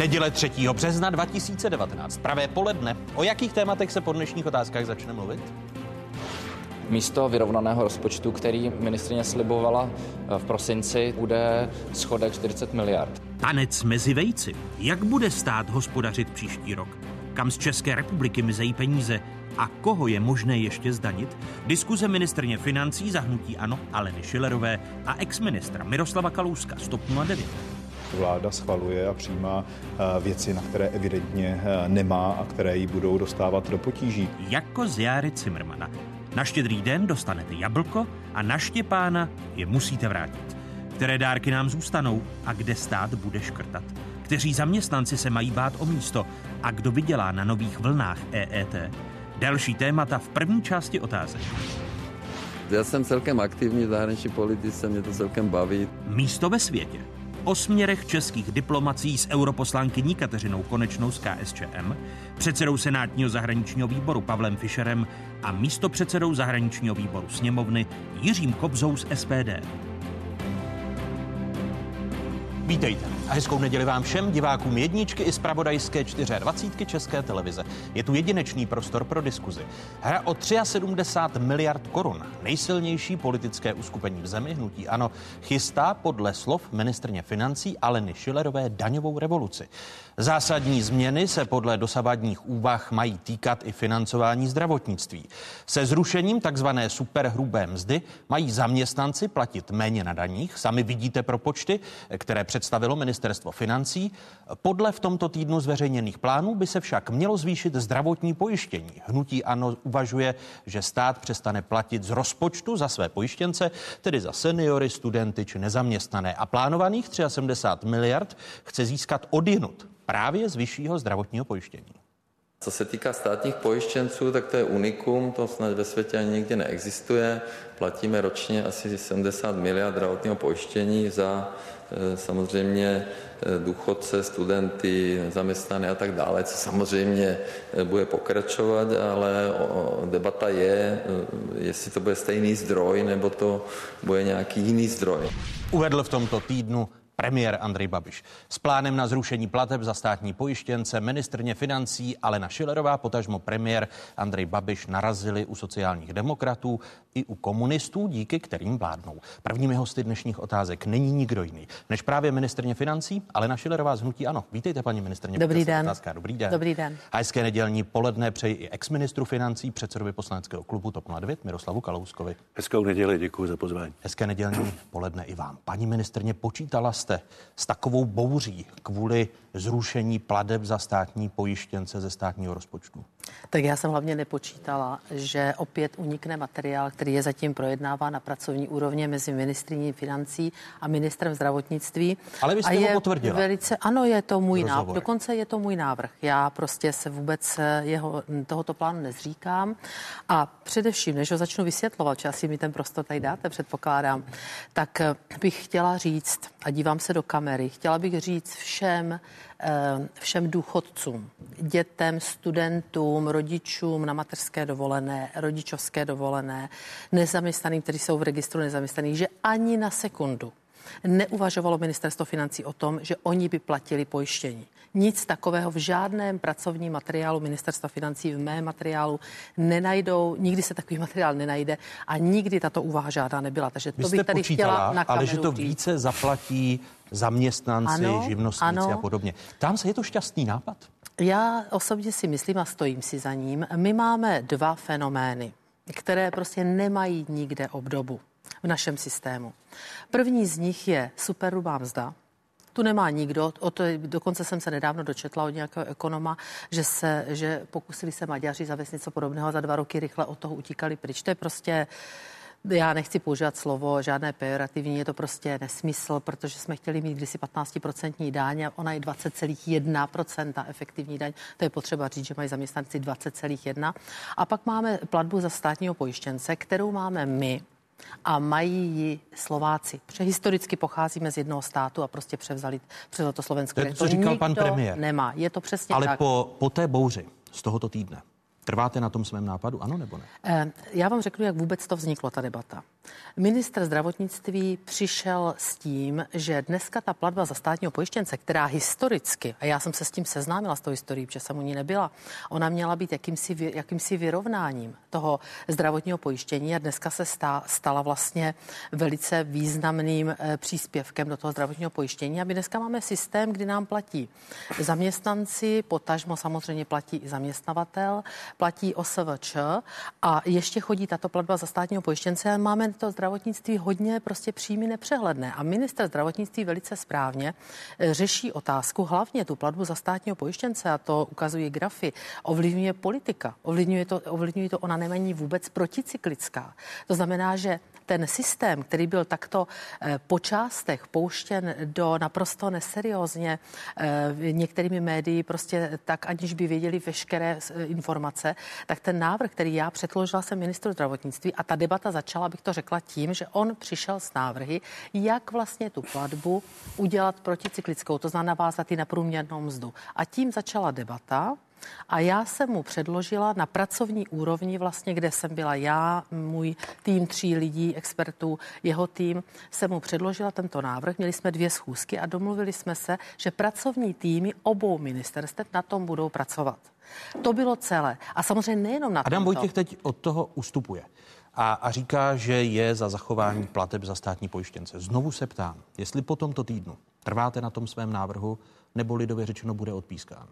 Neděle 3. března 2019. Pravé poledne. O jakých tématech se po dnešních otázkách začne mluvit? Místo vyrovnaného rozpočtu, který ministrině slibovala eh, v prosinci, bude schodek 40 miliard. Tanec mezi vejci. Jak bude stát hospodařit příští rok? Kam z České republiky mizejí peníze? A koho je možné ještě zdanit? Diskuze ministrně financí zahnutí ANO Aleny Šilerové a exministra Miroslava Kalouska z TOP 09. Vláda schvaluje a přijímá eh, věci, na které evidentně eh, nemá a které jí budou dostávat do potíží. Jako z Járy Cimrmana. Na štědrý den dostanete jablko a na Štěpána je musíte vrátit. Které dárky nám zůstanou a kde stát bude škrtat? Kteří zaměstnanci se mají bát o místo a kdo vydělá na nových vlnách EET? Další témata v první části otázek. Já jsem celkem aktivní v zahraniční politice, mě to celkem baví. Místo ve světě. O směrech českých diplomací s europoslankyní Kateřinou Konečnou z KSČM, předsedou Senátního zahraničního výboru Pavlem Fischerem a místopředsedou zahraničního výboru sněmovny Jiřím Kobzou z SPD. Vítejte a hezkou neděli vám všem divákům jedničky i zpravodajské 24 České televize. Je tu jedinečný prostor pro diskuzi. Hra o 73 miliard korun, nejsilnější politické uskupení v zemi, hnutí ano, chystá podle slov ministrně financí Aleny Šilerové daňovou revoluci. Zásadní změny se podle dosavadních úvah mají týkat i financování zdravotnictví. Se zrušením takzvané superhrubé mzdy mají zaměstnanci platit méně na daních. Sami vidíte propočty, které představilo ministerstvo financí. Podle v tomto týdnu zveřejněných plánů by se však mělo zvýšit zdravotní pojištění. Hnutí ano uvažuje, že stát přestane platit z rozpočtu za své pojištěnce, tedy za seniory, studenty či nezaměstnané. A plánovaných 73 miliard chce získat odinut právě z vyššího zdravotního pojištění. Co se týká státních pojištěnců, tak to je unikum, to snad ve světě ani nikdy neexistuje. Platíme ročně asi 70 miliard zdravotního pojištění za e, samozřejmě e, důchodce, studenty, zaměstnané a tak dále, co samozřejmě e, bude pokračovat, ale debata je, jestli to bude stejný zdroj, nebo to bude nějaký jiný zdroj. Uvedl v tomto týdnu premiér Andrej Babiš. S plánem na zrušení plateb za státní pojištěnce ministrně financí Alena Šilerová, potažmo premiér Andrej Babiš narazili u sociálních demokratů i u komunistů, díky kterým vládnou. Prvními hosty dnešních otázek není nikdo jiný než právě ministrně financí Alena Šilerová z Hnutí Ano. Vítejte, paní ministrně. Dobrý den. Otázka. Dobrý den. Dobrý den. Hezké nedělní poledne přeji i exministru financí, předsedovi poslaneckého klubu TOP 09 Miroslavu Kalouskovi. Hezkou neděli, děkuji za pozvání. Hezké nedělní poledne i vám. Paní ministrně, počítala jste s takovou bouří kvůli zrušení pladeb za státní pojištěnce ze státního rozpočtu? Tak já jsem hlavně nepočítala, že opět unikne materiál, který je zatím projednáván na pracovní úrovně mezi ministriní financí a ministrem zdravotnictví. Ale vy jste a ho potvrdila. Velice, ano, je to můj návrh. Dokonce je to můj návrh. Já prostě se vůbec eh, jeho, tohoto plánu nezříkám. A především, než ho začnu vysvětlovat, či asi mi ten prostor tady dáte, předpokládám, tak eh, bych chtěla říct, a dívám se do kamery, chtěla bych říct všem, všem důchodcům, dětem, studentům, rodičům na mateřské dovolené, rodičovské dovolené, nezaměstnaným, kteří jsou v registru nezaměstnaných, že ani na sekundu neuvažovalo ministerstvo financí o tom, že oni by platili pojištění. Nic takového v žádném pracovním materiálu ministerstva financí, v mém materiálu nenajdou, nikdy se takový materiál nenajde a nikdy tato úvaha žádná nebyla. Takže to bych tady chtěla na ale že to více zaplatí zaměstnanci, ano, živnostníci ano. a podobně. Tam se je to šťastný nápad? Já osobně si myslím a stojím si za ním. My máme dva fenomény, které prostě nemají nikde obdobu v našem systému. První z nich je superhrubá mzda, tu nemá nikdo. O to, dokonce jsem se nedávno dočetla od nějakého ekonoma, že, se, že pokusili se Maďaři zavést něco podobného a za dva roky rychle od toho utíkali pryč. To je prostě já nechci používat slovo žádné pejorativní, je to prostě nesmysl, protože jsme chtěli mít kdysi 15% daň a ona je 20,1% efektivní daň. To je potřeba říct, že mají zaměstnanci 20,1. A pak máme platbu za státního pojištěnce, kterou máme my, a mají ji Slováci. Protože historicky pocházíme z jednoho státu a prostě převzali přes to Slovensko. To je to, co říkal pan premiér. Nemá, je to přesně Ale tak. po, po té bouři z tohoto týdne Trváte na tom svém nápadu, ano nebo ne? Eh, já vám řeknu, jak vůbec to vzniklo, ta debata. Ministr zdravotnictví přišel s tím, že dneska ta platba za státního pojištěnce, která historicky, a já jsem se s tím seznámila s tou historií, protože jsem u ní nebyla, ona měla být jakýmsi, jakýmsi vyrovnáním toho zdravotního pojištění a dneska se stá, stala vlastně velice významným e, příspěvkem do toho zdravotního pojištění. A my dneska máme systém, kdy nám platí zaměstnanci, potažmo samozřejmě platí i zaměstnavatel, platí OSVČ a ještě chodí tato platba za státního pojištěnce a máme to zdravotnictví hodně prostě přímý nepřehledné. A minister zdravotnictví velice správně eh, řeší otázku, hlavně tu platbu za státního pojištěnce, a to ukazují grafy, ovlivňuje politika. Ovlivňuje to, ovlivňuje to, ona není vůbec proticyklická. To znamená, že ten systém, který byl takto eh, po částech pouštěn do naprosto neseriózně eh, některými médii, prostě tak, aniž by věděli veškeré informace, tak ten návrh, který já předložila jsem ministru zdravotnictví a ta debata začala, bych to řekla, tím, že on přišel s návrhy, jak vlastně tu platbu udělat proticyklickou, to znamená navázat i na průměrnou mzdu. A tím začala debata. A já jsem mu předložila na pracovní úrovni, vlastně, kde jsem byla já, můj tým tří lidí, expertů, jeho tým, jsem mu předložila tento návrh. Měli jsme dvě schůzky a domluvili jsme se, že pracovní týmy obou ministerstev na tom budou pracovat. To bylo celé. A samozřejmě nejenom na Adam tomto. Vojtěch teď od toho ustupuje a, a říká, že je za zachování plateb za státní pojištěnce. Znovu se ptám, jestli po tomto týdnu trváte na tom svém návrhu, nebo lidově řečeno bude odpískán?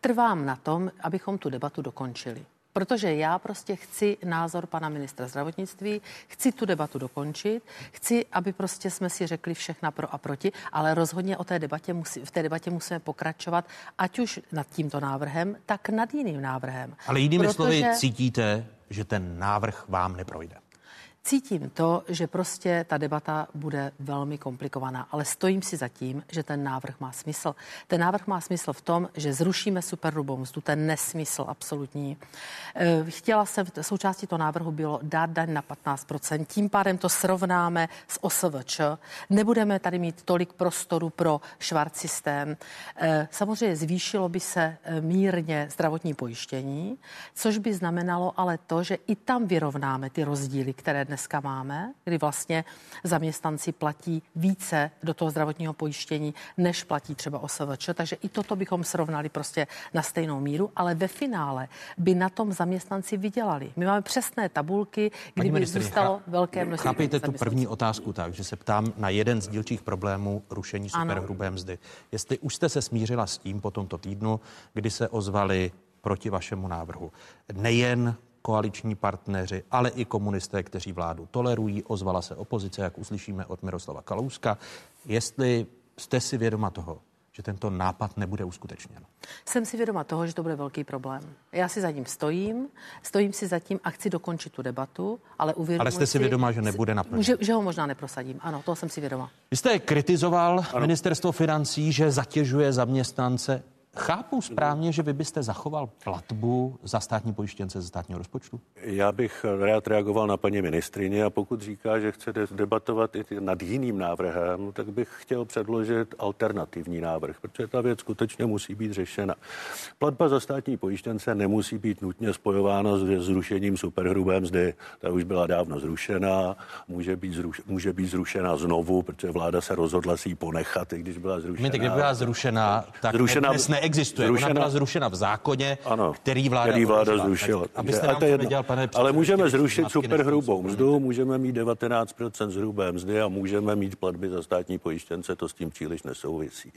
Trvám na tom, abychom tu debatu dokončili. Protože já prostě chci názor pana ministra zdravotnictví, chci tu debatu dokončit, chci, aby prostě jsme si řekli všechna pro a proti, ale rozhodně o té debatě musí, v té debatě musíme pokračovat, ať už nad tímto návrhem, tak nad jiným návrhem. Ale jinými Protože... slovy cítíte, že ten návrh vám neprojde? Cítím to, že prostě ta debata bude velmi komplikovaná, ale stojím si za tím, že ten návrh má smysl. Ten návrh má smysl v tom, že zrušíme superhrubou mzdu, ten nesmysl absolutní. Eh, chtěla jsem, součástí toho návrhu bylo dát daň na 15%, tím pádem to srovnáme s OSVČ. Nebudeme tady mít tolik prostoru pro švart systém. Eh, samozřejmě zvýšilo by se eh, mírně zdravotní pojištění, což by znamenalo ale to, že i tam vyrovnáme ty rozdíly, které dneska máme, kdy vlastně zaměstnanci platí více do toho zdravotního pojištění, než platí třeba OSVČ. Takže i toto bychom srovnali prostě na stejnou míru, ale ve finále by na tom zaměstnanci vydělali. My máme přesné tabulky, kdyby zůstalo velké množství. Chápejte tu první otázku tak, že se ptám na jeden z dílčích problémů rušení superhrubé mzdy. Jestli už jste se smířila s tím po tomto týdnu, kdy se ozvali proti vašemu návrhu. Nejen koaliční partneři, ale i komunisté, kteří vládu tolerují. Ozvala se opozice, jak uslyšíme od Miroslava Kalouska. Jestli jste si vědoma toho, že tento nápad nebude uskutečněn? Jsem si vědoma toho, že to bude velký problém. Já si za ním stojím, stojím si za tím a chci dokončit tu debatu, ale uvědomuji Ale jste si vědoma, že nebude naplněn? Že, že ho možná neprosadím. Ano, toho jsem si vědoma. Vy jste kritizoval ano. ministerstvo financí, že zatěžuje zaměstnance Chápu správně, že vy byste zachoval platbu za státní pojištěnce ze státního rozpočtu? Já bych rád reagoval na paní ministrině a pokud říká, že chce debatovat i nad jiným návrhem, tak bych chtěl předložit alternativní návrh, protože ta věc skutečně musí být řešena. Platba za státní pojištěnce nemusí být nutně spojována s zrušením superhrubé mzdy. Ta už byla dávno zrušená, může být, zruš, může být zrušena znovu, protože vláda se rozhodla si ji ponechat, i když byla zrušená. Kdyby byla zrušená, tak zrušená, dnes ne neexistuje. Zrušena, Ona byla zrušena v zákoně, ano, který vláda, který vláda zrušila. Tak, abyste nám to nedělal, pane Ale můžeme zrušit superhrubou mzdu, můžeme mít 19% zhrubé mzdy a můžeme mít platby za státní pojištěnce, to s tím příliš nesouvisí.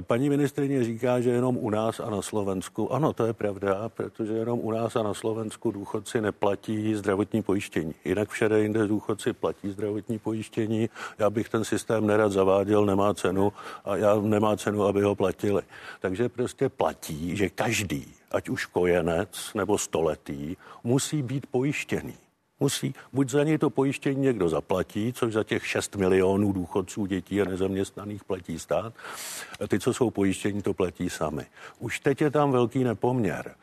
Paní ministrině říká, že jenom u nás a na Slovensku, ano, to je pravda, protože jenom u nás a na Slovensku důchodci neplatí zdravotní pojištění. Jinak všade jinde důchodci platí zdravotní pojištění. Já bych ten systém nerad zaváděl, nemá cenu a já nemá cenu, aby ho platili. Takže prostě platí, že každý, ať už kojenec nebo stoletý, musí být pojištěný musí, buď za něj to pojištění někdo zaplatí, což za těch 6 milionů důchodců, dětí a nezaměstnaných platí stát, a ty, co jsou pojištění, to platí sami. Už teď je tam velký nepoměr,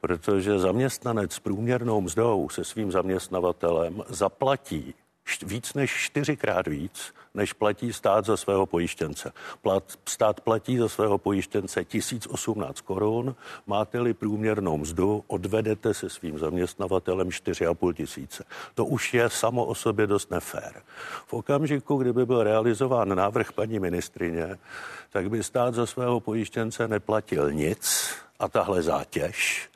protože zaměstnanec s průměrnou mzdou se svým zaměstnavatelem zaplatí víc než čtyřikrát víc, než platí stát za svého pojištěnce. Plat, stát platí za svého pojištěnce 1018 korun, máte-li průměrnou mzdu, odvedete se svým zaměstnavatelem 4,5 tisíce. To už je samo o sobě dost nefér. V okamžiku, kdyby byl realizován návrh paní ministrině, tak by stát za svého pojištěnce neplatil nic a tahle zátěž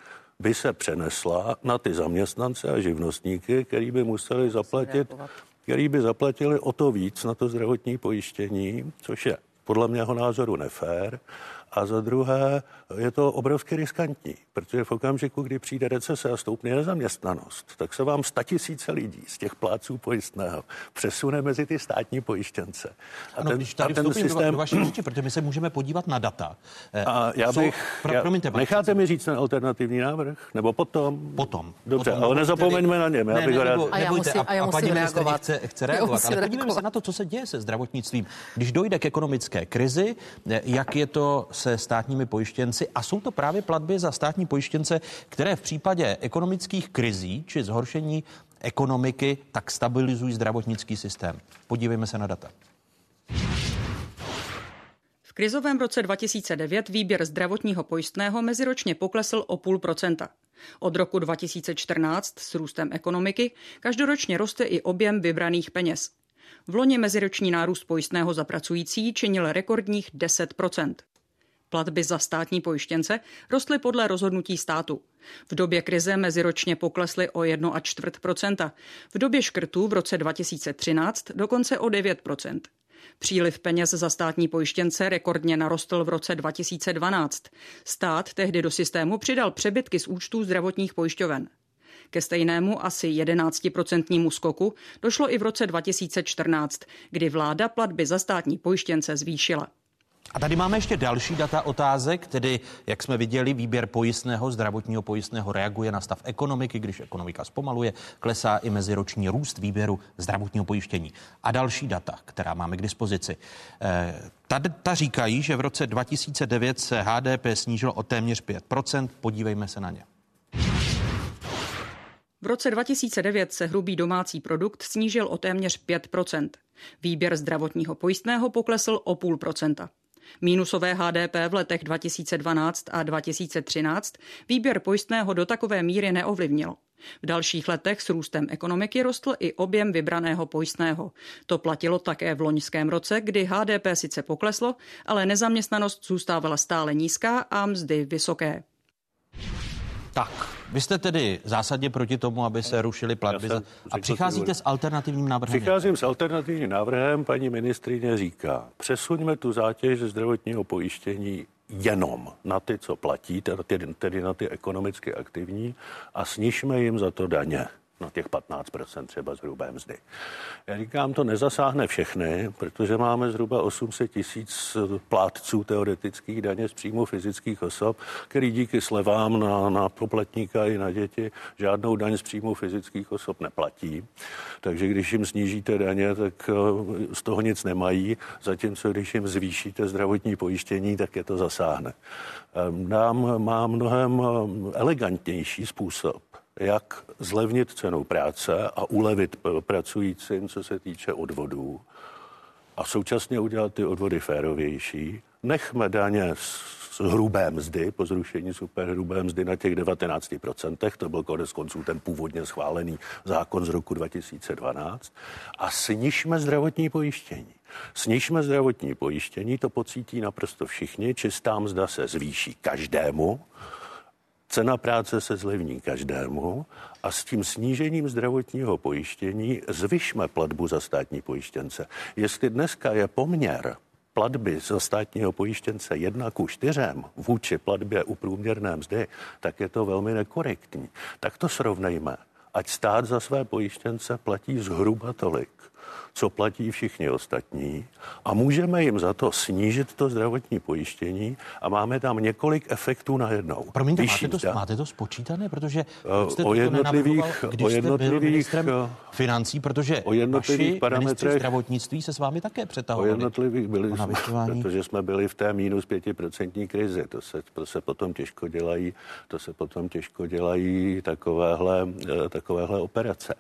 by se přenesla na ty zaměstnance a živnostníky, který by museli zaplatit, který by zaplatili o to víc na to zdravotní pojištění, což je podle mého názoru nefér. A za druhé, je to obrovsky riskantní, protože v okamžiku, kdy přijde recese a stoupne nezaměstnanost, tak se vám statisíce lidí z těch pláců pojistného přesune mezi ty státní pojištěnce. A ano, ten, když tady a ten systém... do, do vaší řeči, protože my se můžeme podívat na data. Eh, a já bych... Jsou, pro, já, promiňte, necháte mi říct ten alternativní návrh? Nebo potom? Potom. Dobře, potom, ale nezapomeňme na něm. Já ne, bych ne, rád... A já musím, a, já musím paní reagovat. Chce, chce reagovat. Ale podívejme se na to, co se děje se zdravotnictvím. Když dojde k ekonomické krizi, eh, jak je to se státními pojištěnci a jsou to právě platby za státní pojištěnce, které v případě ekonomických krizí či zhoršení ekonomiky tak stabilizují zdravotnický systém. Podívejme se na data. V krizovém roce 2009 výběr zdravotního pojistného meziročně poklesl o půl procenta. Od roku 2014 s růstem ekonomiky každoročně roste i objem vybraných peněz. V loni meziroční nárůst pojistného za pracující činil rekordních 10 Platby za státní pojištěnce rostly podle rozhodnutí státu. V době krize meziročně poklesly o 1 a čtvrt procenta. V době škrtů v roce 2013 dokonce o 9% Příliv peněz za státní pojištěnce rekordně narostl v roce 2012. Stát tehdy do systému přidal přebytky z účtů zdravotních pojišťoven. Ke stejnému asi 11% skoku došlo i v roce 2014, kdy vláda platby za státní pojištěnce zvýšila. A tady máme ještě další data otázek, tedy, jak jsme viděli, výběr pojistného, zdravotního pojistného reaguje na stav ekonomiky, když ekonomika zpomaluje, klesá i meziroční růst výběru zdravotního pojištění. A další data, která máme k dispozici. Eh, ta, ta říkají, že v roce 2009 se HDP snížilo o téměř 5%. Podívejme se na ně. V roce 2009 se hrubý domácí produkt snížil o téměř 5% Výběr zdravotního pojistného poklesl o půl procenta. Mínusové HDP v letech 2012 a 2013 výběr pojistného do takové míry neovlivnilo. V dalších letech s růstem ekonomiky rostl i objem vybraného pojistného. To platilo také v loňském roce, kdy HDP sice pokleslo, ale nezaměstnanost zůstávala stále nízká a mzdy vysoké. Tak, vy jste tedy zásadně proti tomu, aby se rušily platby za... a přicházíte s alternativním návrhem? Přicházím s alternativním návrhem, paní ministrině říká, přesuňme tu zátěž ze zdravotního pojištění jenom na ty, co platí, tedy, tedy na ty ekonomicky aktivní a snižme jim za to daně na těch 15% třeba z hrubé mzdy. Já říkám, to nezasáhne všechny, protože máme zhruba 800 tisíc plátců teoretických daně z příjmu fyzických osob, který díky slevám na, na poplatníka i na děti žádnou daň z příjmu fyzických osob neplatí. Takže když jim snížíte daně, tak eh, z toho nic nemají, zatímco když jim zvýšíte zdravotní pojištění, tak je to zasáhne. Ehm, nám má mnohem eh, elegantnější způsob, jak zlevnit cenu práce a ulevit pracujícím, co se týče odvodů. A současně udělat ty odvody férovější. Nechme daně z hrubé mzdy, po zrušení superhrubé mzdy na těch 19%, to byl konec konců ten původně schválený zákon z roku 2012, a snižme zdravotní pojištění. Snižme zdravotní pojištění, to pocítí naprosto všichni, čistá mzda se zvýší každému, Cena práce se zlevní každému a s tím snížením zdravotního pojištění zvyšme platbu za státní pojištěnce. Jestli dneska je poměr platby za státního pojištěnce jedna ku čtyřem vůči platbě u průměrné mzdy, tak je to velmi nekorektní. Tak to srovnejme. Ať stát za své pojištěnce platí zhruba tolik, co platí všichni ostatní a můžeme jim za to snížit to zdravotní pojištění a máme tam několik efektů najednou. Promiňte, máte to, máte to spočítané, protože uh, jste o jednotlivých, když o jednotlivých jste byl eh, financí, protože o jednotlivých parametrech zdravotnictví se s vámi také přetahovali. O jednotlivých byli jsme, protože jsme byli v té minus pětiprocentní krizi. To se, to se potom těžko dělají, to se potom těžko dělají takovéhle, eh, takovéhle operace.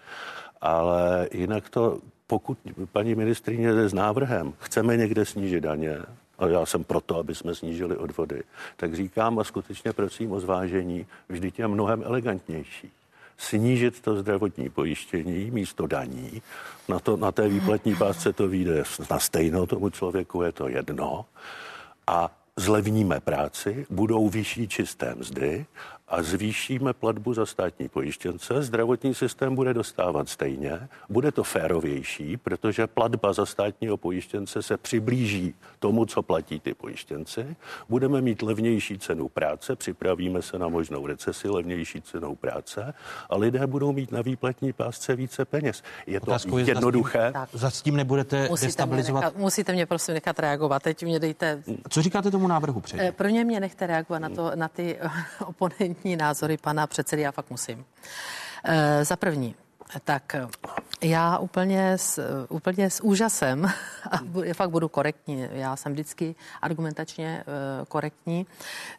Ale jinak to pokud paní ministrině s návrhem chceme někde snížit daně, a já jsem proto, aby jsme snížili odvody, tak říkám a skutečně prosím o zvážení, vždyť je mnohem elegantnější snížit to zdravotní pojištění místo daní. Na, to, na té výplatní pásce to vyjde na stejno, tomu člověku je to jedno. A zlevníme práci, budou vyšší čisté mzdy a zvýšíme platbu za státní pojištěnce, zdravotní systém bude dostávat stejně, bude to férovější, protože platba za státního pojištěnce se přiblíží tomu, co platí ty pojištěnci, budeme mít levnější cenu práce, připravíme se na možnou recesi levnější cenou práce a lidé budou mít na výplatní pásce více peněz. Je to Otázkou jednoduché. Za s tím nebudete musíte destabilizovat. Mě nechat, musíte mě prosím nechat reagovat. Teď mě dejte... Co říkáte tomu návrhu předtím? Eh, pro ně mě nechte reagovat na, to, na ty oponenty evidentní názory pana předsedy, já fakt musím. E, za první, tak já úplně s, úplně s úžasem, a fakt budu korektní, já jsem vždycky argumentačně uh, korektní,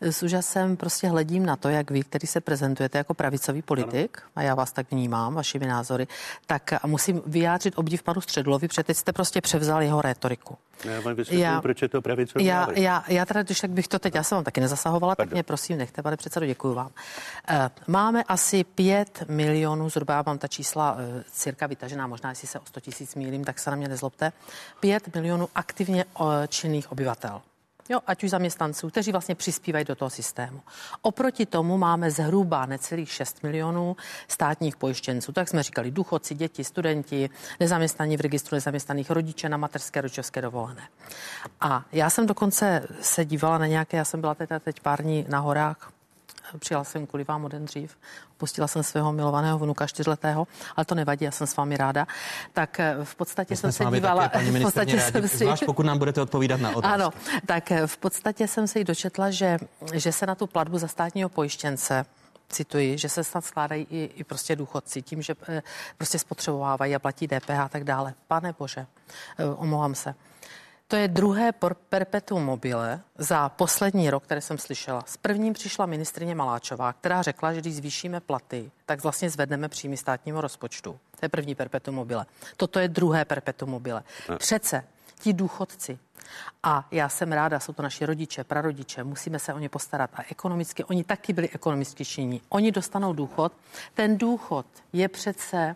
s úžasem prostě hledím na to, jak vy, který se prezentujete jako pravicový politik, ano. a já vás tak vnímám, vašimi názory, tak musím vyjádřit obdiv panu Středlovi, protože teď jste prostě převzal jeho retoriku. Já vám já, proč je to pravicový já, já, já teda, když tak bych to teď, já jsem vám taky nezasahovala, Pardon. tak mě prosím nechte, pane předsedo, děkuji vám. Uh, máme asi 5 milionů, zhruba mám ta čísla uh, cirka vytažená, možná jestli se o 100 tisíc mílím, tak se na mě nezlobte, 5 milionů aktivně uh, činných obyvatel. Jo, ať už zaměstnanců, kteří vlastně přispívají do toho systému. Oproti tomu máme zhruba necelých 6 milionů státních pojištěnců. Tak jsme říkali, důchodci, děti, studenti, nezaměstnaní v registru nezaměstnaných rodiče na materské rodičovské dovolené. A já jsem dokonce se dívala na nějaké, já jsem byla teď, teď pár dní na horách, přijela jsem kvůli vám o den dřív, opustila jsem svého milovaného vnuka čtyřletého, ale to nevadí, já jsem s vámi ráda. Tak eh, v podstatě jsem se dívala... Také, paní v podstatě rádi, jsem si... zvlášť pokud nám budete odpovídat na otázky. Ano, tak eh, v podstatě jsem si dočetla, že, že se na tu platbu za státního pojištěnce cituji, že se snad skládají i, i prostě důchodci tím, že eh, prostě spotřebovávají a platí DPH a tak dále. Pane bože, omlouvám se. To je druhé perpetuum mobile za poslední rok, které jsem slyšela. S prvním přišla ministrině Maláčová, která řekla, že když zvýšíme platy, tak vlastně zvedneme příjmy státního rozpočtu. To je první perpetuum mobile. Toto je druhé perpetuum mobile. Přece ti důchodci, a já jsem ráda, jsou to naši rodiče, prarodiče, musíme se o ně postarat. A ekonomicky, oni taky byli ekonomicky činní. Oni dostanou důchod. Ten důchod je přece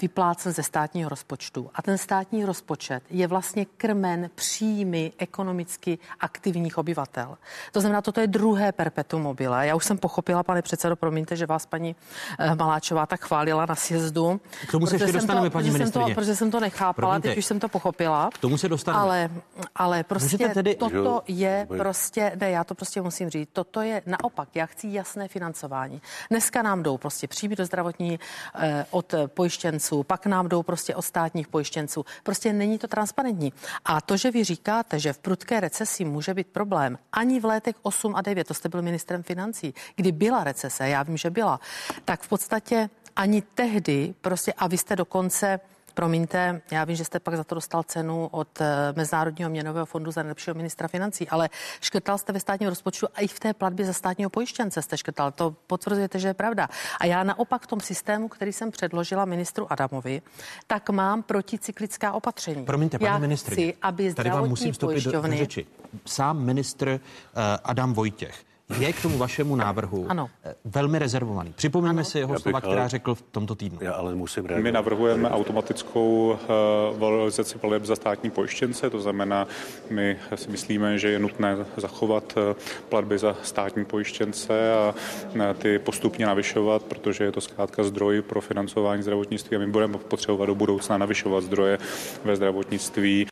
vyplácen ze státního rozpočtu. A ten státní rozpočet je vlastně krmen příjmy ekonomicky aktivních obyvatel. To znamená, toto je druhé perpetuum mobile. Já už jsem pochopila, pane předsedo, promiňte, že vás paní eh, Maláčová tak chválila na sjezdu. K tomu se ještě dostaneme, to, paní protože jsem, to, protože jsem to nechápala, Promiňte. teď už jsem to pochopila. K tomu se dostaneme. Ale, ale prostě tedy... toto je prostě, ne, já to prostě musím říct, toto je naopak, já chci jasné financování. Dneska nám jdou prostě příjmy do zdravotní eh, od pojištění pojištěnců, pak nám jdou prostě od státních pojištěnců. Prostě není to transparentní. A to, že vy říkáte, že v prudké recesi může být problém, ani v letech 8 a 9, to jste byl ministrem financí, kdy byla recese, já vím, že byla, tak v podstatě ani tehdy prostě, a vy jste dokonce Promiňte, já vím, že jste pak za to dostal cenu od eh, Mezinárodního měnového fondu za nejlepšího ministra financí, ale škrtal jste ve státním rozpočtu a i v té platbě za státního pojištěnce jste škrtal. To potvrzujete, že je pravda. A já naopak v tom systému, který jsem předložila ministru Adamovi, tak mám proticyklická opatření. Promiňte, paní ministrině, aby tady vám musím vstoupit do, do řeči. Sám ministr uh, Adam Vojtěch je k tomu vašemu návrhu ano. Eh, velmi rezervovaný. Připomeňme si jeho slova, která řekl v tomto týdnu. Já ale musím reagovat. My navrhujeme automatickou uh, valorizaci plateb za státní pojištěnce, to znamená, my si myslíme, že je nutné zachovat uh, platby za státní pojištěnce a ty postupně navyšovat, protože je to zkrátka zdroj pro financování zdravotnictví a my budeme potřebovat do budoucna navyšovat zdroje ve zdravotnictví.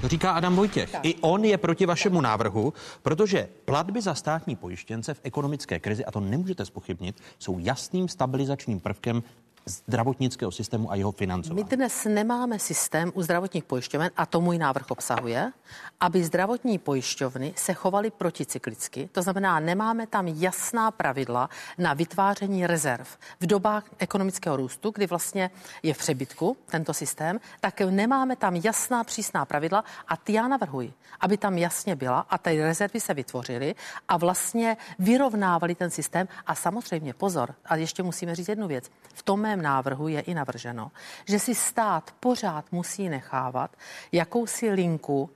To říká Adam Vojtěch. Tak. I on je proti vašemu návrhu, protože platby za státní pojištěnce v ekonomické krizi, a to nemůžete spochybnit, jsou jasným stabilizačním prvkem zdravotnického systému a jeho financování. My dnes nemáme systém u zdravotních pojišťoven, a to můj návrh obsahuje, aby zdravotní pojišťovny se chovaly proticyklicky. To znamená, nemáme tam jasná pravidla na vytváření rezerv. V dobách ekonomického růstu, kdy vlastně je v přebytku tento systém, tak nemáme tam jasná přísná pravidla a ty já navrhuji, aby tam jasně byla a ty rezervy se vytvořily a vlastně vyrovnávali ten systém. A samozřejmě pozor, a ještě musíme říct jednu věc. V tom mém návrhu je i navrženo, že si stát pořád musí nechávat jakousi linku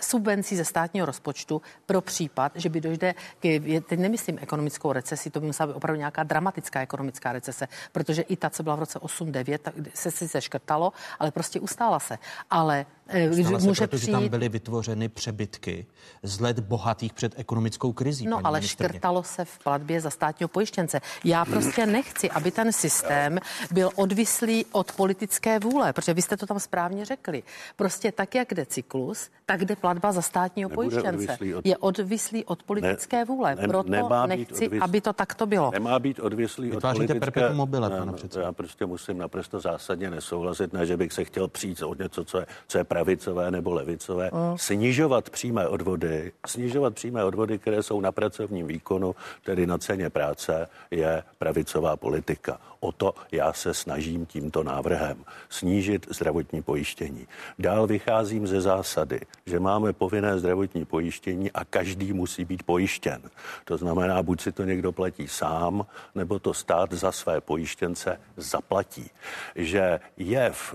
subvencí ze státního rozpočtu pro případ, že by dojde, k, teď nemyslím ekonomickou recesi, to by musela být opravdu nějaká dramatická ekonomická recese, protože i ta, co byla v roce 8-9, tak se si seškrtalo, ale prostě ustála se. Ale eh, Stala může se, protože přijít... tam byly vytvořeny přebytky z let bohatých před ekonomickou krizí. No ale ministryně. škrtalo se v platbě za státního pojištěnce. Já prostě nechci, aby ten systém byl odvislý od politické vůle, protože vy jste to tam správně řekli. Prostě tak, jak jde cyklus, tak jde platba za státního Nebude pojištěnce. odvislý od- Je odvislý od politické vůle. ne- Proto nemá být nechci, odvislý. aby to takto bylo. Nemá být odvislý Vytváříte od politické... mobile, Ne, pane no, předsedo. Já prostě musím naprosto zásadně nesouhlasit, ne, že bych se chtěl přijít od něco, co je, co je pravicové nebo levicové. Mm. Snižovat přímé odvody, snižovat přímé odvody, které jsou na pracovním výkonu, tedy na ceně práce, je pravicová politika. O to já se snažím tímto návrhem. Snížit zdravotní pojištění. Dál vycházím ze zásady, že máme povinné zdravotní pojištění a každý musí být pojištěn. To znamená, buď si to někdo platí sám, nebo to stát za své pojištěnce zaplatí. Že je v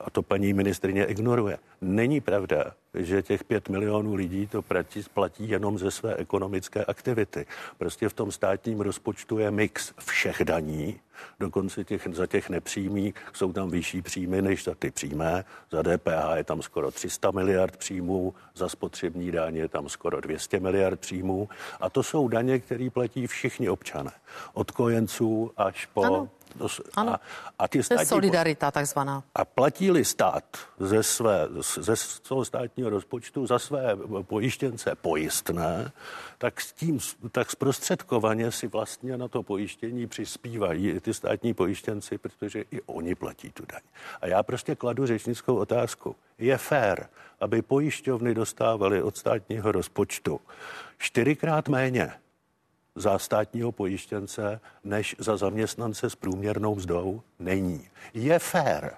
a to paní ministrině ignoruje. Není pravda, že těch pět milionů lidí to platí, platí jenom ze své ekonomické aktivity. Prostě v tom státním rozpočtu je mix všech daní, dokonce těch, za těch nepřímých jsou tam vyšší příjmy než za ty přímé. Za DPH je tam skoro 300 miliard příjmů, za spotřební daň je tam skoro 200 miliard příjmů. A to jsou daně, které platí všichni občané. Od kojenců až po... Ano. Ano. A, a ty To je státní solidarita takzvaná. a platí-li stát ze, své, ze toho státního rozpočtu za své pojištěnce pojistné, tak s tím, tak zprostředkovaně si vlastně na to pojištění přispívají i ty státní pojištěnci, protože i oni platí tu daň. A já prostě kladu řečnickou otázku. Je fér, aby pojišťovny dostávaly od státního rozpočtu čtyřikrát méně za státního pojištěnce než za zaměstnance s průměrnou mzdou není. Je fér,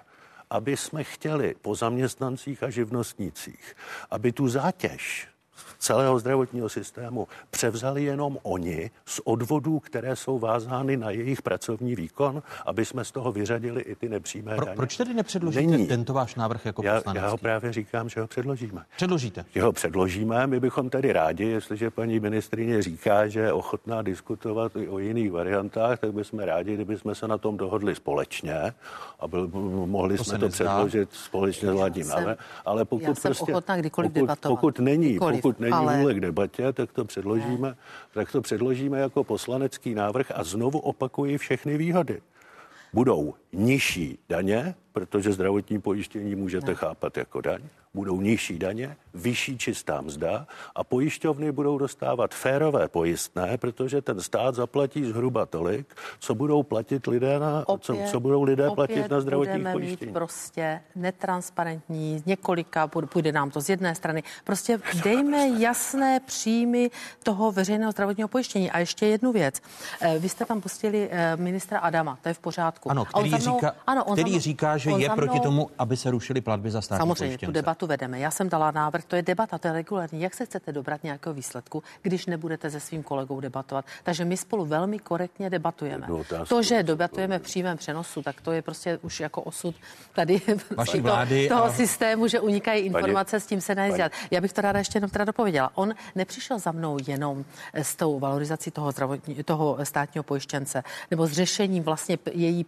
aby jsme chtěli po zaměstnancích a živnostnících, aby tu zátěž celého zdravotního systému převzali jenom oni z odvodů, které jsou vázány na jejich pracovní výkon, aby jsme z toho vyřadili i ty nepřímé Pro, daně. proč tedy nepředložíte Není. tento váš návrh jako Já, poslanecký? já ho právě říkám, že ho předložíme Předložíte. že ho předložíme. My bychom tedy rádi, jestliže paní ministrině říká, že je ochotná diskutovat i o jiných variantách, tak bychom rádi, kdybychom se na tom dohodli společně a byl, mohli To jsme to nezdá. předložit společně s vládním návrhem. Ale pokud já jsem prostě, ochotná kdykoliv pokud, debatovat. pokud není, Kdykoliv, pokud není ale- vůle k debatě, tak to předložíme, tak to předložíme jako poslanecký návrh a znovu opakuji všechny výhody. Budou nižší daně, protože zdravotní pojištění můžete chápat jako daň, budou nižší daně, vyšší čistá mzda a pojišťovny budou dostávat férové pojistné, protože ten stát zaplatí zhruba tolik, co budou platit lidé na, co, co budou lidé platit opět na zdravotních budeme pojištění. mít prostě netransparentní, z několika, půjde- nám to z jedné strany. Prostě dejme jasné příjmy toho veřejného zdravotního pojištění. A ještě jednu věc. Eh, Vy jste tam pustili eh, ministra Adama, to je v pořádku. Ano, který, mnou- říká, ano, on za který mnou- říká, že on je za proti mnou- tomu, aby se rušily platby za státní Samozřejmě, tu pojištěnce. debatu vedeme. Já jsem dala návrh, to je debata, to je regulární. Jak se chcete dobrat nějakého výsledku, když nebudete se svým kolegou debatovat? Takže my spolu velmi korektně debatujeme. Otázku. To, že debatujeme v přímém přenosu, tak to je prostě už jako osud tady Vaší to- vlády toho a- systému, že unikají informace, s tím se nedá nic dělat. Já bych to ráda ještě jenom teda dopověděla. On nepřišel za mnou jenom s tou valorizací toho, zdravotní, toho státního pojištěnce nebo s řešením vlastně její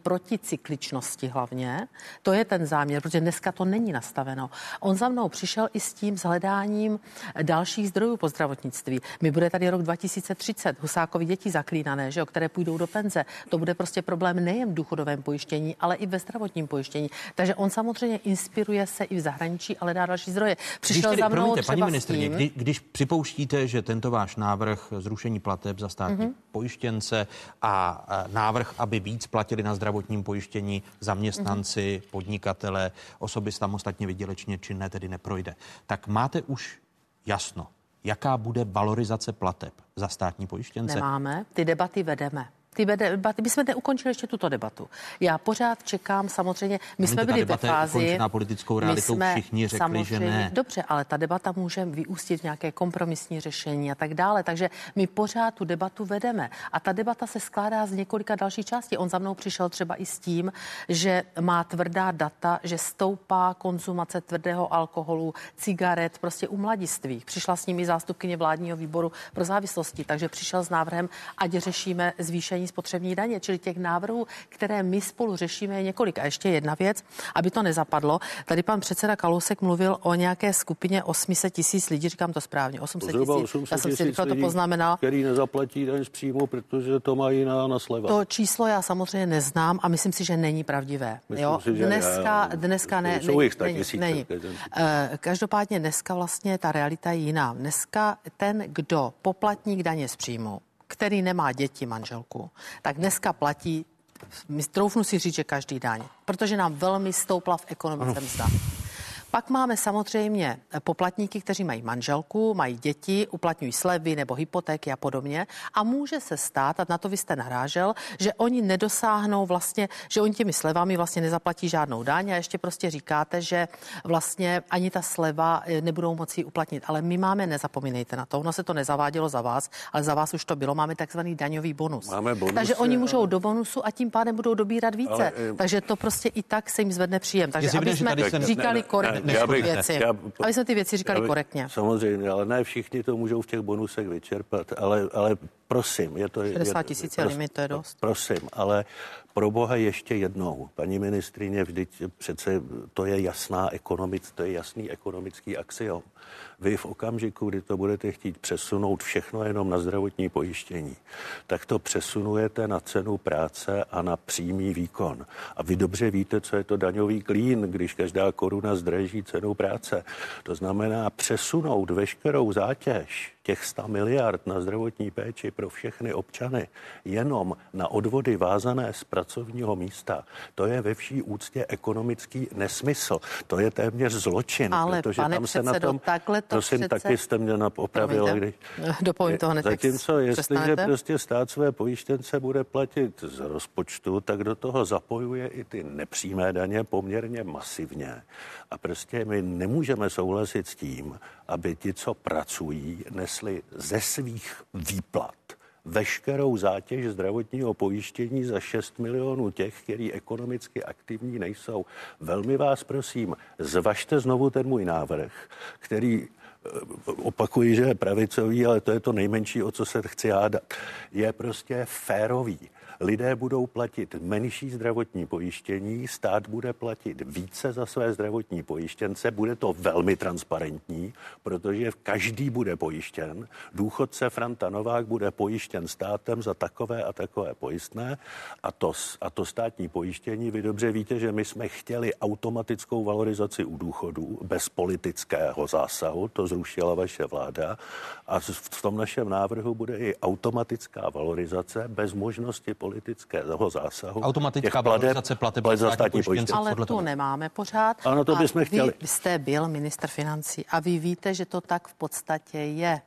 cykličnosti hlavně. To je ten záměr, protože dneska to není nastaveno. On za mnou přišel i s tím zhledáním dalších zdrojů po zdravotnictví. My bude tady rok 2030, Husákovi děti zaklínané, že jo, které půjdou do penze. To bude prostě problém nejen v důchodovém pojištění, ale i ve zdravotním pojištění. Takže on samozřejmě inspiruje se i v zahraničí, ale dá další zdroje. Přišel když tedy, za mnou promiňte, paní ministrně, kdy, když připouštíte, že tento váš návrh zrušení plateb za státní mm-hmm. pojištěnce a návrh, aby víc platili na zdravotním pojištění zaměstnanci, mm-hmm. podnikatele, osoby samostatně vydělečně činné tedy neprojde, tak máte už jasno, jaká bude valorizace plateb za státní pojištěnce? Nemáme, ty debaty vedeme ty debaty, my jsme neukončili ještě tuto debatu. Já pořád čekám samozřejmě, my jsme byli ve fázi... Na politickou realitou jsme všichni řekli, že ne. Dobře, ale ta debata může vyústit v nějaké kompromisní řešení a tak dále, takže my pořád tu debatu vedeme. A ta debata se skládá z několika dalších částí. On za mnou přišel třeba i s tím, že má tvrdá data, že stoupá konzumace tvrdého alkoholu, cigaret, prostě u mladistvých. Přišla s nimi zástupkyně vládního výboru pro závislosti, takže přišel s návrhem, ať řešíme zvýšení zvýšení spotřební daně, čili těch návrhů, které my spolu řešíme, je několik. A ještě jedna věc, aby to nezapadlo. Tady pan předseda Kalousek mluvil o nějaké skupině 800 tisíc lidí, říkám to správně, 800 tisíc. Já jsem si rychle to poznamenal. Který nezaplatí daň z příjmu, protože to mají na, na sleva. To číslo já samozřejmě neznám a myslím si, že není pravdivé. Myslím jo? Si, že dneska, já, dneska ne, jsou ne, jich není, není. Uh, každopádně dneska vlastně ta realita je jiná. Dneska ten, kdo poplatník daně z příjmu, který nemá děti, manželku, tak dneska platí, troufnu si říct, že každý daň, protože nám velmi stoupla v ekonomice mzda. Pak máme samozřejmě poplatníky, kteří mají manželku, mají děti, uplatňují slevy nebo hypotéky a podobně. A může se stát, a na to vy jste narážel, že oni nedosáhnou vlastně, že oni těmi slevami vlastně nezaplatí žádnou daň a ještě prostě říkáte, že vlastně ani ta sleva eh, nebudou moci uplatnit. Ale my máme, nezapomínejte na to, ono se to nezavádělo za vás, ale za vás už to bylo, máme takzvaný daňový bonus. Máme bonusy, Takže oni můžou ale... do bonusu a tím pádem budou dobírat více. Ale... Eh, Takže to prostě i tak se jim zvedne příjem. Takže aby jsme říkali korektně ne, já bych, věci. Já, aby jsme ty věci říkali bych, korektně. Samozřejmě, ale ne všichni to můžou v těch bonusech vyčerpat, ale, ale prosím, je to... 60 tisíc je limit, to je dost. Prosím, ale pro boha ještě jednou, paní ministrině, vždyť přece to je jasná ekonomic, to je jasný ekonomický axiom. Vy v okamžiku, kdy to budete chtít přesunout všechno jenom na zdravotní pojištění, tak to přesunujete na cenu práce a na přímý výkon. A vy dobře víte, co je to daňový klín, když každá koruna zdraží cenu práce. To znamená přesunout veškerou zátěž těch 100 miliard na zdravotní péči pro všechny občany jenom na odvody vázané z pracovního místa, to je ve vší úctě ekonomický nesmysl. To je téměř zločin, Ale protože pane tam se na tom... Takhle to prosím, přece... taky jste mě opravil. Když... Dopovím to hned. Zatímco, jestliže prostě stát své pojištěnce bude platit z rozpočtu, tak do toho zapojuje i ty nepřímé daně poměrně masivně. A prostě my nemůžeme souhlasit s tím, aby ti, co pracují, nesli ze svých výplat veškerou zátěž zdravotního pojištění za 6 milionů těch, kteří ekonomicky aktivní nejsou. Velmi vás prosím, zvažte znovu ten můj návrh, který eh, opakuji, že je pravicový, ale to je to nejmenší, o co se chci hádat. Je prostě férový lidé budou platit menší zdravotní pojištění, stát bude platit více za své zdravotní pojištěnce, bude to velmi transparentní, protože každý bude pojištěn. Důchodce Franta Novák bude pojištěn státem za takové a takové pojistné a to, a to státní pojištění, vy dobře víte, že my jsme chtěli automatickou valorizaci u důchodů bez politického zásahu, to zrušila vaše vláda a v tom našem návrhu bude i automatická valorizace bez možnosti politického zásahu. Automatická valorizace plateb za státní pojištěnce. Ale to nemáme pořád. Ano, to bychom chtěli. Vy jste byl minister financí a vy víte, že to tak v podstatě je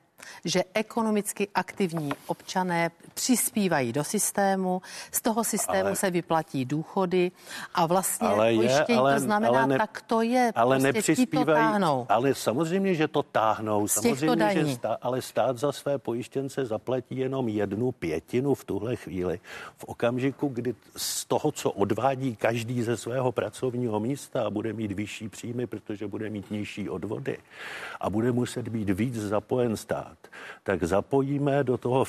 že ekonomicky aktivní občané přispívají do systému, z toho systému ale, se vyplatí důchody a vlastně ale je, pojištění ale, to znamená, ale ne, tak to je. Ale prostě nepřispívají, to táhnou. ale samozřejmě, že to táhnou. Samozřejmě, že stá, ale stát za své pojištěnce zaplatí jenom jednu pětinu v tuhle chvíli. V okamžiku, kdy z toho, co odvádí každý ze svého pracovního místa a bude mít vyšší příjmy, protože bude mít nižší odvody a bude muset být víc zapojen stát, stát, tak zapojíme do toho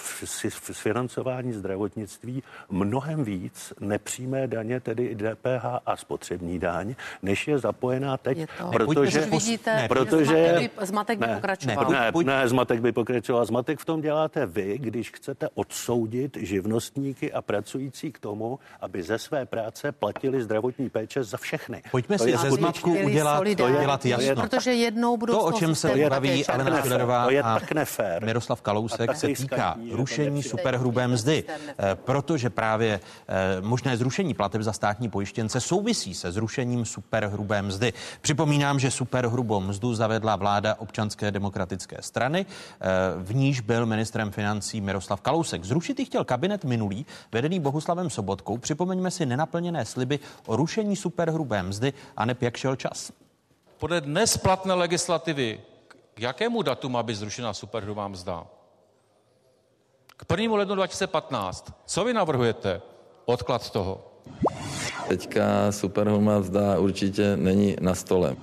financování zdravotnictví mnohem víc nepřímé daně, tedy DPH a spotřební daň, než je zapojená teď, je to. protože... Vidíte, ne, protože zmatek by, zmatek by ne, pokračoval. Ne, ne, ne, zmatek by pokračoval. Zmatek v tom děláte vy, když chcete odsoudit živnostníky a pracující k tomu, aby ze své práce platili zdravotní péče za všechny. Pojďme to si ze zmatku udělat, to je, dělat jasno. Protože jednou budou to, o čem se baví Alena Schillerová a nefér. Miroslav Kalousek, se týká rušení superhrubé mzdy, eh, protože právě eh, možné zrušení plateb za státní pojištěnce souvisí se zrušením superhrubé mzdy. Připomínám, že superhrubou mzdu zavedla vláda občanské demokratické strany, eh, v níž byl ministrem financí Miroslav Kalousek. Zrušit chtěl kabinet minulý, vedený Bohuslavem Sobotkou. Připomeňme si nenaplněné sliby o rušení superhrubé mzdy a jak šel čas. Podle dnes platné legislativy, k jakému datu má být zrušena superhrubá mzda? K 1. lednu 2015. Co vy navrhujete? Odklad toho. Teďka superhrubá mzda určitě není na stole.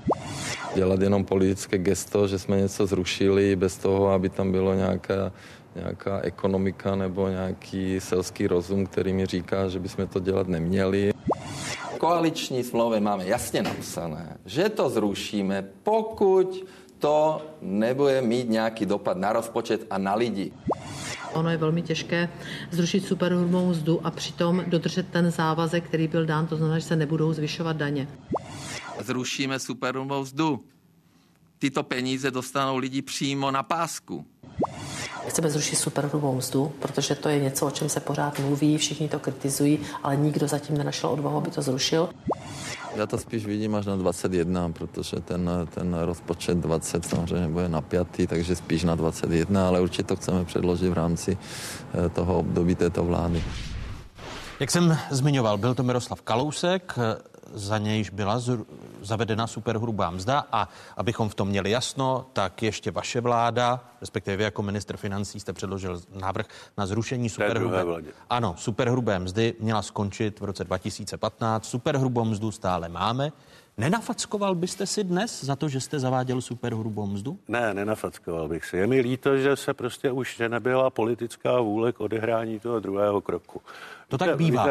Dělat jenom politické gesto, že jsme něco zrušili bez toho, aby tam bylo nějaká nějaká ekonomika nebo nějaký selský rozum, který mi říká, že bychom to dělat neměli. Koaliční smlouvy máme jasně napsané, že to zrušíme, pokud to nebude mít nějaký dopad na rozpočet a na lidi. Ono je velmi těžké zrušit superhrubou mzdu a přitom dodržet ten závazek, který byl dán, to znamená, že se nebudou zvyšovat daně. Zrušíme superhrubou mzdu. Tyto peníze dostanou lidi přímo na pásku. Chceme zrušit superhrubou mzdu, protože to je něco, o čem se pořád mluví, všichni to kritizují, ale nikdo zatím nenašel odvahu, aby to zrušil. Já to spíš vidím až na 21, protože ten, ten rozpočet 20 samozřejmě bude napjatý, takže spíš na 21, ale určitě to chceme předložit v rámci eh, toho období této vlády. Jak jsem zmiňoval, byl to Miroslav Kalousek, za nějž byla zavedena superhrubá mzda a abychom v tom měli jasno, tak ještě vaše vláda, respektive vy jako ministr financí jste předložil návrh na zrušení superhrubé, ano, superhrubé mzdy měla skončit v roce 2015. Superhrubou mzdu stále máme. Nenafackoval byste si dnes za to, že jste zaváděl superhrubou mzdu? Ne, nenafackoval bych si. Je mi líto, že se prostě už nebyla politická vůle k odehrání toho druhého kroku. To tak bývá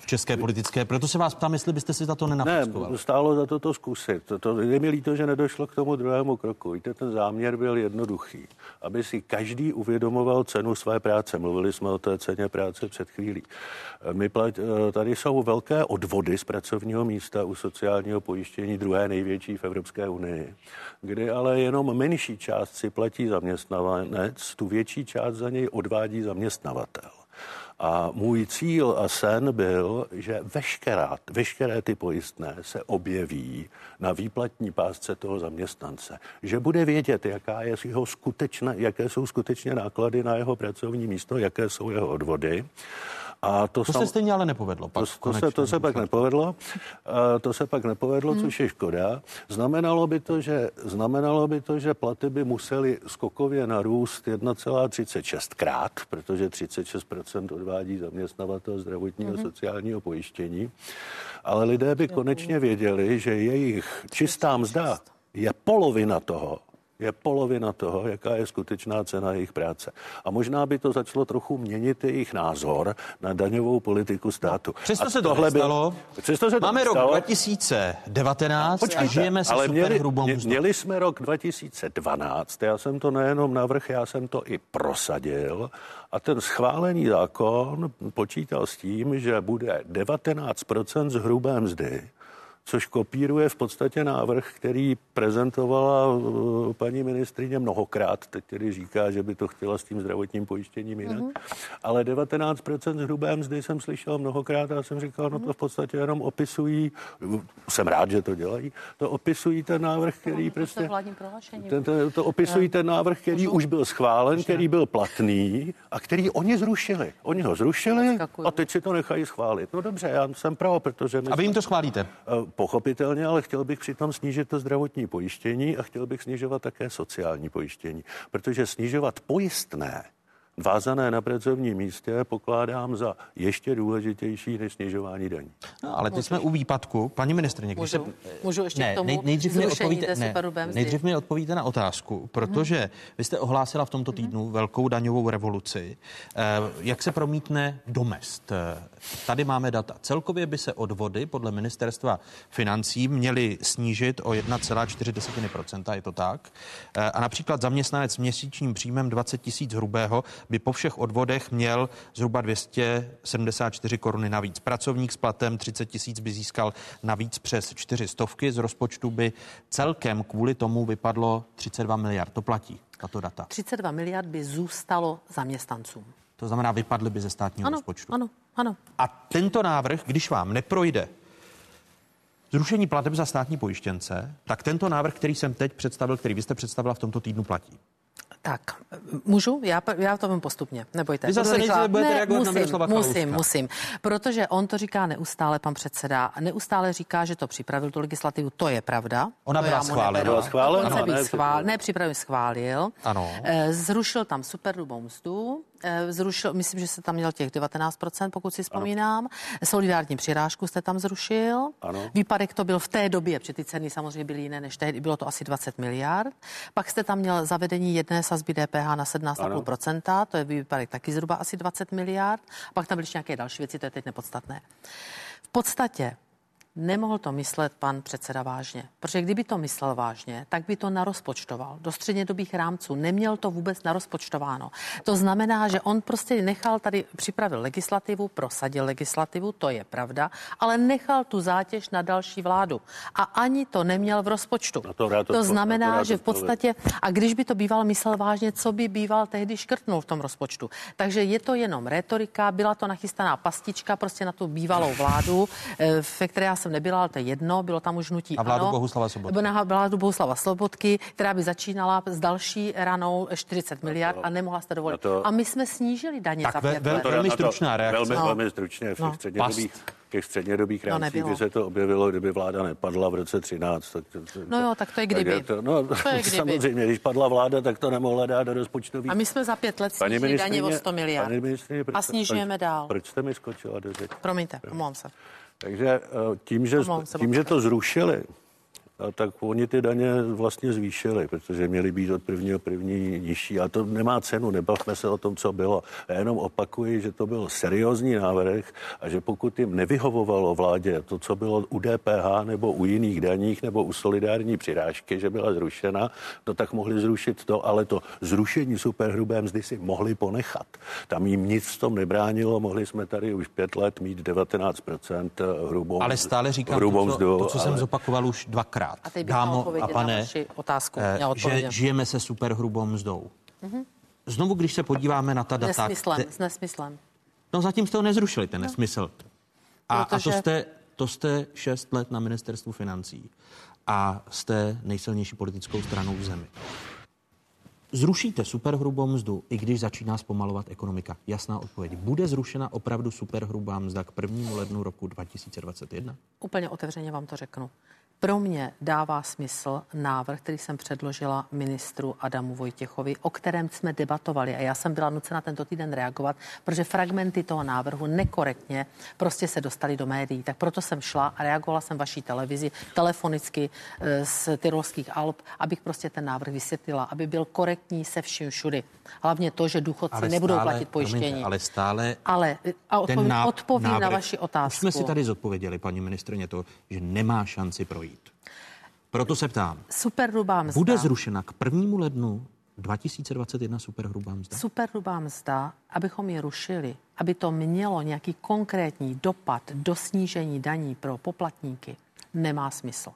v české politické, proto se vás ptám, jestli byste si za to nenafackoval. Ne, stálo za to to zkusit. To, to, je mi líto, že nedošlo k tomu druhému kroku. Víte, ten záměr byl jednoduchý, aby si každý uvědomoval cenu své práce. Mluvili jsme o té ceně práce před chvílí. My plat, tady jsou velké odvody z pracovního místa u sociálního pojištění, druhé největší v Evropské unii, kdy ale jenom menší část si platí zaměstnavanec, tu větší část za něj odvádí zaměstnavatel. A můj cíl a sen byl, že veškerá, veškeré ty pojistné se objeví na výplatní pásce toho zaměstnance. Že bude vědět, jaká je jeho skutečné, jaké jsou skutečně náklady na jeho pracovní místo, jaké jsou jeho odvody a to, to sam... se stejně ale nepovedlo. Pak to, to, se, to se pak nepovedlo. A to se pak nepovedlo, hmm. což je škoda. Znamenalo by to, že, znamenalo by to, že platy by musely skokově narůst 1,36 krát, protože 36% odvádí zaměstnavatel zdravotního hmm. sociálního pojištění. Ale lidé by konečně věděli, že jejich čistá mzda je polovina toho, je polovina toho, jaká je skutečná cena jejich práce. A možná by to začalo trochu měnit jejich názor na daňovou politiku státu. No, přesto a se to nestalo. Přesto se to Máme nestalo. rok 2019 Počkejte, a žijeme se ale měli, hrubou mě, měli jsme rok 2012, já jsem to nejenom navrh, já jsem to i prosadil a ten schválený zákon počítal s tím, že bude 19% z hrubé mzdy což kopíruje v podstatě návrh, který prezentovala uh, paní ministrině mnohokrát, teď tedy říká, že by to chtěla s tím zdravotním pojištěním jinak, mm-hmm. ale 19% hrubé mzdy jsem slyšel mnohokrát a jsem říkal, no to v podstatě jenom opisují, jsem rád, že to dělají, to opisují ten návrh, který prostě, ten, ten, to opisují ten návrh, který už byl schválen, který byl platný a který oni zrušili. Oni ho zrušili a teď si to nechají schválit. No dobře, já jsem pro, protože... My a vy jim to schválíte? Pochopitelně, ale chtěl bych přitom snížit to zdravotní pojištění a chtěl bych snižovat také sociální pojištění, protože snižovat pojistné vázané na pracovním místě pokládám za ještě důležitější než snižování daní. No, ale teď jsme u výpadku. Paní ministrně, když Můžu, se... můžu ještě ne, k tomu nej, nejdřív, mi odpovíte, ne, nejdřív mi odpovíte na otázku, protože Mhm. vy jste ohlásila v tomto týdnu velkou daňovou revoluci. Eh, Jak se promítne do mest? Eh, Tady máme data. Celkově by se odvody podle ministerstva financí měly snížit o 1,4%, je to tak? Eh, A například zaměstnanec s měsíčním příjmem 20 tisíc hrubého by po všech odvodech měl zhruba 274 koruny navíc. Pracovník s platem 30 tisíc by získal navíc přes 4 stovky. Z rozpočtu by celkem kvůli tomu vypadlo 32 miliard. To platí, tato data. 32 miliard by zůstalo zaměstnancům. To znamená, vypadly by ze státního Ano, rozpočtu. ano, ano. A tento návrh, když vám neprojde zrušení plateb za státní pojištěnce, tak tento návrh, který jsem teď představil, který vy jste představila v tomto týdnu, platí. Tak, můžu? Já, já to vím postupně, nebojte. Vy zase nejdříve budete ne, reagovat na musím, Miroslava musím, Kalouska. musím, protože on to říká neustále, pan předseda, a neustále říká, že to připravil tu legislativu, to je pravda. Ona to byla schválena. Byla schválena, Dokonce ne, schvál, připravil. ne, připravil, schválil. Ano. Eh, Zrušil tam superhrubou mzdu, zrušil, myslím, že se tam měl těch 19%, pokud si vzpomínám. Solidární přirážku jste tam zrušil. Ano. Výpadek to byl v té době, protože ty ceny samozřejmě byly jiné než tehdy, bylo to asi 20 miliard. Pak jste tam měl zavedení jedné sazby DPH na 17,5%, to je výpadek taky zhruba asi 20 miliard. Pak tam byly ještě nějaké další věci, to je teď nepodstatné. V podstatě Nemohl to myslet pan předseda vážně, protože kdyby to myslel vážně, tak by to narozpočtoval do střednědobých rámců. Neměl to vůbec narozpočtováno. To znamená, že on prostě nechal tady, připravil legislativu, prosadil legislativu, to je pravda, ale nechal tu zátěž na další vládu. A ani to neměl v rozpočtu. To to to znamená, rád že v podstatě, a když by to býval myslel vážně, co by býval tehdy škrtnul v tom rozpočtu. Takže je to jenom retorika, byla to nachystaná pastička prostě na tu bývalou vládu, eh, ve které já jsem nebyla, ale to je jedno, bylo tam už nutí Na vládu ano. Bohuslava Sobotky. Nebo Na vládu Bohuslava Slobodky, která by začínala s další ranou 40 miliard a nemohla jste dovolit. to- A my jsme snížili daně Tak za ve- pět ve- let. ve- Velmi Na to- stručná reakce. Velmi, No. velmi stručně. V těch No. střednědobých, těch střednědobých No, rámcích nebylo. by se to objevilo, kdyby vláda nepadla v roce 13. Tak to, to, No jo, tak to je kdyby. to, no, To je kdyby. samozřejmě, když padla vláda, tak to nemohla dát do rozpočtových. A my jsme za pět let snížili daně o ministryně- 100 miliard. paní ministryně, proč- A snižujeme proč- dál. Proč jste mi skočila do řeči? Promiňte, omlouvám se. Takže eh, tím, že, tím, že to zrušili, tak oni ty daně vlastně zvýšili, protože měly být od prvního první nižší. A to nemá cenu, nebavme se o tom, co bylo. Já jenom opakuji, že to byl seriózní návrh a že pokud jim nevyhovovalo vládě to, co bylo u DPH nebo u jiných daních nebo u solidární přirážky, že byla zrušena, no tak mohli zrušit to, ale to zrušení superhrubé mzdy si mohli ponechat. Tam jim nic v tom nebránilo, mohli jsme tady už pět let mít 19% hrubou Ale stále říkám hrubou to, co, mzdu, to, co jsem ale- zopakoval už dvakrát. A teď bych Dámo a pane, vaši otázku. eh, že žijeme se superhrubou mzdou. Znovu, když se podíváme na ta data... Nesmyslem, te- s nesmyslem. No zatím jste ho nezrušili, ten nesmysl. A, a to, Protože- jste, to jste šest let na ministerstvu financí a jste nejsilnější politickou stranou v zemi. Zrušíte superhrubou mzdu, i když začíná zpomalovat ekonomika? Jasná odpověď. Bude zrušena opravdu superhrubá mzda k 1. lednu roku 2021? Úplně otevřeně vám to řeknu. Pro mě dává smysl návrh, který jsem předložila ministru Adamu Vojtěchovi, o kterém jsme debatovali a já jsem byla nucena tento týden reagovat, protože fragmenty toho návrhu nekorektně prostě se dostaly do médií. Tak proto jsem šla a reagovala jsem vaší televizi telefonicky eh, z Tyrolských Alp, abych prostě ten návrh vysvětlila, aby byl korektní se vším všudy. Hlavně to, že důchodci nebudou platit pojištění. Promiňte, ale stále Ale a odpovím, ten náv- odpovím na návrh- vaši otázku. Už jsme si tady zodpověděli, paní ministrině, to, že nemá šanci projít. Proto se ptám, Superhrubá mzda. bude zrušena k 1. lednu 2021 superhrubá mzda? Superhrubá mzda, abychom ji rušili, aby to mělo nějaký konkrétní dopad do snížení daní pro poplatníky, nemá smysl.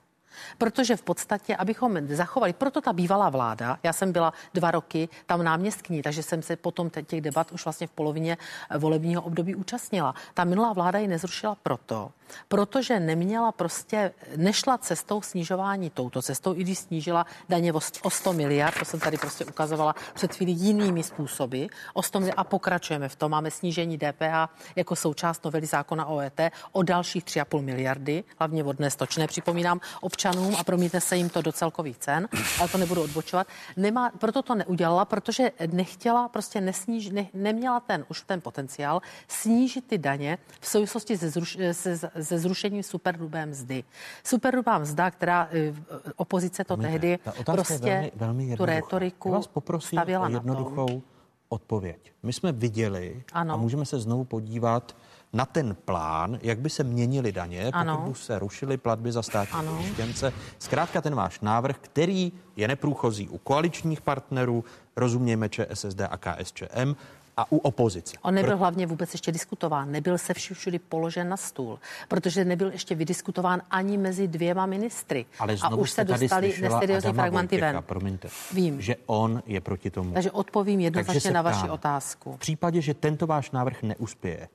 Protože v podstatě, abychom zachovali, proto ta bývalá vláda, já jsem byla dva roky tam náměstkní, takže jsem se potom těch debat už vlastně v polovině volebního období účastnila. Ta minulá vláda ji nezrušila proto, protože neměla prostě, nešla cestou snižování touto cestou, i když snížila daně o 100 miliard, to jsem tady prostě ukazovala před chvíli jinými způsoby, o 100 miliard a pokračujeme v tom. Máme snížení DPH jako součást novely zákona o ET o dalších 3,5 miliardy, hlavně vodné stočné, připomínám občanům a promítne se jim to do celkových cen, ale to nebudu odbočovat. Nemá, proto to neudělala, protože nechtěla, prostě nesníž, ne, neměla ten už ten potenciál snížit ty daně v souvislosti se, zruš, se, se zrušením superhrubé mzdy. Superhrubá mzda, která eh, opozice to Promiňte, tehdy prostě velmi, velmi tu rétoriku Já vás poprosím stavěla o jednoduchou na tom. odpověď. My jsme viděli ano. a můžeme se znovu podívat na ten plán, jak by se měnily daně, ano. pokud by se rušily platby za státní pojištěnce. Zkrátka ten váš návrh, který je neprůchozí u koaličních partnerů, rozumějme ČSSD a KSČM, a u opozice. On nebyl Pro... hlavně vůbec ještě diskutován, nebyl se všude položen na stůl, protože nebyl ještě vydiskutován ani mezi dvěma ministry. Ale a už se dostali neseriózní fragmenty ven. Promiňte, Vím. že on je proti tomu. Takže odpovím jednoznačně na vaši otázku. V případě, že tento váš návrh neuspěje,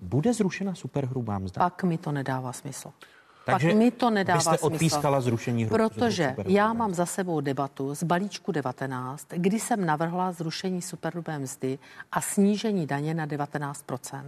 bude zrušena superhrubá mzda? Pak mi to nedává smysl. Takže pak mi to nedává byste odpískala zrušení hru, Protože já mám za sebou debatu z balíčku 19, kdy jsem navrhla zrušení superhrubé mzdy a snížení daně na 19%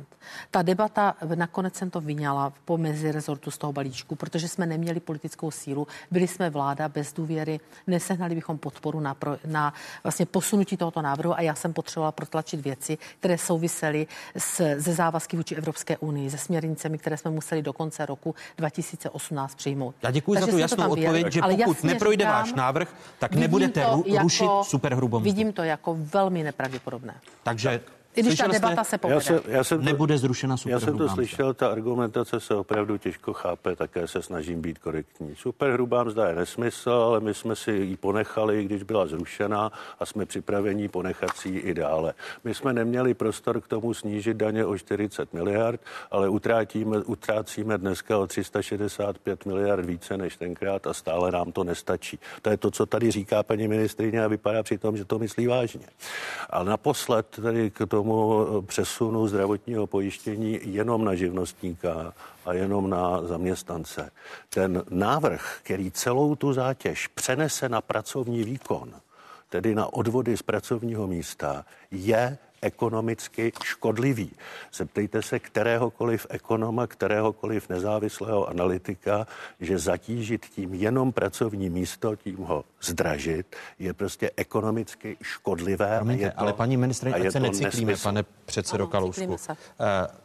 Ta debata, nakonec jsem to vyňala po rezortu z toho balíčku, protože jsme neměli politickou sílu, byli jsme vláda bez důvěry, nesehnali bychom podporu na, pro, na vlastně posunutí tohoto návrhu a já jsem potřebovala protlačit věci, které souvisely s, ze závazky vůči Evropské unii, se směrnicemi, které jsme museli do konce roku 2000 2018 přijmout. Já děkuji Takže za tu jasnou odpověď, že pokud neprojde říkám, váš návrh, tak nebudete ru- jako, rušit superhrubou Vidím to jako velmi nepravděpodobné. Takže i když ta debata se povede. Já jsem, já jsem to, Nebude zrušena Já jsem to slyšel, ta argumentace se opravdu těžko chápe, také se snažím být korektní. Superhrubá mzda je nesmysl, ale my jsme si ji ponechali, když byla zrušena a jsme připraveni ponechat si ji i dále. My jsme neměli prostor k tomu snížit daně o 40 miliard, ale utrátíme, utrácíme dneska o 365 miliard více než tenkrát a stále nám to nestačí. To je to, co tady říká paní ministrině a vypadá přitom, že to myslí vážně. Ale naposled tady k tomu tomu přesunu zdravotního pojištění jenom na živnostníka a jenom na zaměstnance. Ten návrh, který celou tu zátěž přenese na pracovní výkon, tedy na odvody z pracovního místa, je ekonomicky škodlivý. Zeptejte se kteréhokoliv ekonoma, kteréhokoliv nezávislého analytika, že zatížit tím jenom pracovní místo, tím ho zdražit, je prostě ekonomicky škodlivé. Promiňte, je to, ale paní ministrině, ať se necyklíme, pane předsedo Kalousku.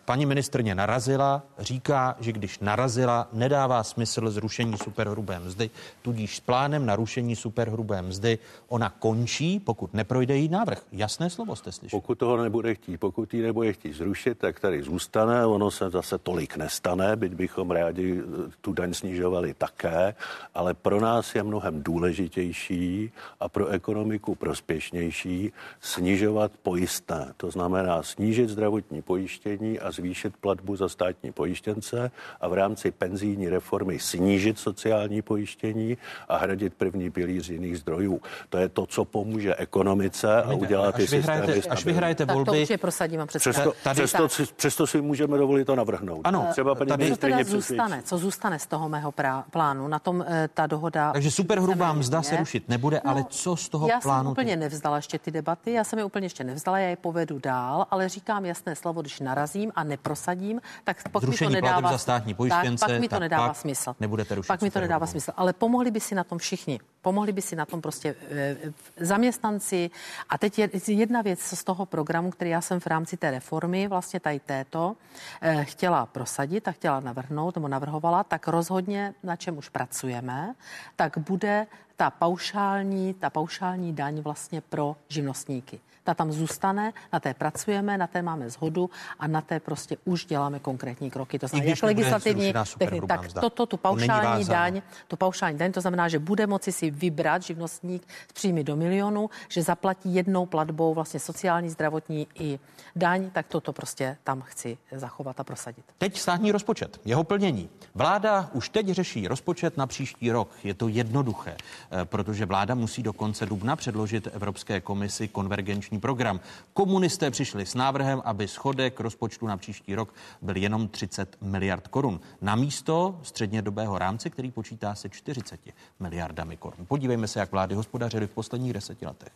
Paní ministrně narazila, říká, že když narazila, nedává smysl zrušení superhrubé mzdy, tudíž s plánem na rušení superhrubé mzdy ona končí, pokud neprojde jí návrh. Jasné slovo jste slyšeli. Pokud toho nebude chtít, pokud ji nebude chtít zrušit, tak tady zůstane, ono se zase tolik nestane, byť bychom rádi eh, tu daň snižovali také, ale pro nás je mnohem důležitější a pro ekonomiku prospěšnější snižovat pojistné. To znamená snížit zdravotní pojištění a zvýšit platbu za státní pojištěnce a v rámci penzijní reformy snížit sociální pojištění a hradit první pilíř jiných zdrojů. To je to, co pomůže ekonomice a udělat ty systémy. Až vyhrajete tak volby. To prosadím a přesto, tady, přesto, si, přesto si můžeme dovolit to navrhnout. Ano, třeba paní tady, co teda zůstane, co zůstane z toho mého prá, plánu, na tom e, ta dohoda. Takže superhrubá mzda se rušit nebude, no, ale co z toho já plánu? Já jsem úplně nevzdala ještě ty debaty, já jsem je úplně ještě nevzdala, já je povedu dál, ale říkám jasné slovo, když narazím a neprosadím, tak pak Zrušení mi to nedává, za státní pojištěnce, tak, pak mi to nedává smysl. Nebudete rušit pak mi to nedává smysl, ale pomohli by si na tom všichni. Pomohli by si na tom prostě e, zaměstnanci. A teď je jedna věc z toho programu, který já jsem v rámci té reformy, vlastně tady této, eh, chtěla prosadit a chtěla navrhnout, nebo navrhovala, tak rozhodně, na čem už pracujeme, tak bude ta paušální, ta paušální daň vlastně pro živnostníky. Ta tam zůstane, na té pracujeme, na té máme zhodu a na té prostě už děláme konkrétní kroky. To znamená, jak legislativní technik, tak toto, tu paušální daň, tu paušální daň, to znamená, že bude moci si vybrat živnostník z příjmy do milionu, že zaplatí jednou platbou vlastně sociální, zdravotní i daň, tak toto prostě tam chci zachovat a prosadit. Teď státní rozpočet, jeho plnění. Vláda už teď řeší rozpočet na příští rok. Je to jednoduché. eh, protože vláda musí do konce dubna předložit Evropské komisi konvergenční program. Komunisté přišli s návrhem, aby schodek rozpočtu na příští rok byl jenom 30 miliard korun. Na místo střednědobého rámce, který počítá se 40 miliardami korun. Podívejme se, jak vlády hospodařily v posledních deseti letech.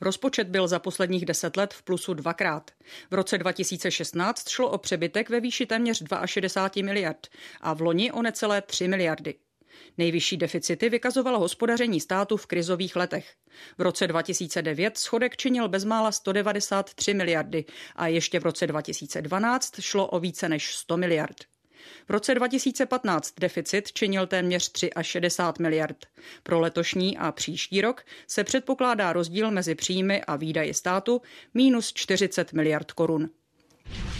Rozpočet byl za posledních deset let v plusu dvakrát. V roce 2016 šlo o přebytek ve výši téměř 62 miliard a v loni o necelé 3 miliardy. Nejvyšší deficity vykazovalo hospodaření státu v krizových letech. V roce 2009 schodek činil bezmála 193 miliardy a ještě v roce 2012 šlo o více než 100 miliard. V roce 2015 deficit činil téměř 63 miliard. Pro letošní a příští rok se předpokládá rozdíl mezi příjmy a výdaje státu minus 40 miliard korun.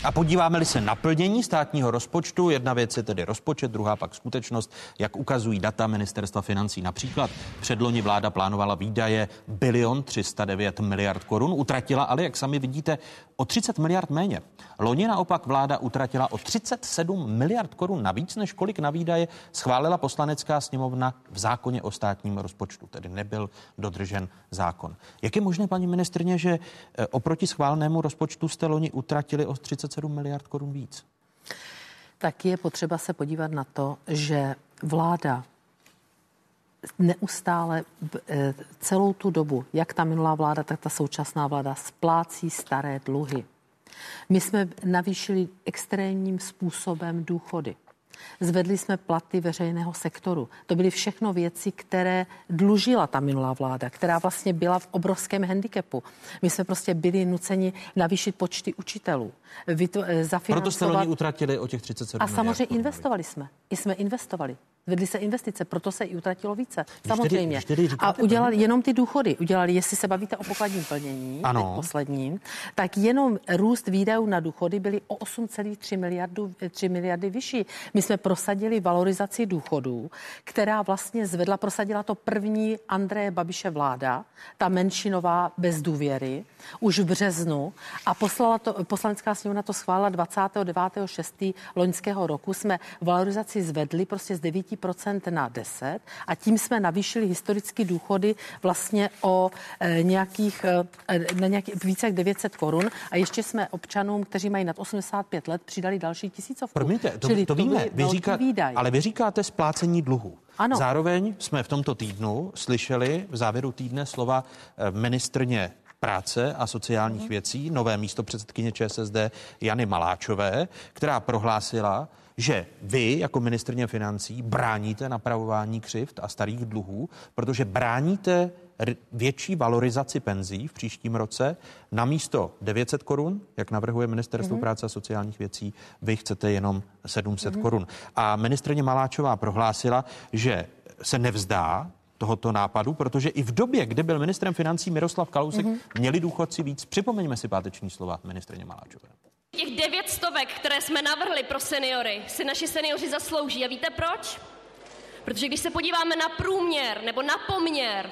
A podíváme-li se na plnění státního rozpočtu, jedna věc je tedy rozpočet, druhá pak skutečnost, jak ukazují data ministerstva financí. Například předloni vláda plánovala výdaje bilion 309 miliard korun, utratila ale, jak sami vidíte, o 30 miliard méně. Loni naopak vláda utratila o 37 miliard korun navíc, než kolik na výdaje schválila poslanecká sněmovna v zákoně o státním rozpočtu, tedy nebyl dodržen zákon. Jak je možné, paní ministrně, že eh, oproti schválnému rozpočtu jste loni utratili o 37 miliard korun víc? Tak je potřeba se podívat na to, že vláda neustále eh, celou tu dobu, jak ta minulá vláda, tak ta současná vláda splácí staré dluhy. My jsme navýšili extrémním způsobem důchody. Zvedli jsme platy veřejného sektoru. To byly všechno věci, které dlužila ta minulá vláda, která vlastně byla v obrovském handicapu. My jsme prostě byli nuceni navýšit počty učitelů. Vytvo- zafinancovat... Proto jste loni utratili o těch 37 A samozřejmě investovali jsme. I jsme investovali. Vedly se investice, proto se i utratilo více. Samozřejmě. Když tedy, když tedy a udělali jenom ty důchody. Udělali, jestli se bavíte o pokladním plnění, ano. posledním, tak jenom růst výdajů na důchody byly o 8,3 miliardu, 3 miliardy vyšší. My jsme prosadili valorizaci důchodů, která vlastně zvedla, prosadila to první Andreje Babiše vláda, ta menšinová bez důvěry, už v březnu a poslala to, poslanecká sněmovna to schválila 29.6. loňského roku. Jsme valorizaci zvedli prostě z 9 5% na 10 a tím jsme navýšili historicky důchody vlastně o e, nějakých, e, na nějaký, více jak 900 korun a ještě jsme občanům, kteří mají nad 85 let, přidali další tisícovku. Promiňte, to, Čili to víme, vy říká, ale vy říkáte splácení dluhu. Ano. Zároveň jsme v tomto týdnu slyšeli v závěru týdne slova e, ministrně práce a sociálních hmm. věcí, nové místo předsedkyně ČSSD Jany Maláčové, která prohlásila, že vy jako ministrně financí bráníte napravování křivt a starých dluhů, protože bráníte větší valorizaci penzí v příštím roce na místo 900 korun, jak navrhuje Ministerstvo mm-hmm. práce a sociálních věcí, vy chcete jenom 700 mm-hmm. korun. A ministrně Maláčová prohlásila, že se nevzdá tohoto nápadu, protože i v době, kdy byl ministrem financí Miroslav Kalousek, mm-hmm. měli důchodci víc. Připomeňme si páteční slova ministrně Maláčové. Těch devět stovek, které jsme navrhli pro seniory, si naši seniori zaslouží. A víte proč? Protože když se podíváme na průměr nebo na poměr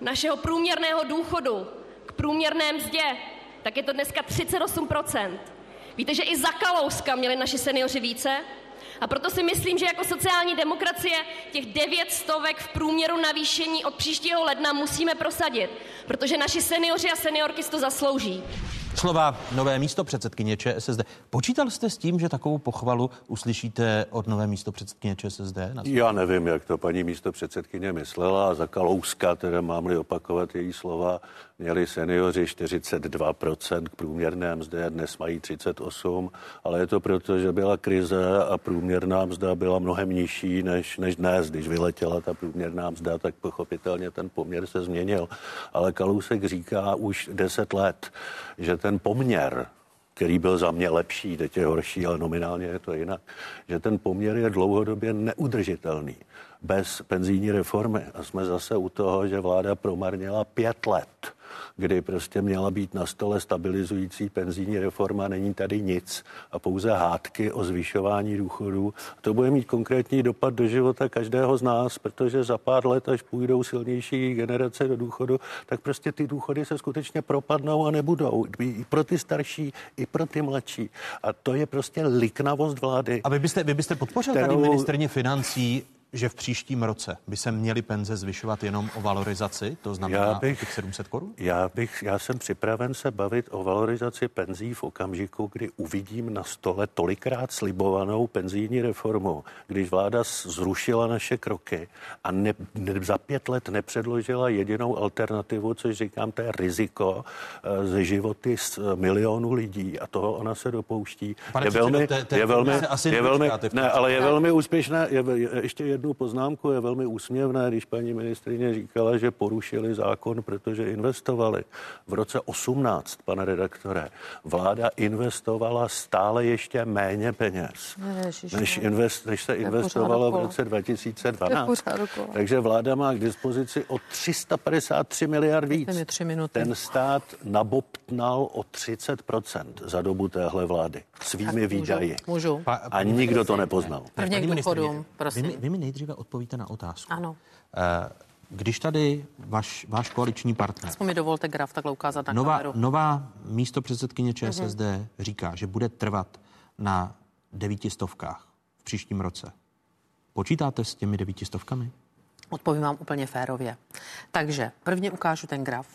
našeho průměrného důchodu k průměrné mzdě, tak je to dneska 38%. Víte, že i za Kalouska měli naši seniori více? A proto si myslím, že jako sociální demokracie těch devět stovek v průměru navýšení od příštího ledna musíme prosadit, protože naši seniori a seniorky si to zaslouží. Slova nové místo předsedkyně ČSSD. Počítal jste s tím, že takovou pochvalu uslyšíte od nové místo předsedkyně ČSSD? Já nevím, jak to paní místo předsedkyně myslela. Za Kalouska, teda mám-li opakovat její slova, měli seniori 42% k průměrné mzdy dnes mají 38%, ale je to proto, že byla krize a průměrná mzda byla mnohem nižší než, než dnes. Když vyletěla ta průměrná mzda, tak pochopitelně ten poměr se změnil. Ale Kalousek říká už 10 let, že ten poměr který byl za mě lepší, teď je horší, ale nominálně je to jinak, že ten poměr je dlouhodobě neudržitelný bez penzijní reformy. A jsme zase u toho, že vláda promarnila pět let kdy prostě měla být na stole stabilizující penzijní reforma, není tady nic a pouze hádky o zvyšování důchodů. To bude mít konkrétní dopad do života každého z nás, protože za pár let, až půjdou silnější generace do důchodu, tak prostě ty důchody se skutečně propadnou a nebudou. I pro ty starší, i pro ty mladší. A to je prostě liknavost vlády. A vy byste, vy byste podpořil kterou... tady ministrně financí že v příštím roce by se měly penze zvyšovat jenom o valorizaci, to znamená já bych, těch 700 korun? Já, bych, já jsem připraven se bavit o valorizaci penzí v okamžiku, kdy uvidím na stole tolikrát slibovanou penzijní reformu, když vláda zrušila naše kroky a ne, ne, za pět let nepředložila jedinou alternativu, což říkám, to je riziko uh, ze životy z uh, milionů lidí a toho ona se dopouští. Pane je velmi, je velmi, je velmi, ne, ale je velmi úspěšné, je, je, ještě jednu poznámku, je velmi úsměvné, když paní ministrině říkala, že porušili zákon, protože investovali. V roce 18, pane redaktore, vláda investovala stále ještě méně peněz, než, invest, než se investovalo v roce 2012. Takže vláda má k dispozici o 353 miliard víc. Ten stát nabobtnal o 30% za dobu téhle vlády svými výdaji. Můžu. A nikdo to nepoznal. Prvně k důchodům, prosím. Vy, vy mi nejdříve odpovíte na otázku. Ano. Eh, když tady váš, váš koaliční partner... Aspoň mi dovolte graf takhle ukázat na nová, kameru. Nová místo předsedkyně ČSSD mm-hmm. říká, že bude trvat na devítistovkách v příštím roce. Počítáte s těmi devítistovkami? Odpovím vám úplně férově. Takže prvně ukážu ten graf.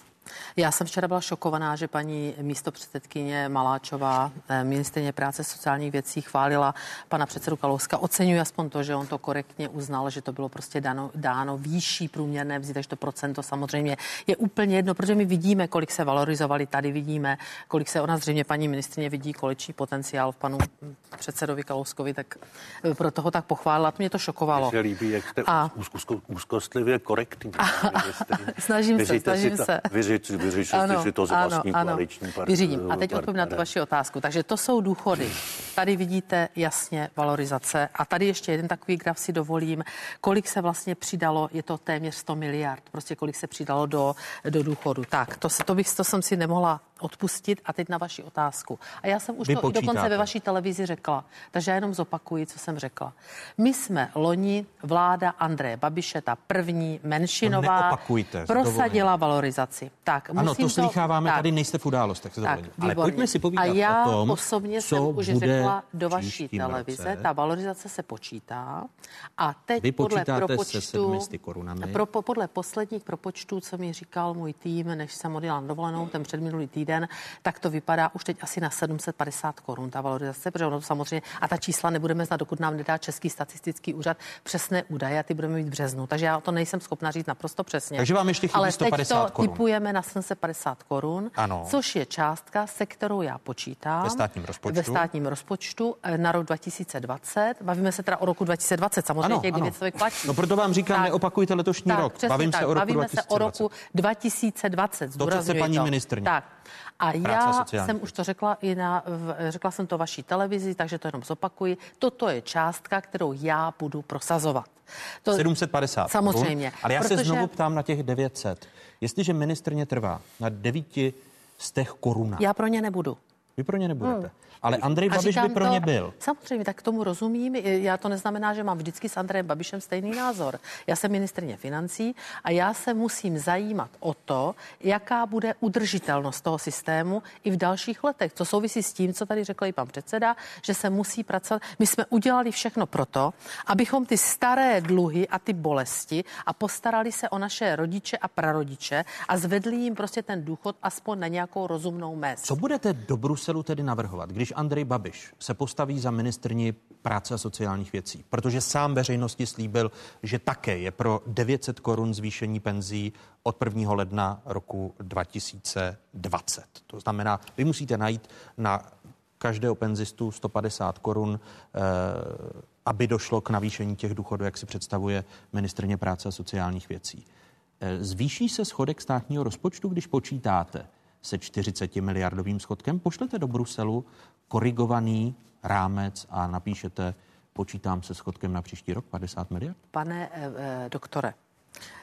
Já jsem včera byla šokovaná, že paní místopředsedkyně Maláčová, eh, ministrině práce sociálních věcí, chválila pana předsedu Kalouska. Oceňuji aspoň to, že on to korektně uznal, že to bylo prostě dáno, dáno výšší průměrné vzít, takže to procento samozřejmě je úplně jedno, protože my vidíme, kolik se valorizovali, tady vidíme, kolik se ona zřejmě paní ministrině vidí, količí potenciál v panu předsedovi Kalouskovi, tak eh, pro toho tak pochválila. Mě to šokovalo. Mně se líbí, jak jste a, úzkostlivě korektní. Snažím se, snažím se. Vyři, vyřešili ano, si to z vlastní ano, koaliční par- Vyřídím. A teď odpovím na tu vaši otázku. Takže to jsou důchody. Tady vidíte jasně valorizace. A tady ještě jeden takový graf si dovolím. Kolik se vlastně přidalo, je to téměř 100 miliard. Prostě kolik se přidalo do, do důchodu. Tak, to, se, to, bych, to jsem si nemohla odpustit. A teď na vaši otázku. A já jsem už Vy to počítáte. dokonce ve vaší televizi řekla. Takže já jenom zopakuji, co jsem řekla. My jsme loni, vláda Andreje Babiše, ta první menšinová, prosadila valorizaci. Tak, ano, to slycháváme, to, tady nejste v událostech. Tak, Ale pojďme si povídat A já o tom, osobně co jsem už řekla do vaší televize, roce. ta valorizace se počítá a teď Vy podle propočtu, se korunami. Pro, podle posledních propočtů, co mi říkal můj tým, než jsem odjela na dovolenou ten předminulý týden, tak to vypadá už teď asi na 750 korun ta valorizace, protože ono samozřejmě, a ta čísla nebudeme znát, dokud nám nedá Český statistický úřad přesné údaje a ty budeme mít v březnu. Takže já to nejsem schopna říct naprosto přesně. Takže vám ještě chybí Ale 150 teď to korun. typujeme na 750 korun, ano. což je částka, se kterou já počítám. Ve státním rozpočtu. Ve státním rozpočtu eh, na rok 2020. Bavíme se teda o roku 2020, samozřejmě ano, těch 900 platí. No proto vám říkám, tak, neopakujte letošní tak, rok. Bavím tak, se o roku bavíme 2020. se o roku 2020. To, co se paní to. ministrně. Tak. A já jsem už to řekla i na, řekla jsem to vaší televizi, takže to jenom zopakuji. Toto je částka, kterou já budu prosazovat. To, 750. Samozřejmě. Ale já protože... se znovu ptám na těch 900. Jestliže ministrně trvá na 900 korunách. Já pro ně nebudu. Vy pro ně nebudete. Hmm. Ale Andrej Babiš by pro to, ně byl. Samozřejmě, tak k tomu rozumím. Já to neznamená, že mám vždycky s Andrejem Babišem stejný názor. Já jsem ministrně financí a já se musím zajímat o to, jaká bude udržitelnost toho systému i v dalších letech. To souvisí s tím, co tady řekl i pan předseda, že se musí pracovat. My jsme udělali všechno proto, abychom ty staré dluhy a ty bolesti a postarali se o naše rodiče a prarodiče a zvedli jim prostě ten důchod aspoň na nějakou rozumnou mez. Co budete do Bruselu tedy navrhovat, když Andrej Babiš se postaví za ministrní práce a sociálních věcí, protože sám veřejnosti slíbil, že také je pro 900 korun zvýšení penzí od 1. ledna roku 2020. To znamená, vy musíte najít na každého penzistu 150 korun, eh, aby došlo k navýšení těch důchodů, jak si představuje ministrně práce a sociálních věcí. Eh, zvýší se schodek státního rozpočtu, když počítáte se 40 miliardovým schodkem, pošlete do Bruselu korigovaný rámec a napíšete, počítám se schodkem na příští rok 50 miliard? Pane eh, eh, doktore,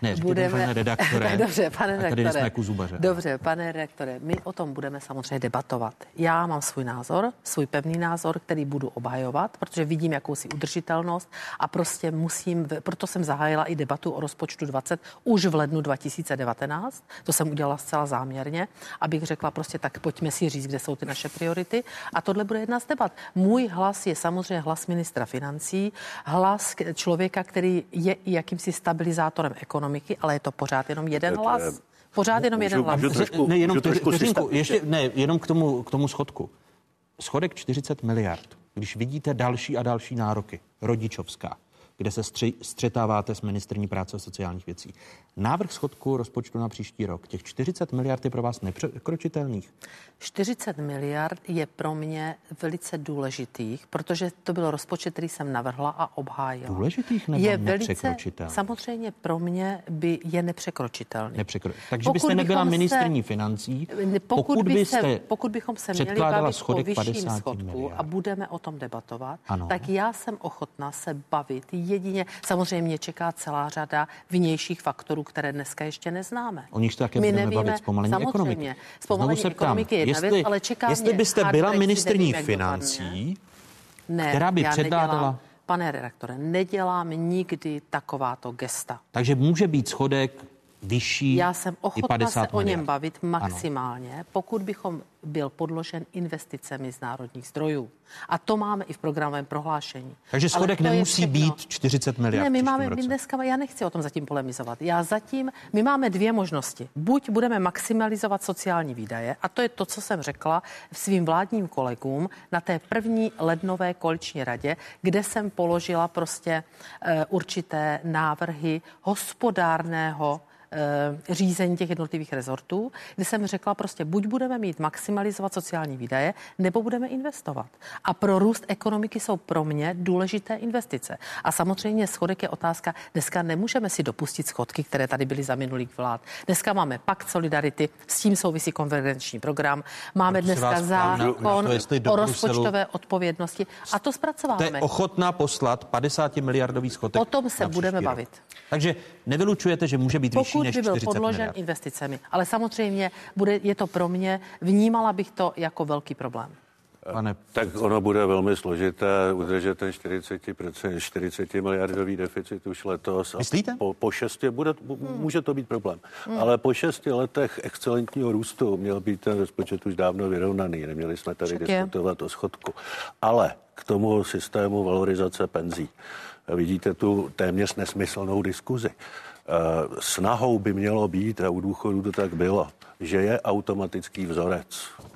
Ne, budeme... pane redaktore. Dobře, pane redaktore. tady jsme jako zubaře. Dobře, pane redaktore, my o tom budeme samozřejmě debatovat. Já mám svůj názor, svůj pevný názor, který budu obhajovat, protože vidím jakousi udržitelnost a prostě musím, proto jsem zahájila i debatu o rozpočtu 20 už v lednu 2019. To jsem udělala zcela záměrně, abych řekla prostě tak pojďme si říct, kde jsou ty naše priority. A tohle bude jedna z debat. Můj hlas je samozřejmě hlas ministra financí, hlas člověka, který je jakýmsi stabilizátorem ekonomiky ale je to pořád jenom jeden to hlas. Je, pořád jenom můžu, jeden hlas. Trošku, ne, jenom, trošku vteřinku, ještě, ne, jenom k tomu, k tomu schodku. Schodek 40 miliard. Když vidíte další a další nároky, rodičovská, kde se stři, střetáváte s ministrní práce a sociálních věcí. Návrh schodku rozpočtu na příští rok, těch 40 miliard je pro vás nepřekročitelných? 40 miliard je pro mě velice důležitých, protože to byl rozpočet, který jsem navrhla a obhájila. Důležitých nebo je velice, samozřejmě pro mě by je nepřekročitelný. Nepřekro... Takže pokud byste nebyla ministrní se, financí, pokud, pokud, byste pokud bychom se měli bavit schodek o vyšším schodku miliard. a budeme o tom debatovat, ano. tak já jsem ochotná se bavit jedině. Samozřejmě čeká celá řada vnějších faktorů, které dneska ještě neznáme. O nich také My budeme nevíme, bavit zpomalení ekonomiky. Zpomalení ekonomiky je jedna jestli, věc, ale čeká Jestli byste byla ministrní financí, ne, která by předádala... Nedělám, pane redaktore, nedělám nikdy takováto gesta. Takže může být schodek vyšší Já jsem ochotná se miliard. o něm bavit maximálně, ano. pokud bychom byl podložen investicemi z národních zdrojů. A to máme i v programovém prohlášení. Takže schodek nemusí být 40 miliard. Ne, my máme my dneska, já nechci o tom zatím polemizovat. Já zatím, my máme dvě možnosti. Buď budeme maximalizovat sociální výdaje, a to je to, co jsem řekla svým vládním kolegům na té první lednové koaliční radě, kde jsem položila prostě uh, určité návrhy hospodárného řízení těch jednotlivých rezortů, kdy jsem řekla prostě, buď budeme mít maximalizovat sociální výdaje, nebo budeme investovat. A pro růst ekonomiky jsou pro mě důležité investice. A samozřejmě schodek je otázka, dneska nemůžeme si dopustit schodky, které tady byly za minulých vlád. Dneska máme pakt solidarity, s tím souvisí konvergenční program, máme dneska zákon o rozpočtové odpovědnosti a to zpracováme. Jste ochotná poslat 50 miliardový schodek? O tom se budeme bavit. Takže nevylučujete, že může být Pokud vyšší než by byl 40 podložen miliard. investicemi. Ale samozřejmě bude, je to pro mě, vnímala bych to jako velký problém. Pane... Tak ono bude velmi složité udržet ten 40%, 40 miliardový deficit už letos. Myslíte? Po, po šesti bude, může to být problém. Hmm. Ale po šesti letech excelentního růstu měl být ten rozpočet už dávno vyrovnaný. Neměli jsme tady Však diskutovat je. o schodku. Ale k tomu systému valorizace penzí. Vidíte tu téměř nesmyslnou diskuzi. Eh, snahou by mělo být, a u důchodu to tak bylo, že je automatický vzorec.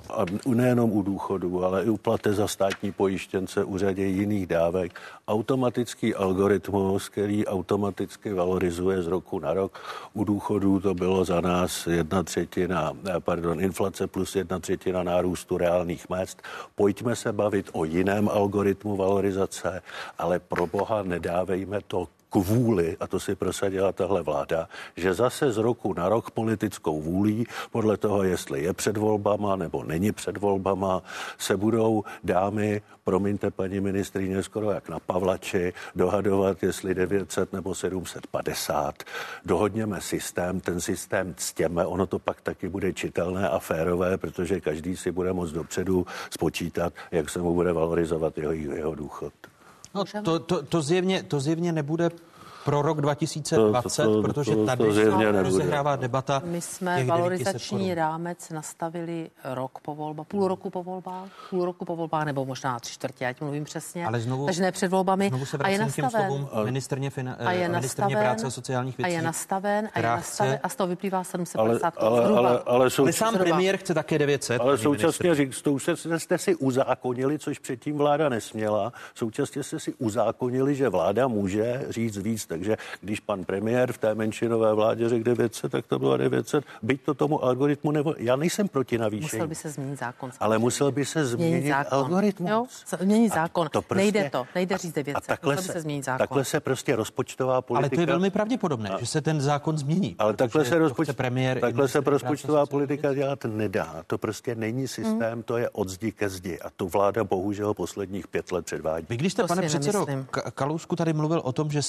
A nejenom u důchodu, ale i u plate za státní pojištěnce, u řadě jiných dávek. Automatický algoritmus, který automaticky valorizuje z roku na rok. U důchodů to bylo za nás jedna třetina, eh, pardon, inflace plus jedna třetina nárůstu reálných mest. Pojďme se bavit o jiném algoritmu valorizace, ale pro boha nedávejme to kvůli, a to si prosadila tahle vláda, že zase z roku na rok politickou vůlí, podle toho, jestli je před volbama nebo není před volbama, se budou dámy, promiňte paní ministrině, skoro jak na Pavlači, dohadovat, jestli 900 nebo 750. Dohodněme systém, ten systém ctěme, ono to pak taky bude čitelné a férové, protože každý si bude moct dopředu spočítat, jak se mu bude valorizovat jeho, jeho důchod. No, to, to, to, zjevně, to zjevně nebude pro rok 2020, to, to, protože tady to, to rozehrává debata. My jsme těch valorizační rámec nastavili rok po volbách, půl roku po volbách, půl roku po volbách, nebo možná tři čtvrtě, tím mluvím přesně. Ale znovu, Takže ne před volbami. Znovu se a je nastaven. Těm slovům ministrně, fina, a je nastaven, práce a sociálních věcí. A je nastaven, a je nastaven, a z toho vyplývá 750 ale, ale, ale, ale, souč... ale sám premiér chce také 900. Ale současně řík, to už jste si uzákonili, což předtím vláda nesměla. Současně jste si uzákonili, že vláda může říct víc takže když pan premiér v té menšinové vládě řekl 900, tak to bylo 900. Byť to tomu algoritmu nebo... Já nejsem proti navýšení. Musel by se změnit zákon. Ale musel by se změnit, změnit zákon. algoritmus. Jo, změnit zákon. To prostě, nejde to, nejde říct 900. A takhle se, se změnit zákon. Takhle se prostě rozpočtová politika... Ale to je velmi pravděpodobné, a, že se ten zákon změní. Ale takhle se, rozpoč... premiér takhle se rozpočtová politika dělat nedá. To prostě není systém, hmm. to je od zdi ke zdi. A tu vláda bohužel posledních pět let předvádí. Vy když jste, to pane předsedo Kalousku, tady mluvil o tom, že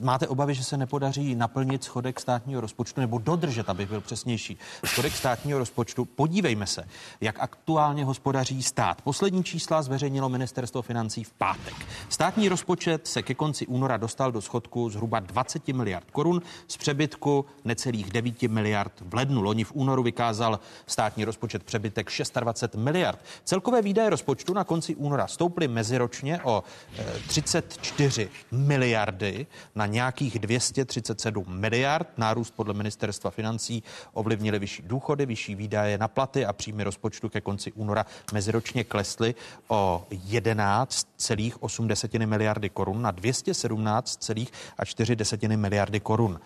máte obavy, že se nepodaří naplnit schodek státního rozpočtu nebo dodržet, abych byl přesnější, schodek státního rozpočtu. Podívejme se, jak aktuálně hospodaří stát. Poslední čísla zveřejnilo ministerstvo financí v pátek. Státní rozpočet se ke konci února dostal do schodku zhruba 20 miliard korun z přebytku necelých 9 miliard v lednu. Loni v únoru vykázal státní rozpočet přebytek 26 miliard. Celkové výdaje rozpočtu na konci února stouply meziročně o 34 eh, miliardy na nějakých 237 miliard. Nárůst podle ministerstva financí ovlivnili vyšší důchody, vyšší výdaje na platy a příjmy rozpočtu ke konci února meziročně klesly o 11,8 miliardy korun na 217,4 miliardy korun.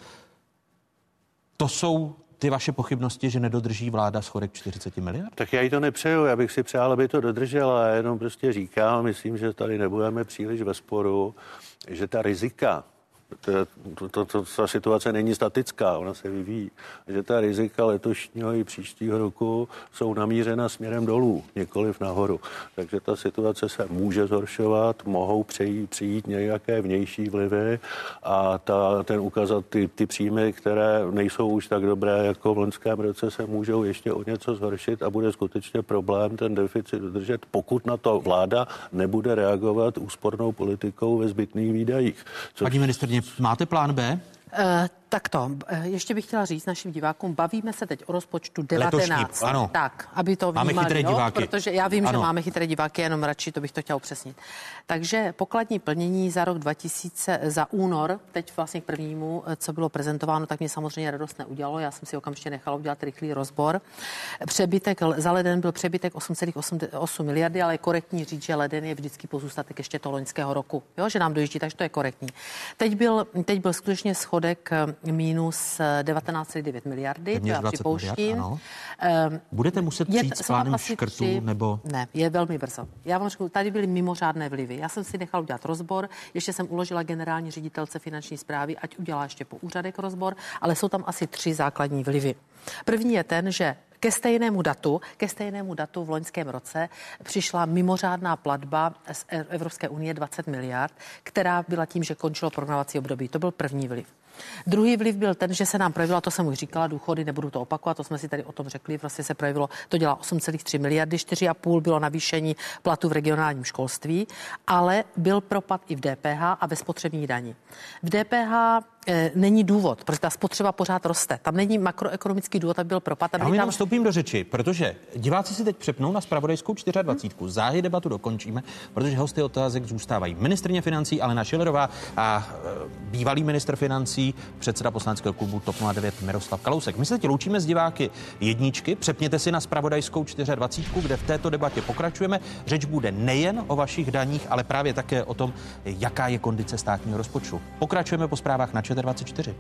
To jsou ty vaše pochybnosti, že nedodrží vláda schodek 40 miliard? Tak já jí to nepřeju, já bych si přál, aby to dodržela. Jenom prostě říkám, myslím, že tady nebudeme příliš ve sporu, že ta rizika, ta situace není statická, ona se vyvíjí. Že ta rizika letošního i příštího roku jsou namířena směrem dolů, nikoliv nahoru. Takže ta situace se může zhoršovat, mohou přijít, přijít nějaké vnější vlivy a ta, ten ukázat ty, ty příjmy, které nejsou už tak dobré jako v loňském roce, se můžou ještě o něco zhoršit a bude skutečně problém ten deficit dodržet, pokud na to vláda nebude reagovat úspornou politikou ve zbytných výdajích. Což... Paní ministrně, máte plán B? Tak to, eh, ještě bych chtěla říct našim divákům, bavíme se teď o rozpočtu 19. Letošní, ano. Tak, aby to vnímali, máme chytré jo, diváky. protože já vím, ano. že máme chytré diváky, jenom radši to bych to chtěla upřesnit. Takže pokladní plnění za rok 2000, za únor, teď vlastně k prvnímu, eh, co bylo prezentováno, tak mě samozřejmě radost neudělalo. Já jsem si okamžitě nechala udělat rychlý rozbor. Přebytek za leden byl přebytek 8,8 miliardy, ale je korektní říct, že leden je vždycky pozůstatek ještě to loňského roku, jo, že nám dojíždí, takže to je korektní. Teď byl, teď byl skutečně schodek minus 19,9 miliardy, to já připouštím. Miliard, um, Budete muset přijít s plánem škrtů, tři, nebo? Ne, je velmi brzo. Já vám řeknu, tady byly mimořádné vlivy. Já jsem si nechal udělat rozbor, ještě jsem uložila generální ředitelce finanční zprávy, ať udělá ještě po úřadek rozbor, ale jsou tam asi tři základní vlivy. První je ten, že ke stejnému datu, ke stejnému datu v loňském roce přišla mimořádná platba z Evropské unie 20 miliard, která byla tím, že končilo programovací období. To byl první vliv. Druhý vliv byl ten, že se nám projevilo, to jsem už říkala, důchody, nebudu to opakovat, to jsme si tady o tom řekli, prostě se projevilo, to dělá 8,3 miliardy, 4,5 bylo navýšení platu v regionálním školství, ale byl propad i v DPH a ve spotřební dani. V DPH není důvod, protože ta spotřeba pořád roste. Tam není makroekonomický důvod, aby byl propad. Aby tam vstoupím do řeči, protože diváci si teď přepnou na spravodajskou 24. Hmm. Záhy debatu dokončíme, protože hosty otázek zůstávají. Ministrně financí Alena Šilerová a e, bývalý ministr financí, předseda poslaneckého klubu TOP 09 Miroslav Kalousek. My se teď loučíme s diváky jedničky. Přepněte si na spravodajskou 24, kde v této debatě pokračujeme. Řeč bude nejen o vašich daních, ale právě také o tom, jaká je kondice státního rozpočtu. Pokračujeme po zprávách na 24.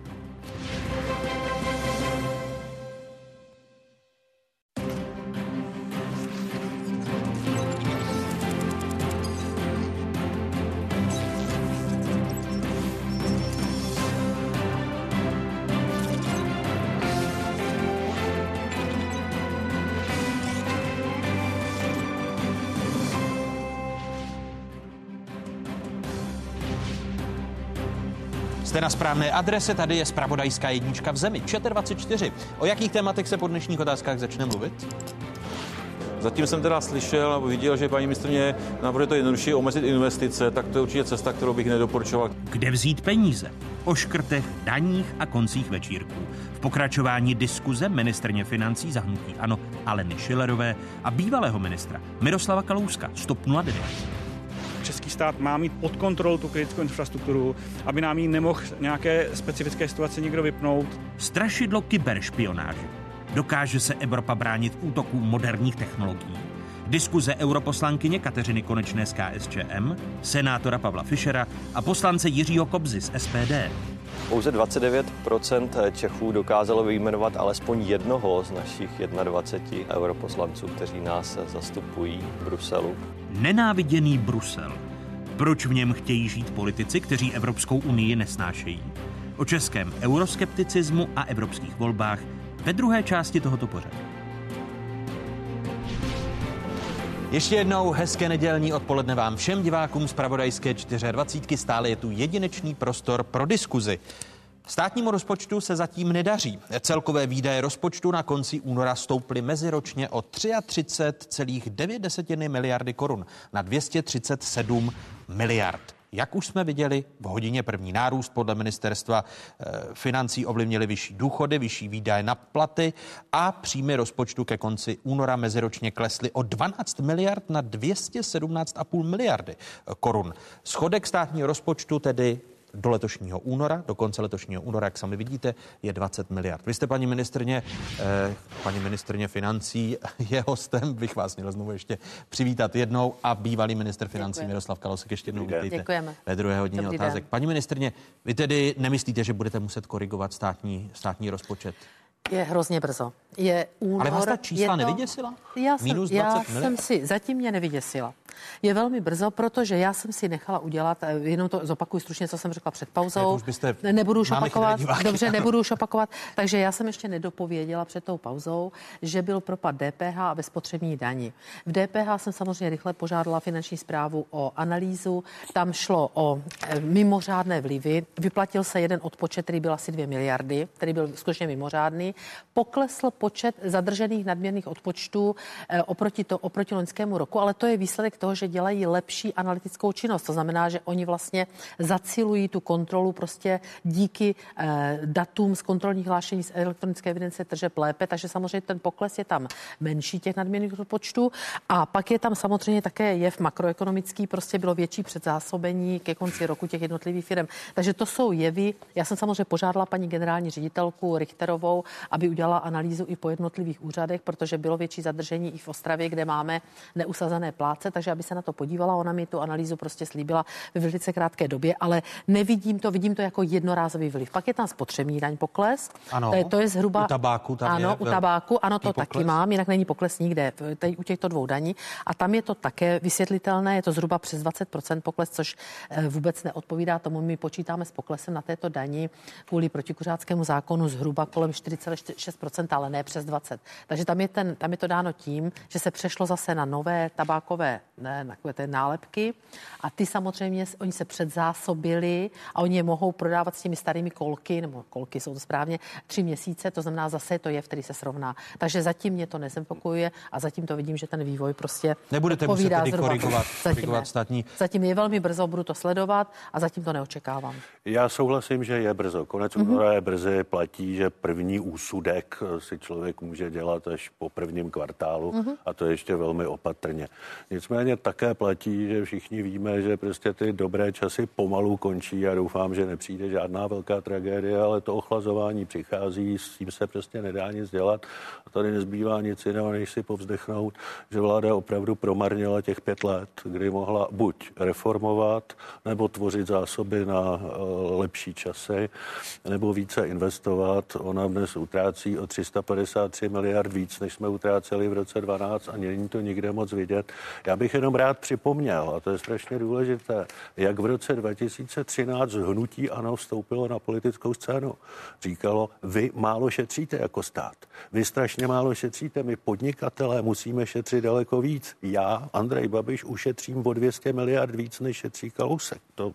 Jste na správné adrese, tady je spravodajská jednička v zemi, ČT24. O jakých tématech se po dnešních otázkách začne mluvit? Zatím jsem teda slyšel nebo viděl, že paní ministrně navrhuje to jednodušší omezit investice, tak to je určitě cesta, kterou bych nedoporučoval. Kde vzít peníze? O škrtech, daních a koncích večírků. V pokračování diskuze ministrně financí zahnutí ano Aleny Šilerové a bývalého ministra Miroslava Kalouska, Stop 09 český stát má mít pod kontrolou tu kritickou infrastrukturu, aby nám ji nemohl nějaké specifické situace někdo vypnout. Strašidlo kyberšpionáže. Dokáže se Evropa bránit útokům moderních technologií? Diskuze europoslankyně Kateřiny Konečné z KSČM, senátora Pavla Fischera a poslance Jiřího Kobzy z SPD. Pouze 29% Čechů dokázalo vyjmenovat alespoň jednoho z našich 21 europoslanců, kteří nás zastupují v Bruselu. Nenáviděný Brusel. Proč v něm chtějí žít politici, kteří Evropskou unii nesnášejí? O českém euroskepticismu a evropských volbách ve druhé části tohoto pořadu. Ještě jednou hezké nedělní odpoledne vám všem divákům z Pravodajské 24. Stále je tu jedinečný prostor pro diskuzi. Státnímu rozpočtu se zatím nedaří. Celkové výdaje rozpočtu na konci února stouply meziročně o 33,9 miliardy korun na 237 miliard. Jak už jsme viděli, v hodině první nárůst podle ministerstva eh, financí ovlivnili vyšší důchody, vyšší výdaje na platy a příjmy rozpočtu ke konci února meziročně klesly o 12 miliard na 217,5 miliardy korun. Schodek státního rozpočtu tedy do letošního února, do konce letošního února, jak sami vidíte, je 20 miliard. Vy jste, paní ministrně, eh, paní ministrně financí, je hostem, bych vás měl znovu ještě přivítat jednou a bývalý minister financí Děkujeme. Miroslav Kalosek ještě jednou vítejte Děkujeme. ve druhé hodině Dobrý otázek. Den. Paní ministrně, vy tedy nemyslíte, že budete muset korigovat státní, státní rozpočet? Je hrozně brzo. Je únor, Ale vás ta čísla to, nevyděsila? Já, jsem, Minus já jsem si, zatím mě nevyděsila. Je velmi brzo, protože já jsem si nechala udělat, eh, jenom to zopakuju stručně, co jsem řekla před pauzou. Ne, byste, nebudu už opakovat. Dobře, nebudu už opakovat. Takže já jsem ještě nedopověděla před tou pauzou, že byl propad DPH a ve spotřební dani. V DPH jsem samozřejmě rychle požádala finanční zprávu o analýzu. Tam šlo o eh, mimořádné vlivy. Vyplatil se jeden odpočet, který byl asi 2 miliardy, který byl skutečně mimořádný. Poklesl počet zadržených nadměrných odpočtů eh, oproti, to, oproti loňskému roku, ale to je výsledek toho, že dělají lepší analytickou činnost. To znamená, že oni vlastně zacilují tu kontrolu prostě díky eh, datům z kontrolních hlášení z elektronické evidence tržeb lépe, takže samozřejmě ten pokles je tam menší těch nadměrných odpočtů. A pak je tam samozřejmě také jev makroekonomický, prostě bylo větší předzásobení ke konci roku těch jednotlivých firm. Takže to jsou jevy. Já jsem samozřejmě požádala paní generální ředitelku Richterovou, aby udělala analýzu i po jednotlivých úřadech, protože bylo větší zadržení i v Ostravě, kde máme neusazené pláce, takže aby se na to podívala. Ona mi tu analýzu prostě slíbila ve velice krátké době, ale nevidím to, vidím to jako jednorázový vliv. Pak je tam spotřební daň pokles. Ano, to, je, to je zhruba. U tabáku tam Ano, je u tabáku, ano, to pokles. taky mám, jinak není pokles nikde, tady u těchto dvou daní. A tam je to také vysvětlitelné, je to zhruba přes 20% pokles, což eh, vůbec neodpovídá tomu. My počítáme s poklesem na této dani kvůli protikuřáckému zákonu zhruba kolem 4,6%, ale ne přes 20. Takže tam je, ten, tam je to dáno tím, že se přešlo zase na nové tabákové ne, na takové té nálepky a ty samozřejmě, oni se předzásobili a oni je mohou prodávat s těmi starými kolky, nebo kolky jsou to správně, tři měsíce, to znamená zase to je, v který se srovná. Takže zatím mě to nezempokojuje a zatím to vidím, že ten vývoj prostě Nebudete muset tedy korigovat, zatím, korigovat státní. Zatím je velmi brzo, budu to sledovat a zatím to neočekávám. Já souhlasím, že je brzo. Konec mm-hmm. února je brzy, platí, že první úsudek si člověk může dělat až po prvním kvartálu mm-hmm. a to ještě velmi opatrně. Nicméně také platí, že všichni víme, že prostě ty dobré časy pomalu končí a doufám, že nepřijde žádná velká tragédie, ale to ochlazování přichází, s tím se prostě nedá nic dělat a tady nezbývá nic jiného, než si povzdechnout, že vláda opravdu promarnila těch pět let, kdy mohla buď reformovat, nebo tvořit zásoby na eh, lepší časy, nebo více investovat. Ona dnes utrácí o 353 miliard víc, než jsme utráceli v roce 12 a není to nikde moc vidět. Já bych jenom rád připomněl, a to je strašně důležité, jak v roce 2013 hnutí ANO vstoupilo na politickou scénu. Říkalo, vy málo šetříte jako stát. Vy strašně málo šetříte, my podnikatelé musíme šetřit daleko víc. Já, Andrej Babiš, ušetřím o 200 miliard víc, než šetří Kalousek. To,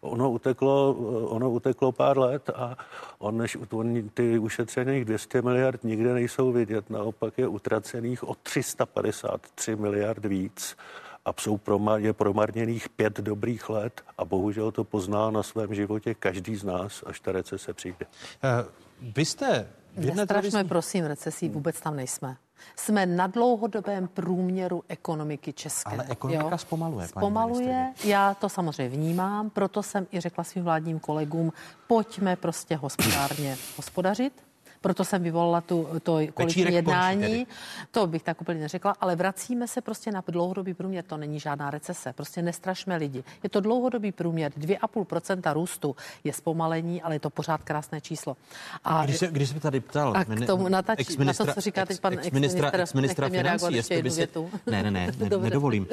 ono, uteklo, ono uteklo pár let a on, než on, ty ušetřených 200 miliard nikde nejsou vidět, naopak je utracených o 353 miliard víc a jsou promar, je promarněných pět dobrých let a bohužel to pozná na svém životě každý z nás, až ta recese přijde. Uh, vy jste... Nestrašme, prosím, recesí, vůbec tam nejsme. Jsme na dlouhodobém průměru ekonomiky české. Ale ekonomika jo? zpomaluje. Zpomaluje, já to samozřejmě vnímám, proto jsem i řekla svým vládním kolegům, pojďme prostě hospodárně hospodařit, proto jsem vyvolala tu, to koaliční jednání. To bych tak úplně neřekla, ale vracíme se prostě na dlouhodobý průměr. To není žádná recese. Prostě nestrašme lidi. Je to dlouhodobý průměr. 2,5% růstu je zpomalení, ale je to pořád krásné číslo. A když se, když se tady ptal a k tomu na, tač, na to, co říká teď pan ex-ministra, ex-ministra financí, jestli by se... Ne, ne, ne, ne nedovolím.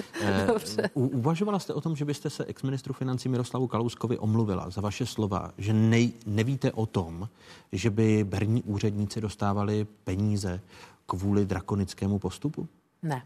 Dobře. Uh, uvažovala jste o tom, že byste se ex-ministru financí Miroslavu Kalouskovi omluvila za vaše slova, že nej, nevíte o tom, že by berní úřadníci dostávali peníze kvůli drakonickému postupu? Ne.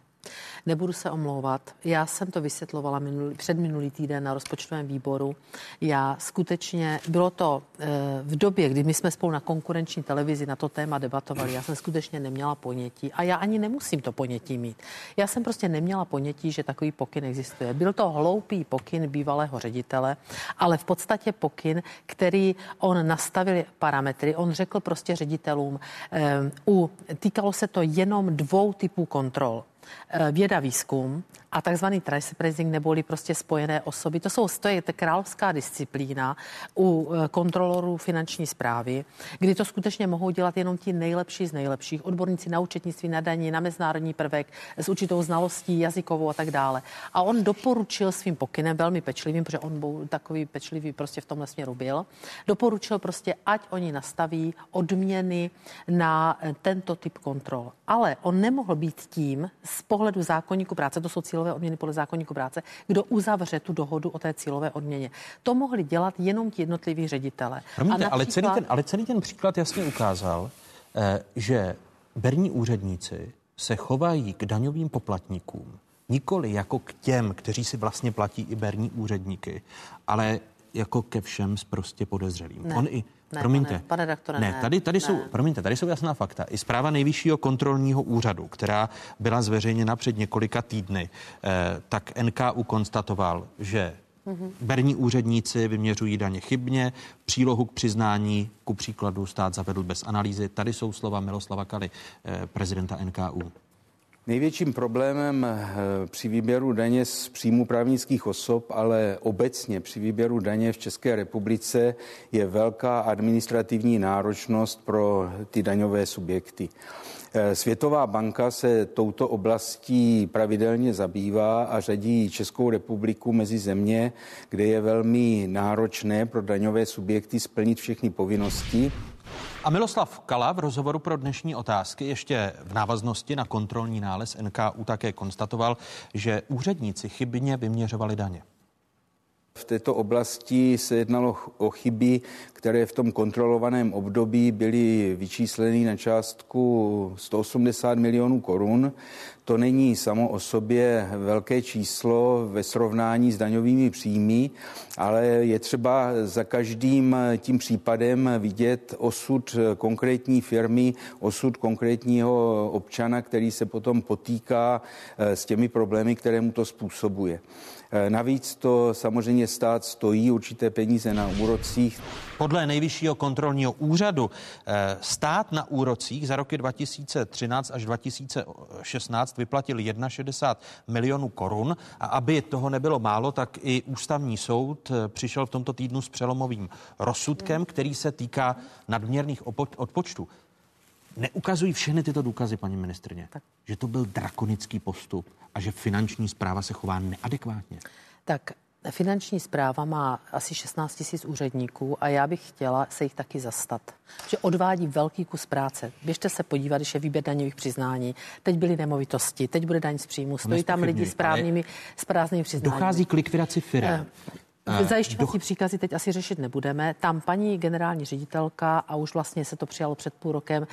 Nebudu se omlouvat. Já jsem to vysvětlovala minulý, před minulý týden na rozpočtovém výboru. Já skutečně, bylo to e, v době, kdy my jsme spolu na konkurenční televizi na to téma debatovali, já jsem skutečně neměla ponětí a já ani nemusím to ponětí mít. Já jsem prostě neměla ponětí, že takový pokyn existuje. Byl to hloupý pokyn bývalého ředitele, ale v podstatě pokyn, který on nastavil parametry, on řekl prostě ředitelům, e, u, týkalo se to jenom dvou typů kontrol. Eh, věda výzkum a takzvaný transpricing neboli prostě spojené osoby. To jsou to je královská disciplína u eh, kontrolorů finanční zprávy, kdy to skutečně mohou dělat jenom ti nejlepší z nejlepších, odborníci na účetnictví, na daní, na mezinárodní prvek, s určitou znalostí jazykovou a tak dále. A on doporučil svým pokynem, velmi pečlivým, protože on byl takový pečlivý prostě v tomhle směru byl, doporučil prostě, ať oni nastaví odměny na eh, tento typ kontrol. Ale on nemohl být tím z pohledu zákonníku práce, to jsou odměny podle zákonníku práce, kdo uzavře tu dohodu o té cílové odměně. To mohli dělat jenom ti jednotliví ředitele. Promiňte, například... ale, celý ten, ale celý ten příklad jasně ukázal, eh, že berní úředníci se chovají k daňovým poplatníkům nikoli jako k těm, kteří si vlastně platí i berní úředníky, ale jako ke všem prostě podezřelým. Ne. On i Ne, promiňte. pane, pane doktore, ne, ne, tady, tady ne. jsou, promiňte, tady jsou jasná fakta. I zpráva nejvyššího kontrolního úřadu, která byla zveřejněna před několika týdny, eh, tak NKU konstatoval, že Mhm. Berní úředníci vyměřují daně chybně, přílohu k přiznání, ku příkladu stát zavedl bez analýzy. Tady jsou slova Miloslava Kali, eh, prezidenta NKU. Největším problémem eh, při výběru daně z příjmu právnických osob, ale obecně při výběru daně v České republice je velká administrativní náročnost pro ty daňové subjekty. Eh, Světová banka se touto oblastí pravidelně zabývá a řadí Českou republiku mezi země, kde je velmi náročné pro daňové subjekty splnit všechny povinnosti. A Miloslav Kala v rozhovoru pro dnešní otázky ještě v návaznosti na kontrolní nález NKU také konstatoval, že úředníci chybně vyměřovali daně. V této oblasti se jednalo o chyby, které v tom kontrolovaném období byly vyčísleny na částku 180 milionů korun. To není samo o sobě velké číslo ve srovnání s daňovými příjmy, ale je třeba za každým tím případem vidět osud konkrétní firmy, osud konkrétního občana, který se potom potýká eh, s těmi problémy, které mu to způsobuje. Eh, Navíc to samozřejmě stát stojí určité peníze na úrocích. Podle nejvyššího kontrolního úřadu eh, stát na úrocích za roky 2013 až 2016 vyplatil 61 milionů korun a aby toho nebylo málo, tak i ústavní soud eh, přišel v tomto týdnu s přelomovým rozsudkem, který se týká nadměrných odpočtů. Neukazují všechny tyto důkazy, paní ministrně, že to byl drakonický postup a že finanční zpráva se chová neadekvátně. Tak finanční zpráva má asi 16 tisíc úředníků a já bych chtěla se jich taky zastat. Že odvádí velký kus práce. Běžte se podívat, když je výběr daňových přiznání. Teď byly nemovitosti, teď bude daň z příjmu. Stojí tam lidi s právními, s prázdnými přiznáními. Dochází k likvidaci firm. Zajišťovací příkazy teď asi řešit nebudeme. Tam paní generální ředitelka, a už vlastně se to přijalo před půl rokem,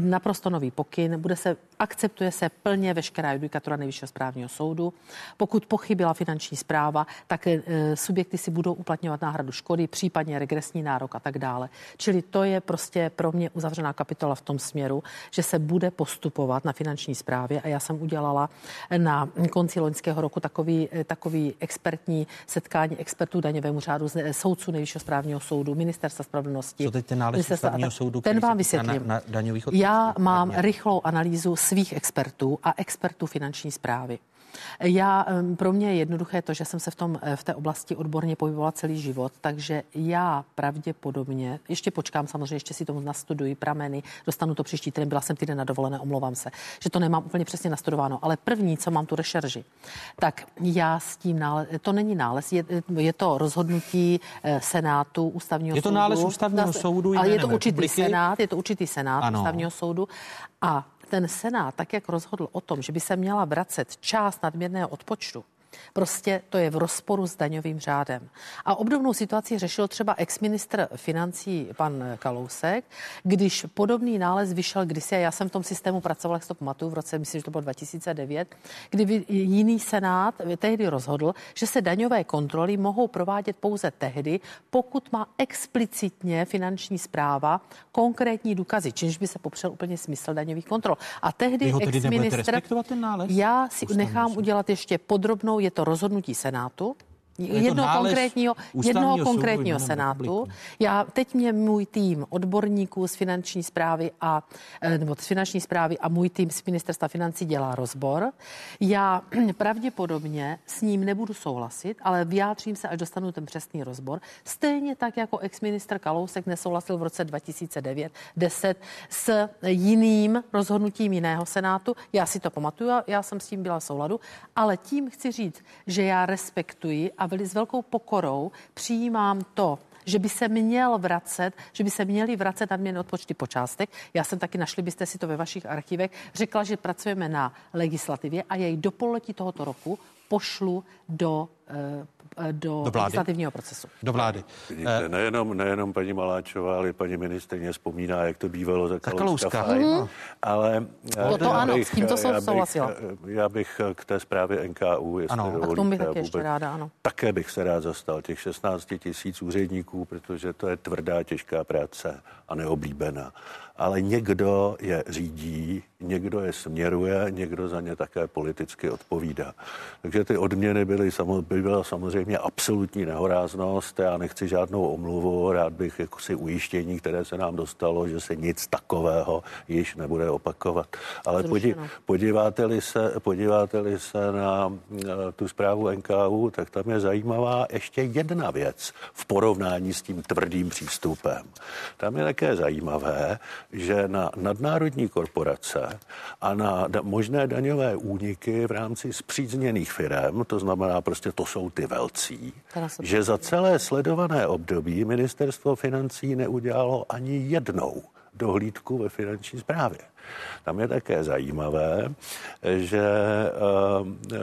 naprosto nový pokyn, bude se, akceptuje se plně veškerá judikatura nejvyššího správního soudu. Pokud pochybila finanční zpráva, tak e, subjekty si budou uplatňovat náhradu škody, případně regresní nárok a tak dále. Čili to je prostě pro mě uzavřená kapitola v tom směru, že se bude postupovat na finanční správě a já jsem udělala na konci loňského roku takový, eh, takový expertní setkání expertů daňovému řádu, z- soudců nejvyššího správního soudu, ministerstva spravedlnosti. Co teď ten nález tak. soudu, Ten vám vysvětlím. Na, na daňových Já mám rychlou analýzu svých expertů a expertů finanční zprávy. Já, pro mě je jednoduché to, že jsem se v, tom, eh, v té oblasti odborně pohybovala celý život, takže já pravděpodobně, ještě počkám samozřejmě, ještě si tomu nastuduji prameny, dostanu to příští týden, byla jsem týden na dovolené, omlouvám se, že to nemám úplně přesně nastudováno, ale první, co mám tu rešerži, tak já s tím nález, to není nález, je, je to rozhodnutí eh, Senátu ústavního Je to soudu. nález ústavního soudu Ale je to určitý senát, je to určitý senát Ano. ústavního soudu a ten senát, tak jak rozhodl o tom, že by se měla vracet část nadměrného odpočtu, Prostě to je v rozporu s daňovým řádem. A obdobnou situaci řešil třeba ex-ministr financí pan Kalousek, když podobný nález vyšel kdysi, a já jsem v tom systému pracovala, jak to pamatuju, v roce, myslím, že to bylo 2009, kdy jiný senát tehdy rozhodl, že se daňové kontroly mohou provádět pouze tehdy, pokud má explicitně finanční zpráva konkrétní důkazy, čímž by se popřel úplně smysl daňových kontrol. A tehdy ex-ministr... Já si nechám udělat ještě podrobnou, je to rozhodnutí Senátu, jednoho konkrétního, jednoho konkrétního senátu. Já teď mě můj tým odborníků z finanční zprávy a eh, nebo z finanční zprávy a můj tým z ministerstva financí dělá rozbor. Já pravděpodobně s ním nebudu souhlasit, ale vyjádřím se, až dostanu ten přesný rozbor. Stejně tak jako ex-ministr Kalousek nesouhlasil v roce 2009 10 s jiným rozhodnutím jiného senátu. Já si to pamatuju, já jsem s tím byla v souladu, ale tím chci říct, že já respektuji a veli s velkou pokorou přijímám to, že by se měl vracet, že by se měly vracet nadměrné odpočty po částech. Já jsem taky, našli byste si to ve vašich archivech, řekla, že pracujeme na legislativě a jej do pololetí tohoto roku pošlu do eh, do, do legislativního procesu. Do vlády. Vidíte, nejenom, nejenom paní Maláčová, ale paní ministrině vzpomíná, jak to bývalo za Kalouska. Mm. Ale to, to ano, bych, s tímto jsem souhlasila. Já bych k té zprávě NKU, jestli ano. A k tomu bych taky ještě ráda, ano. Také bych se rád zastal těch 16 tisíc úředníků, protože to je tvrdá, těžká práce a neoblíbená ale někdo je řídí, někdo je směruje, někdo za ně také politicky odpovídá. Takže ty odměny byly, by byla samozřejmě absolutní nehoráznost. Já nechci žádnou omluvu, rád bych jako si ujištění, které se nám dostalo, že se nic takového již nebude opakovat. Ale podí, podíváte-li se, podíváte-li se na tu zprávu NKU, tak tam je zajímavá ještě jedna věc v porovnání s tím tvrdým přístupem. Tam je také zajímavé, že na nadnárodní korporace a na da- možné daňové úniky v rámci zpřízněných firm, to znamená prostě to jsou ty velcí, že za celé sledované období ministerstvo financí neudělalo ani jednou dohlídku ve finanční správě. Tam je také zajímavé, že eh,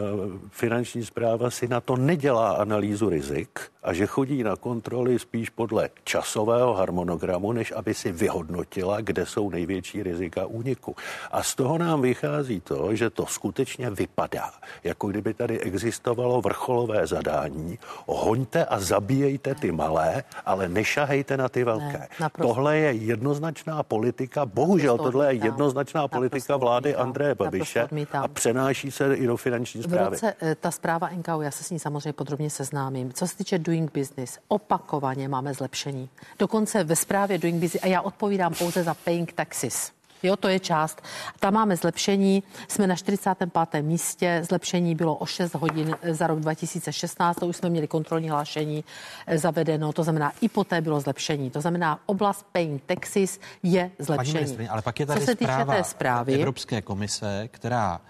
finanční zpráva si na to nedělá analýzu rizik a že chodí na kontroly spíš podle časového harmonogramu, než aby si vyhodnotila, kde jsou největší rizika úniku. A z toho nám vychází to, že to skutečně vypadá, jako kdyby tady existovalo vrcholové zadání. Hoňte a zabíjejte ty malé, ale nešahejte na ty velké. Ne, tohle je jednoznačná politika, bohužel tohle je jednoznačná politika vlády Andreje Babiše a přenáší se i do finanční zprávy. V roce, eh, ta zpráva NKU, já se s ní samozřejmě podrobně seznámím. Co se týče Doing Business, opakovaně máme zlepšení. Dokonce ve zprávě Doing Business, a já odpovídám pouze za Paying Taxes, Jo, to je část. Tam máme zlepšení, jsme na 45. místě, zlepšení bylo o 6 hodin za rok 2016, to už jsme měli kontrolní hlášení eh, zavedeno, to znamená i poté bylo zlepšení. To znamená, oblast paying taxes je zlepšení. ale pak je tady Co se týče té zprávy, Evropské komise, která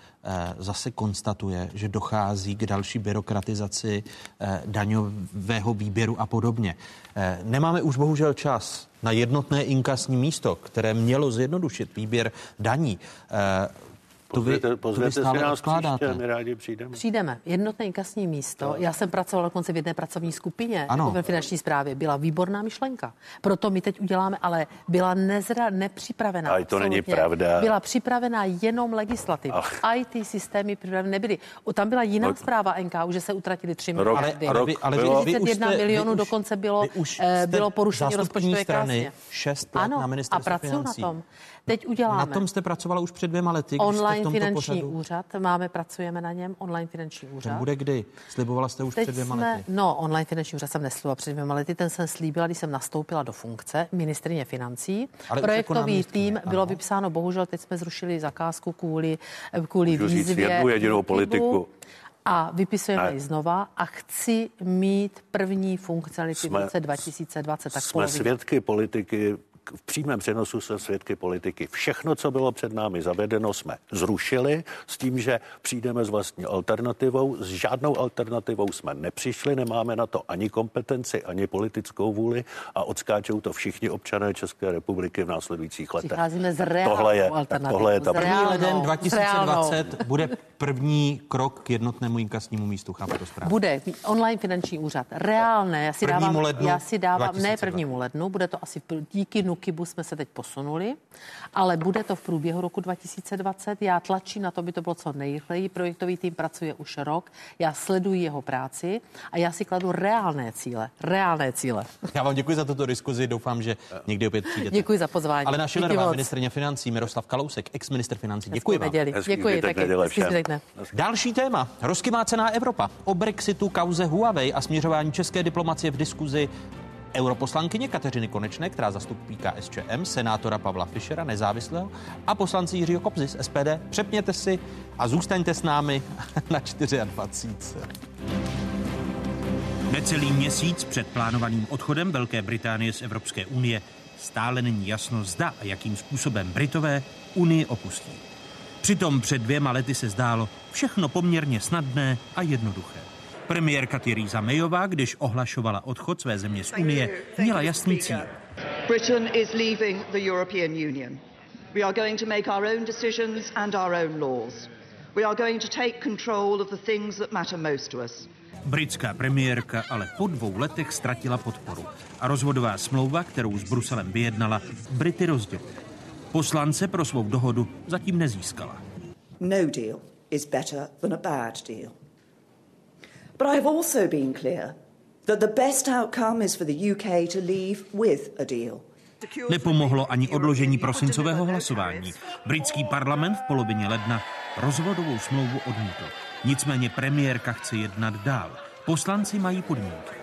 zase konstatuje, že dochází k další byrokratizaci eh, daňového výběru a podobně. Eh, nemáme už bohužel čas na jednotné inkasní místo, které mělo zjednodušit výběr daní. Pozvěte, pozvěte si nás odkládáte. příště, my rádi přijdeme. Přijdeme. Jednotné inkasní místo. No. Já jsem pracovala dokonce v jedné pracovní skupině ano. jako ve finanční správě. Byla výborná myšlenka. Proto my teď uděláme, ale byla nezra, nepřipravená. Ale to není pravda. Byla připravená jenom legislativa. Ach. IT systémy připravené nebyly. Tam byla jiná no. zpráva NKU, že se utratili 3 miliardy. Ale, ale, vy, ale 41 milionů dokonce bylo, eh, bylo porušení rozpočtu. strany 6 let ano, na ministerstvu a pracují na tom. Teď uděláme. Na tom jste pracovala už před dvěma lety. Online finanční pořadu. úřad, máme, pracujeme na něm, online finanční úřad. Ten bude kdy? Slibovala jste už Teď před dvěma jsme, lety. No, online finanční úřad jsem neslibovala před dvěma lety, ten jsem slíbila, když jsem nastoupila do funkce ministrině financí. Ale Projektový tým ano. bylo vypsáno, bohužel teď jsme zrušili zakázku kvůli, kvůli Můžu výzvě. Říct jednu jedinou politiku. A vypisujeme ji znova a chci mít první funkcionality v roce 2020. Tak jsme polovič. svědky politiky v přímém přenosu se svědky politiky. Všechno, co bylo před námi zavedeno, jsme zrušili s tím, že přijdeme s vlastní alternativou. S žádnou alternativou jsme nepřišli, nemáme na to ani kompetenci, ani politickou vůli a odskáčou to všichni občané České republiky v následujících letech. Přicházíme tohle je, tohle je ta První leden s 2020 bude první krok k jednotnému inkasnímu místu, chápu to správně. Bude online finanční úřad. Reálné. Já si Prvnímu dávám, lednu já si dávám, ne 2020. prvnímu lednu, bude to asi pr- Nukibu jsme se teď posunuli, ale bude to v průběhu roku 2020. Já tlačím na to, aby to bylo co nejrychleji. Projektový tým pracuje už rok. Já sleduji jeho práci a já si kladu reálné cíle. Reálné cíle. Já vám děkuji za tuto diskuzi, doufám, že někdy opět přijdete. Děkuji za pozvání. Ale naše ministrně financí Miroslav Kalousek, ex-minister financí. Děkuji vám. neděli. Děkuji zbytek taky. Další téma. Rozkymácená Evropa. O Brexitu, kauze Huawei a směřování české diplomacie v diskuzi europoslankyně Kateřiny Konečné, která zastupí KSČM, senátora Pavla Fischera, nezávislého, a poslanci Jiřího Kobzy z SPD. Přepněte si a zůstaňte s námi na 24. Necelý měsíc před plánovaným odchodem Velké Británie z Evropské unie stále není jasno, zda a jakým způsobem Britové Unii opustí. Přitom před dvěma lety se zdálo všechno poměrně snadné a jednoduché. Premiérka Theresa Mayová, když ohlašovala odchod své země z Unie, měla jasný cíl. Britain is leaving the European Union. We are going to make our own decisions and our own laws. We are going to take control of the things that matter most to us. Britská premiérka ale po dvou letech ztratila podporu a rozvodová smlouva, kterou s Bruselem vyjednala, Brity rozdělila. Poslance pro svou dohodu zatím nezískala. No deal is better than a bad deal. But I've also been clear that the best outcome is for the UK to leave with a deal. Nepomohlo ani odložení prosincového hlasování. Britský parlament v polovině ledna rozvodovou smlouvu odmítl. Nicméně premiérka chce jednat dál. Poslanci mají podmínky.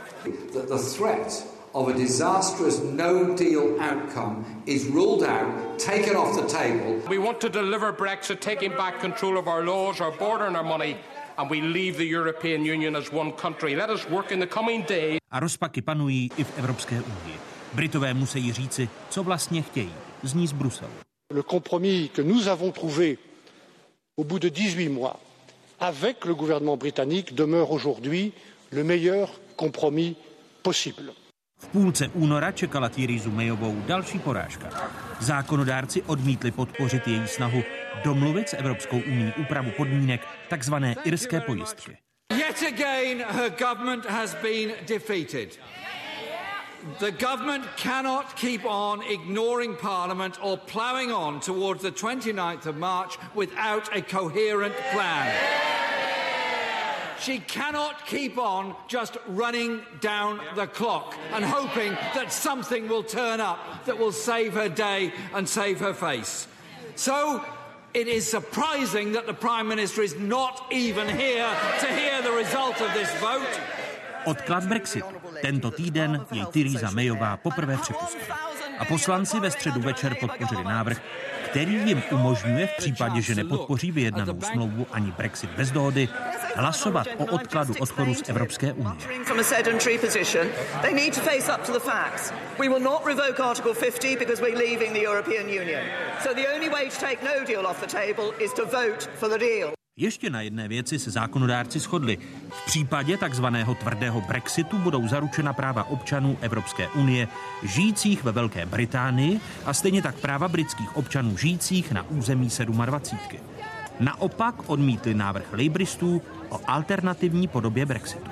that the threat of a disastrous no deal outcome is ruled out, taken off the table. We want to deliver Brexit, taking back control of our laws, our border, and our money, and we leave the European Union as one country. Let us work in the coming days. A rozpaky panují i v Evropské unii. Britové musí říci, co vlastně chtějí. Zní z Bruselu. Le compromis que nous avons trouvé au bout de 18 mois avec le gouvernement britannique demeure aujourd'hui le meilleur compromis possible. V půlce února čekala Theresa Mayovou další porážka. Zákonodárci odmítli podpořit její snahu domluvit s Evropskou unii úpravu podmínek takzvané irské pojistky. Yet again, her government has been defeated. The government cannot keep on ignoring Parliament or ploughing on towards the 29th of March without a coherent plan. She cannot keep on just running down the clock and hoping that something will turn up that will save her day and save her face. So it is surprising that the Prime Minister is not even here to hear the result of this vote. Odklad Brexitu. Tento týden jej Theresa Mayová poprvé připustila. A poslanci ve středu večer podpořili návrh, který jim umožňuje v případě, že nepodpoří vyjednanou smlouvu ani Brexit bez dohody, hlasovat o odkladu odchodu z Evropské unie. From a sedentary position, they need to face up to the facts. We will not revoke Article 50 because we're leaving the European Union. So the only way to take deal off the table is to vote for the deal. Ještě na jedné věci se zákonodárci shodli. V případě takzvaného tvrdého Brexitu budou zaručena práva občanů Evropské unie žijících ve Velké Británii a stejně tak práva britských občanů žijících na území 27. Naopak odmítli návrh Labouristů o alternativní podobě Brexitu.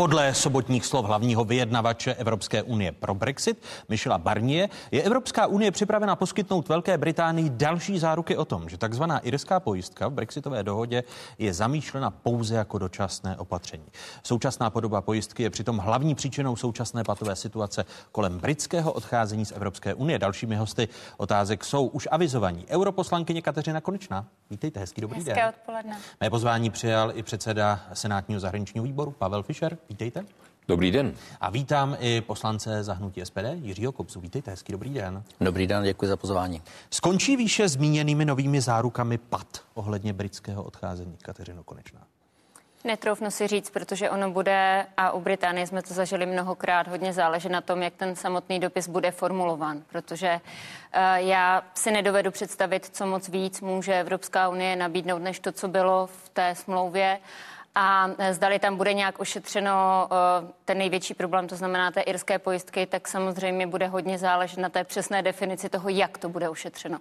Podle sobotních slov hlavního vyjednavače Evropské unie pro Brexit, Michela Barnier, je Evropská unie připravena poskytnout Velké Británii další záruky o tom, že takzvaná irská pojistka v brexitové dohodě je zamýšlena pouze jako dočasné opatření. Současná podoba pojistky je přitom hlavní příčinou současné patové situace kolem britského odcházení z Evropské unie. Dalšími hosty otázek jsou už avizovaní europoslankyně Kateřina Konečná. Vítejte, hezký dobrý Hezké den. odpoledne. Mé pozvání přijal i předseda Senátního zahraničního výboru Pavel Fischer. Vítejte. Dobrý den. A vítám i poslance za hnutí SPD Jiřího Kobzu. Vítejte, hezký dobrý den. Dobrý den, děkuji za pozvání. Skončí výše zmíněnými novými zárukami PAD ohledně britského odcházení Kateřino Konečná. Netroufnu si říct, protože ono bude, a u Británie jsme to zažili mnohokrát, hodně záleží na tom, jak ten samotný dopis bude formulovan, protože uh, já si nedovedu představit, co moc víc může Evropská unie nabídnout, než to, co bylo v té smlouvě. A zdali tam bude nějak ošetřeno uh, ten největší problém, to znamená té irské pojistky, tak samozřejmě bude hodně záležet na té přesné definici toho, jak to bude ošetřeno.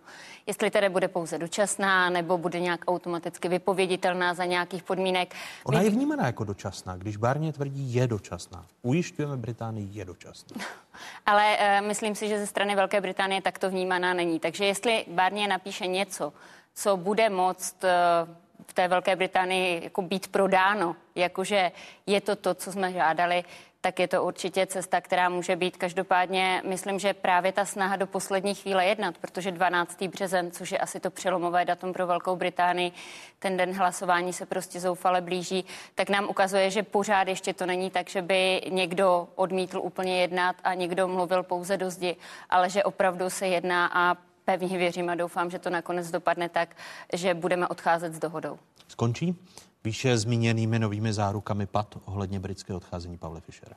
Jestli tedy bude pouze dočasná, nebo bude nějak automaticky vypověditelná za nějakých podmínek. Ona je vnímaná jako dočasná, když Barnier tvrdí, je dočasná. Ujišťujeme Británii, je dočasná. Ale uh, myslím si, že ze strany Velké Británie takto vnímaná není. Takže jestli Barnier napíše něco, co bude moct uh, v té Velké Británii jako být prodáno, jakože je to to, co jsme žádali, tak je to určitě cesta, která může být. Každopádně myslím, že právě ta snaha do poslední chvíle jednat, protože 12. březen, což je asi to přelomové datum pro Velkou Británii, ten den hlasování se prostě zoufale blíží, tak nám ukazuje, že pořád ještě to není tak, že by někdo odmítl úplně jednat a někdo mluvil pouze do zdi, ale že opravdu se jedná a pevně věřím a doufám, že to nakonec dopadne tak, že budeme odcházet s dohodou. Skončí výše zmíněnými novými zárukami pad ohledně britského odcházení Pavle Fischera?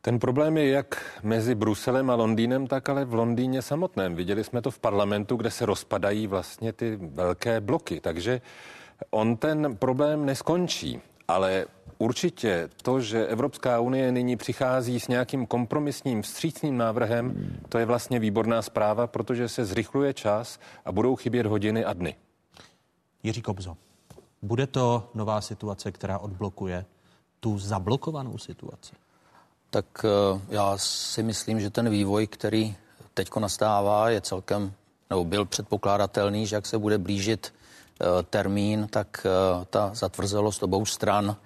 Ten problém je jak mezi Bruselem a Londýnem, tak ale v Londýně samotném. Viděli jsme to v parlamentu, kde se rozpadají vlastně ty velké bloky. Takže on ten problém neskončí, ale Určitě to, že Evropská unie nyní přichází s nějakým kompromisním vstřícným návrhem, to je vlastně výborná zpráva, protože se zrychluje čas a budou chybět hodiny a dny. Jiří Kobzo, bude to nová situace, která odblokuje tu zablokovanou situaci? Tak eh, já si myslím, že ten vývoj, který teď nastává, je celkem, nebo byl předpokládatelný, že jak se bude blížit eh, termín, tak eh, ta zatvrzelost obou stran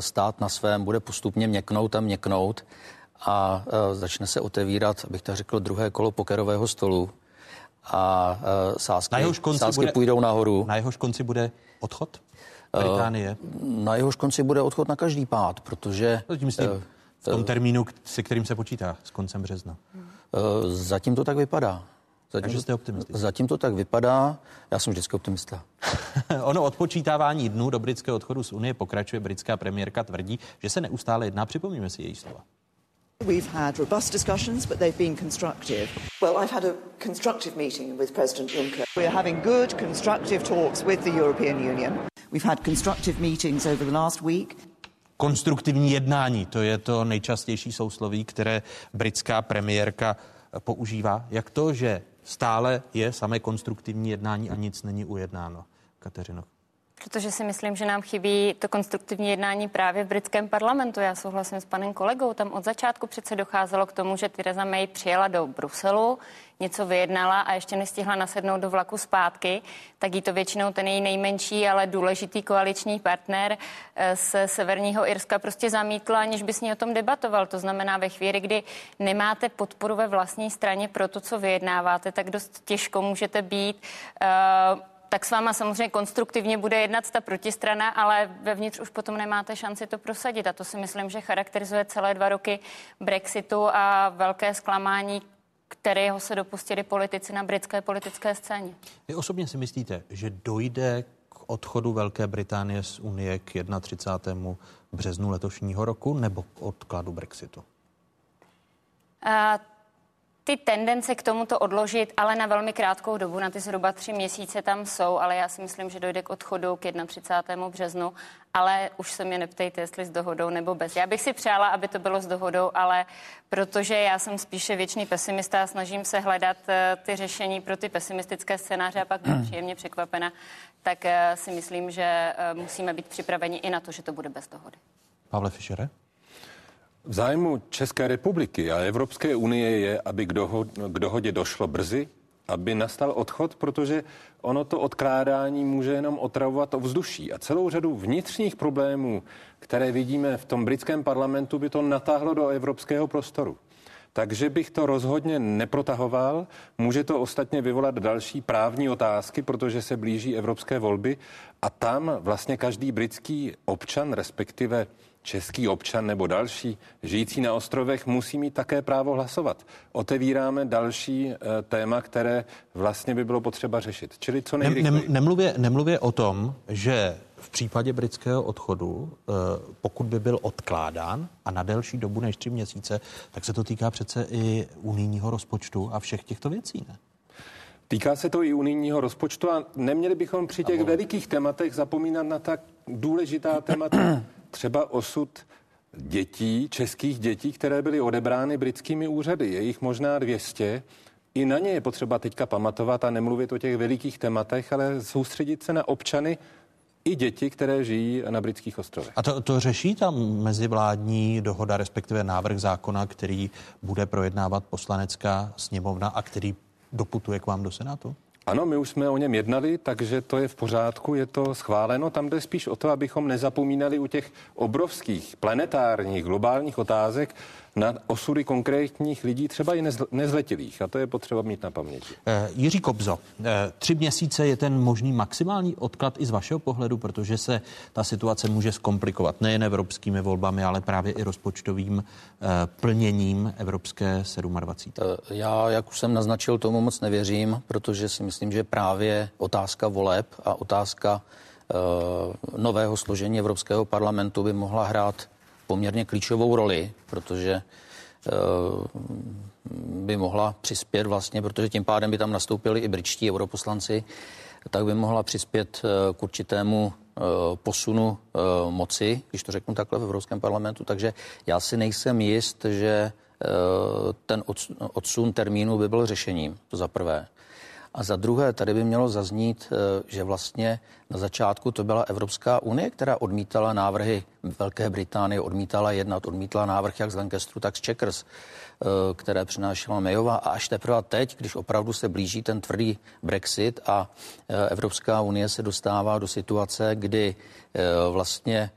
stát na svém bude postupně měknout a měknout a eh, začne se otevírat, abych tak řekl, druhé kolo pokerového stolu a eh, sázky, na konci sázky bude, půjdou nahoru. Na jehož konci bude odchod Británie? Na jehož konci bude odchod na každý pád, protože... To tím myslím, v tom termínu, se kterým se počítá, s koncem března. Zatím to tak vypadá. Zatím, Takže jste optimistický. Zatím to tak vypadá. Já jsem vždycky optimista. ono odpočítávání dnů do britského odchodu z Unie pokračuje. Britská premiérka tvrdí, že se neustále jedná. Připomíme si její slova. We've had robust discussions, but they've been constructive. Well, I've had a constructive meeting with President Juncker. We are having good, constructive talks with the European Union. We've had constructive meetings over the last week. Konstruktivní jednání, to je to nejčastější sousloví, které britská premiérka používá. Jak to, že stále je samé konstruktivní jednání a nic není ujednáno. Kateřino. Protože si myslím, že nám chybí to konstruktivní jednání právě v britském parlamentu. Já souhlasím s panem kolegou. Tam od začátku přece docházelo k tomu, že Theresa May přijela do Bruselu, něco vyjednala a ještě nestihla nasednout do vlaku zpátky, tak jí to většinou ten její nejmenší, ale důležitý koaliční partner z eh, Severního Irska prostě zamítl, aniž by s ní o tom debatoval. To znamená, ve chvíli, kdy nemáte podporu ve vlastní straně pro to, co vyjednáváte, tak dost těžko můžete být uh, tak s váma samozřejmě konstruktivně bude jednat ta protistrana, ale vevnitř už potom nemáte šanci to prosadit. A to si myslím, že charakterizuje celé dva roky Brexitu a velké zklamání, kterého se dopustili politici na britské politické scéně. Vy osobně si myslíte, že dojde k odchodu Velké Británie z Unie k 31. březnu letošního roku nebo k odkladu Brexitu? A ty tendence k tomuto odložit, ale na velmi krátkou dobu, na ty zhruba tři měsíce tam jsou, ale já si myslím, že dojde k odchodu k 31. březnu, ale už se mě neptejte, jestli s dohodou nebo bez. Já bych si přála, aby to bylo s dohodou, ale protože já jsem spíše věčný pesimista a snažím se hledat eh, ty řešení pro ty pesimistické scénáře a pak být příjemně překvapena, tak eh, si myslím, že eh, musíme být připraveni i na to, že to bude bez dohody. Pavle Fischere? V zájmu České republiky a Evropské unie je, aby k, dohod, k dohodě došlo brzy, aby nastal odchod, protože ono to odkládání může jenom otravovat ovzduší. A celou řadu vnitřních problémů, které vidíme v tom britském parlamentu, by to natáhlo do evropského prostoru. Takže bych to rozhodně neprotahoval. Může to ostatně vyvolat další právní otázky, protože se blíží evropské volby a tam vlastně každý britský občan, respektive český občan nebo další žijící na ostrovech musí mít také právo hlasovat. Otevíráme další e, téma, které vlastně by bylo potřeba řešit. Čili co nejrychleji. Nem, nemluvě, nemluvě o tom, že v případě britského odchodu, eh, pokud by byl odkládán a na delší dobu než tři měsíce, tak se to týká přece i unijního rozpočtu a všech těchto věcí, ne? Týká se to i unijního rozpočtu a neměli bychom při těch velikých tématech zapomínat na tak důležitá témata. Třeba osud dětí, českých dětí, které byly odebrány britskými úřady. Je jich možná 200. I na ně je potřeba teďka pamatovat a nemluvit o těch velikých tématech, ale soustředit se na občany, i děti, které žijí na britských ostrovech. A to, to řeší tam mezivládní dohoda, respektive návrh zákona, který bude projednávat poslanecká sněmovna a který doputuje k vám do Senátu? Ano, my už jsme o něm jednali, takže to je v pořádku, je to schváleno. Tam jde spíš o to, abychom nezapomínali u těch obrovských planetárních globálních otázek na osudy konkrétních lidí, třeba i nezletilých. A to je potřeba mít na paměti. Eh, Jiří Kobzo, eh, tři měsíce je ten možný maximální odklad i z vašeho pohledu, protože se ta situace může zkomplikovat nejen evropskými volbami, ale právě i rozpočtovým eh, plněním Evropské 27. Eh, já, jak už jsem naznačil, tomu moc nevěřím, protože si myslím, že právě otázka voleb a otázka nového složení Evropského parlamentu by mohla hrát poměrně klíčovou roli, protože eh, by mohla přispět vlastně, protože tím pádem by tam nastoupili i britští europoslanci, tak by mohla přispět eh, k určitému eh, posunu moci, když to řeknu takhle v Evropském parlamentu. Takže já si nejsem jist, že ten odsun termínu by byl řešením, to za prvé. A za druhé, tady by mělo zaznít, eh, že vlastně na začátku to byla Evropská unie, která odmítala návrhy Velké Británie, odmítala jednat, odmítala návrh jak z Lancasteru, tak z Checkers, eh, které přinášela Mayová. A až teprve teď, když opravdu se blíží ten tvrdý Brexit a eh, Evropská unie se dostává do situace, kdy vlastně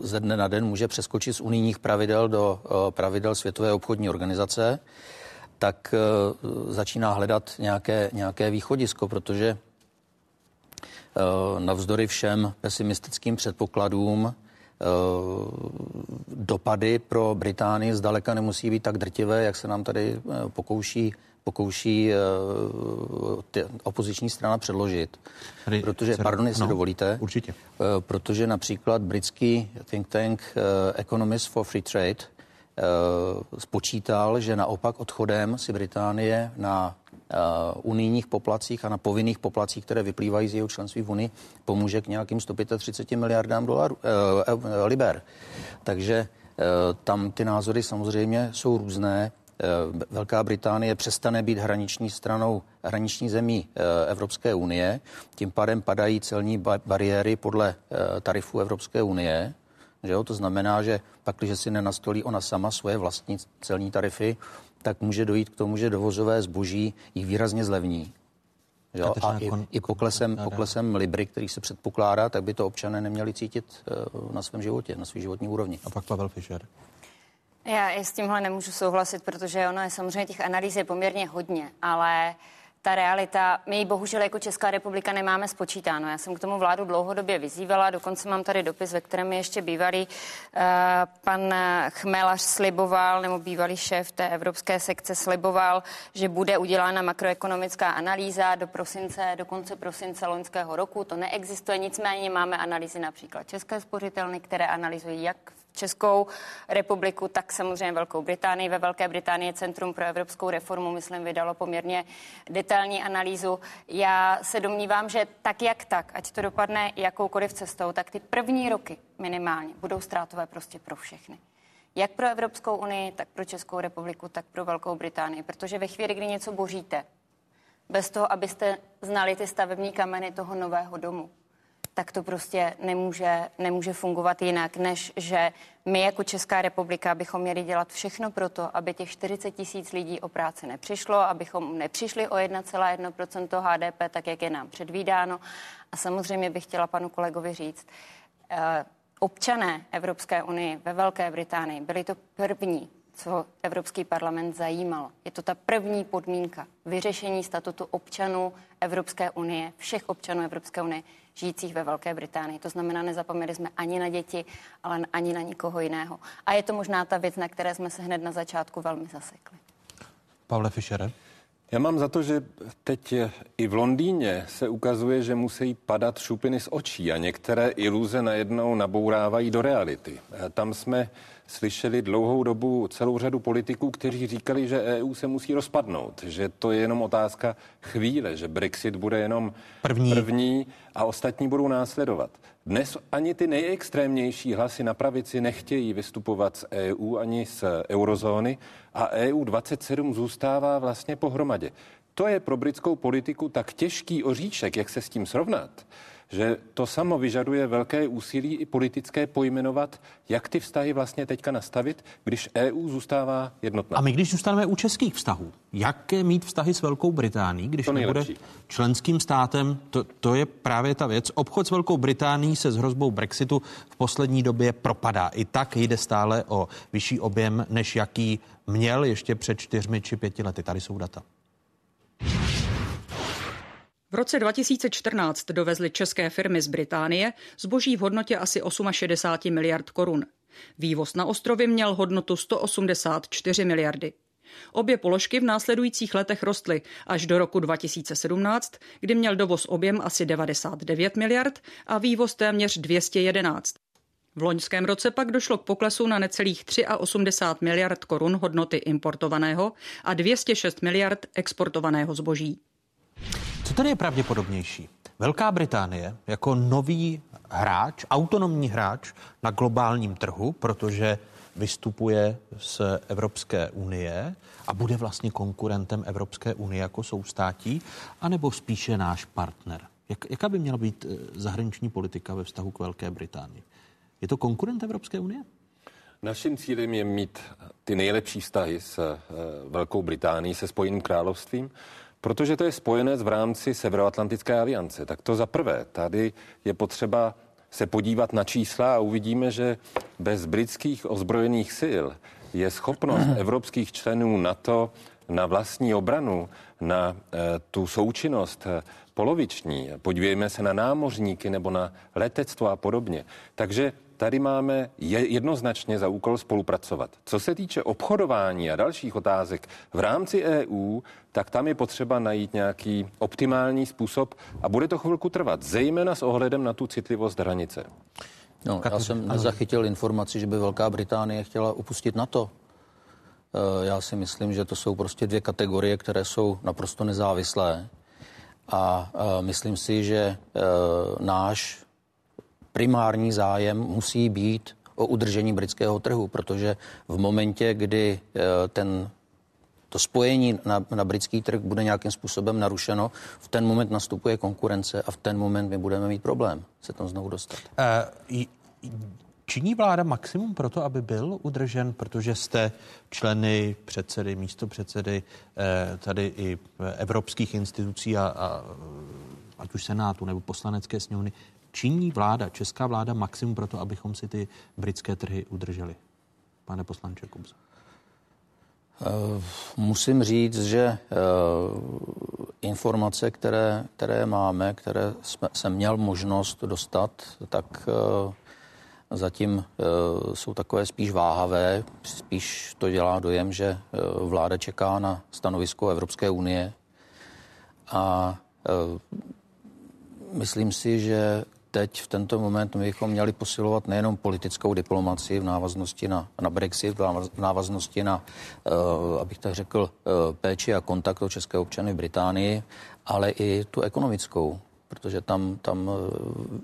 ze dne na den může přeskočit z unijních pravidel do pravidel Světové obchodní organizace, tak eh, začíná hledat nějaké, nějaké východisko, protože eh, navzdory všem pesimistickým předpokladům eh, dopady pro Británii zdaleka nemusí být tak drtivé, jak se nám tady pokouší pokouší ty, opoziční strana předložit. Protože, pardon, jestli no, dovolíte. Určitě. Protože například britský think tank Economist for Free Trade spočítal, že naopak odchodem si Británie na uh, unijních poplacích a na povinných poplacích, které vyplývají z jeho členství v Unii, pomůže k nějakým 135 miliardám dolarů, uh, uh, liber. Takže uh, tam ty názory samozřejmě jsou různé. Velká Británie přestane být hraniční stranou, hraniční zemí Evropské unie, tím pádem padají celní ba- bariéry podle tarifů Evropské unie že jo? To znamená, že pak, když si nenastolí ona sama svoje vlastní celní tarify, tak může dojít k tomu, že dovozové zboží jich výrazně zlevní. Jo? A i, i poklesem, poklesem Libry, který se předpokládá, tak by to občané neměli cítit uh, na svém životě, na svém životní úrovni. A pak Pavel Fischer. Já i s tímhle nemůžu souhlasit, protože ono je samozřejmě těch analýz je poměrně hodně, ale uh, ta realita, my ji bohužel jako Česká republika nemáme spočítáno. Já jsem k tomu vládu dlouhodobě vyzývala, dokonce mám tady dopis, ve kterém ještě bývalý uh, pan Chmelař sliboval, nebo bývalý šéf té evropské sekce sliboval, že bude udělána makroekonomická analýza do prosince, do konce prosince loňského roku. To neexistuje, nicméně máme analýzy například České spořitelny, které analyzují jak Českou republiku, tak samozřejmě Velkou Británii. Ve Velké Británii Centrum pro evropskou reformu, myslím, vydalo poměrně detailní analýzu. Já se domnívám, že tak jak tak, ať to dopadne jakoukoliv cestou, tak ty první roky minimálně budou ztrátové prostě pro všechny. Jak pro Evropskou unii, tak pro Českou republiku, tak pro Velkou Británii. Protože ve chvíli, kdy něco boříte, bez toho, abyste znali ty stavební kameny toho nového domu, tak to prostě nemůže, nemůže fungovat jinak, než že my jako Česká republika bychom měli dělat všechno pro to, aby těch 40 tisíc lidí o práci nepřišlo, abychom nepřišli o 1,1% HDP, tak jak je nám předvídáno. A samozřejmě bych chtěla panu kolegovi říct, eh, občané Evropské unie ve Velké Británii byli to první, co Evropský parlament zajímalo. Je to ta první podmínka vyřešení statutu občanů Evropské unie, všech občanů Evropské unie, žijících ve Velké Británii. To znamená, nezapomněli jsme ani na děti, ale ani na nikoho jiného. A je to možná ta věc, na které jsme se hned na začátku velmi zasekli. Pavle Fischere? Já mám za to, že teď i v Londýně se ukazuje, že musí padat šupiny z očí a některé iluze najednou nabourávají do reality. Tam jsme slyšeli dlouhou dobu celou řadu politiků, kteří říkali, že EU se musí rozpadnout, že to je jenom otázka chvíle, že Brexit bude jenom První. první a ostatní budou následovat. Dnes ani ty nejextrémnější hlasy na pravici nechtějí vystupovat z EU ani z eurozóny a EU 27 zůstává vlastně pohromadě. To je pro britskou politiku tak těžký oříček, jak se s tím srovnat, že to samo vyžaduje velké úsilí i politické pojmenovat, jak ty vztahy vlastně teďka nastavit, když EU zůstává jednotná. A my, když zůstaneme u českých vztahů, jaké mít vztahy s Velkou Británií, když To nebude členským státem, to, to je právě ta věc. Obchod s Velkou Británií se s hrozbou Brexitu v poslední době propadá. I tak jde stále o vyšší objem, než jaký měl ještě před čtyřmi či pěti lety. Tady jsou data. V roce 2014 dovezly české firmy z Británie zboží v hodnotě asi 68 miliard korun. Vývoz na ostrovy měl hodnotu 184 miliardy. Obě položky v následujících letech rostly až do roku 2017, kdy měl dovoz objem asi 99 miliard a vývoz téměř 211. V loňském roce pak došlo k poklesu na necelých 83 miliard korun hodnoty importovaného a 206 miliard exportovaného zboží. Co tedy je pravděpodobnější? Velká Británie jako nový hráč, autonomní hráč na globálním trhu, protože vystupuje z Evropské unie a bude vlastně konkurentem Evropské unie jako soustátí, anebo spíše náš partner? Jak, jaká by měla být eh, zahraniční politika ve vztahu k Velké Británii? Je to konkurent Evropské unie? Naším cílem je mít ty nejlepší vztahy s eh, Velkou Británií, se Spojeným královstvím, protože to je spojenec v rámci Severoatlantické aliance. Tak to za prvé. Tady je potřeba se podívat na čísla a uvidíme, že bez britských ozbrojených sil je schopnost evropských členů NATO na vlastní obranu, na eh, tu součinnost eh, poloviční. Podívejme se na námořníky nebo na letectvo a podobně. Takže tady máme je- jednoznačně za úkol spolupracovat. Co se týče obchodování a dalších otázek v rámci EU, tak tam je potřeba najít nějaký optimální způsob a bude to chvilku trvat, zejména s ohledem na tu citlivost hranice. No, já jsem nezachytil informaci, že by Velká Británie chtěla opustit NATO. Eh, Já si myslím, že to jsou prostě dvě kategorie, které jsou naprosto nezávislé. A eh, myslím si, že eh, náš primární zájem musí být o udržení britského trhu, protože v momentě, kdy eh, ten to spojení na, na britský trh bude nějakým způsobem narušeno, v ten moment nastupuje konkurence a v ten moment my budeme mít problém se tam znovu dostat. J- Činí vláda maximum pro to, aby byl udržen, protože jste členy, předsedy, místo předsedy eh, tady i evropských institucí a, a ať už Senátu nebo poslanecké sněmovny. Činí vláda, česká vláda maximum pro to, abychom si ty britské trhy udrželi? Pane poslanče Kubzo. Eh, Musím říct, že eh, informace, které, které máme, které jsme, jsem měl možnost dostat, tak eh, zatím jsou takové spíš váhavé. Spíš to dělá dojem, že vláda čeká na stanovisko Evropské unie. A myslím si, že teď v tento moment my bychom měli posilovat nejenom politickou diplomaci v návaznosti na, na Brexit, v návaz- v návaznosti na, uh, abych tak řekl, uh, péči a kontakt o české občany v Británii, ale i tu ekonomickou, protože tam, tam uh,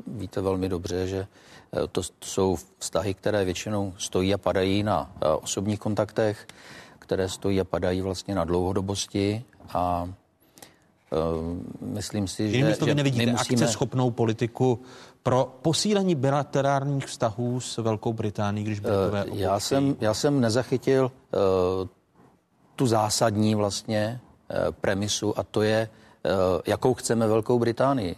víte velmi dobře, že to, to jsou vztahy, které většinou stojí a padají na osobních kontaktech, které stojí a padají vlastně na dlouhodobosti a myslím si, Jinými že, že nevidíte my musíme... akceschopnou politiku pro posílení bilaterálních vztahů s Velkou Británií, když Britové Eh, Já jsem, já jsem nezachytil uh, tu zásadní vlastně uh, premisu a to je, uh, jakou chceme Velkou Británii.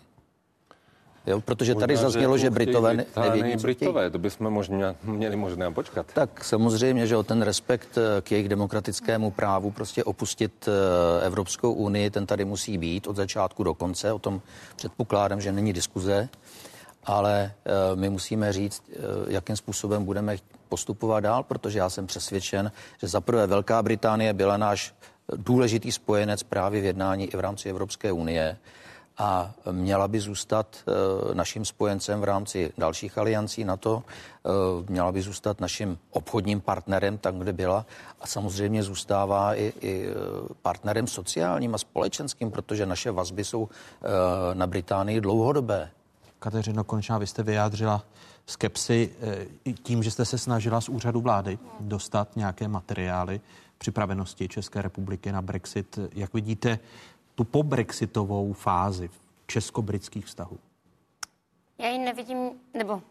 Jo, protože tady Možná, zaznělo, že chtějí Britové ne- nevědí, co. Britové, to bychom možná měli možná počkat. Tak samozřejmě, že o ten respekt eh, k jejich demokratickému právu prostě opustit eh, Evropskou unii, ten tady musí být od začátku do konce. O tom předpokládám, že není diskuze, ale eh, my musíme říct, jakým způsobem budeme postupovat dál, protože já jsem přesvědčen, že za prvé Velká Británie byla náš důležitý spojenec právě v jednání i v rámci Evropské unie a měla by zůstat eh, naším spojencem v rámci dalších aliancí NATO, eh, měla by zůstat naším obchodním partnerem tam, kde byla a samozřejmě zůstává i, i eh, partnerem sociálním a společenským, protože naše vazby jsou na Británii dlouhodobé. Kateřino Konečná, vy jste vyjádřila skepsy tím, že jste se snažila z úřadu vlády dostat nějaké materiály připravenosti České republiky na Brexit. Jak vidíte tu pobrexitovou fázi česko-britských vztahů? Já ji nevidím, nebo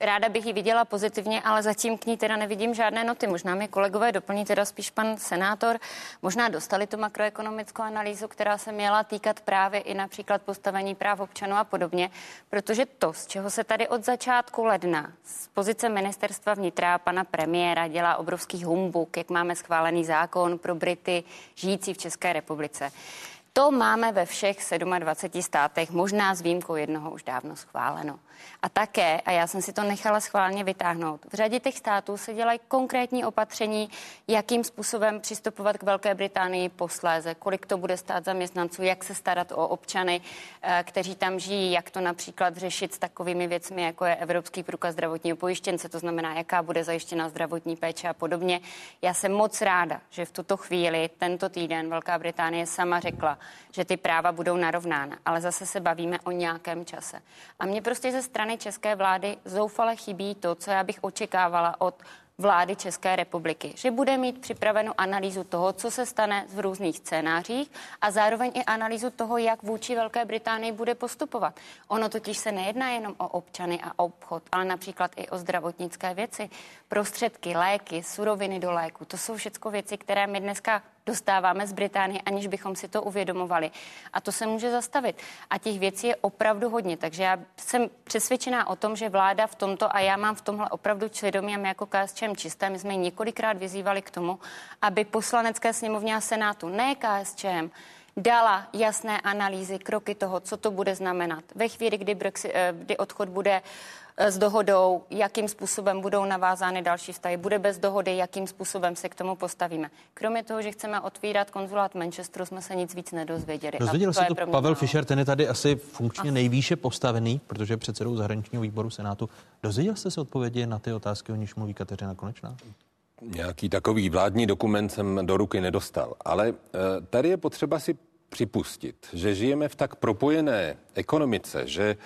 Ráda bych ji viděla pozitivně, ale zatím k ní teda nevidím žádné noty. Možná mi kolegové doplní teda spíš pan senátor. Možná dostali tu makroekonomickou analýzu, která se měla týkat právě i například postavení práv občanů a podobně, protože to, z čeho se tady od začátku ledna z pozice ministerstva vnitra pana premiéra dělá obrovský humbuk, jak máme schválený zákon pro Brity žijící v České republice. To máme ve všech 27 státech, možná s výjimkou jednoho už dávno schváleno. A také, a já jsem si to nechala schválně vytáhnout, v řadě těch států se dělají konkrétní opatření, jakým způsobem přistupovat k Velké Británii posléze, kolik to bude stát zaměstnanců, jak se starat o občany, eh, kteří tam žijí, jak to například řešit s takovými věcmi, jako je Evropský průkaz zdravotního pojištěnce, to znamená, jaká bude zajištěna zdravotní péče a podobně. Já jsem moc ráda, že v tuto chvíli, tento týden, Velká Británie sama řekla, že ty práva budou narovnána, ale zase se bavíme o nějakém čase. A mě prostě ze strany české vlády zoufale chybí to, co já bych očekávala od vlády České republiky, že bude mít připravenou analýzu toho, co se stane v různých scénářích a zároveň i analýzu toho, jak vůči Velké Británii bude postupovat. Ono totiž se nejedná jenom o občany a obchod, ale například i o zdravotnické věci, prostředky, léky, suroviny do léku. To jsou všechno věci, které my dneska dostáváme z Británie, aniž bychom si to uvědomovali. A to se může zastavit. A těch věcí je opravdu hodně. Takže já jsem přesvědčená o tom, že vláda v tomto, a já mám v tomhle opravdu svědomí, a my jako KSČM čisté, my jsme několikrát vyzývali k tomu, aby poslanecké sněmovně a senátu, ne KSČM, dala jasné analýzy, kroky toho, co to bude znamenat. Ve chvíli, kdy, Brexit, eh, kdy odchod bude s dohodou, jakým způsobem budou navázány další vztahy. Bude bez dohody, jakým způsobem se k tomu postavíme. Kromě toho, že chceme otvírat konzulát Manchesteru, jsme se nic víc nedozvěděli. Dozvěděl se to Pavel málo. Fischer, ten je tady asi funkčně asi. nejvýše postavený, protože je předsedou zahraničního výboru Senátu. Dozvěděl jste se odpovědi na ty otázky, o níž mluví Kateřina Konečná? Nějaký takový vládní dokument jsem do ruky nedostal, ale eh, tady je potřeba si připustit, že žijeme v tak propojené ekonomice, že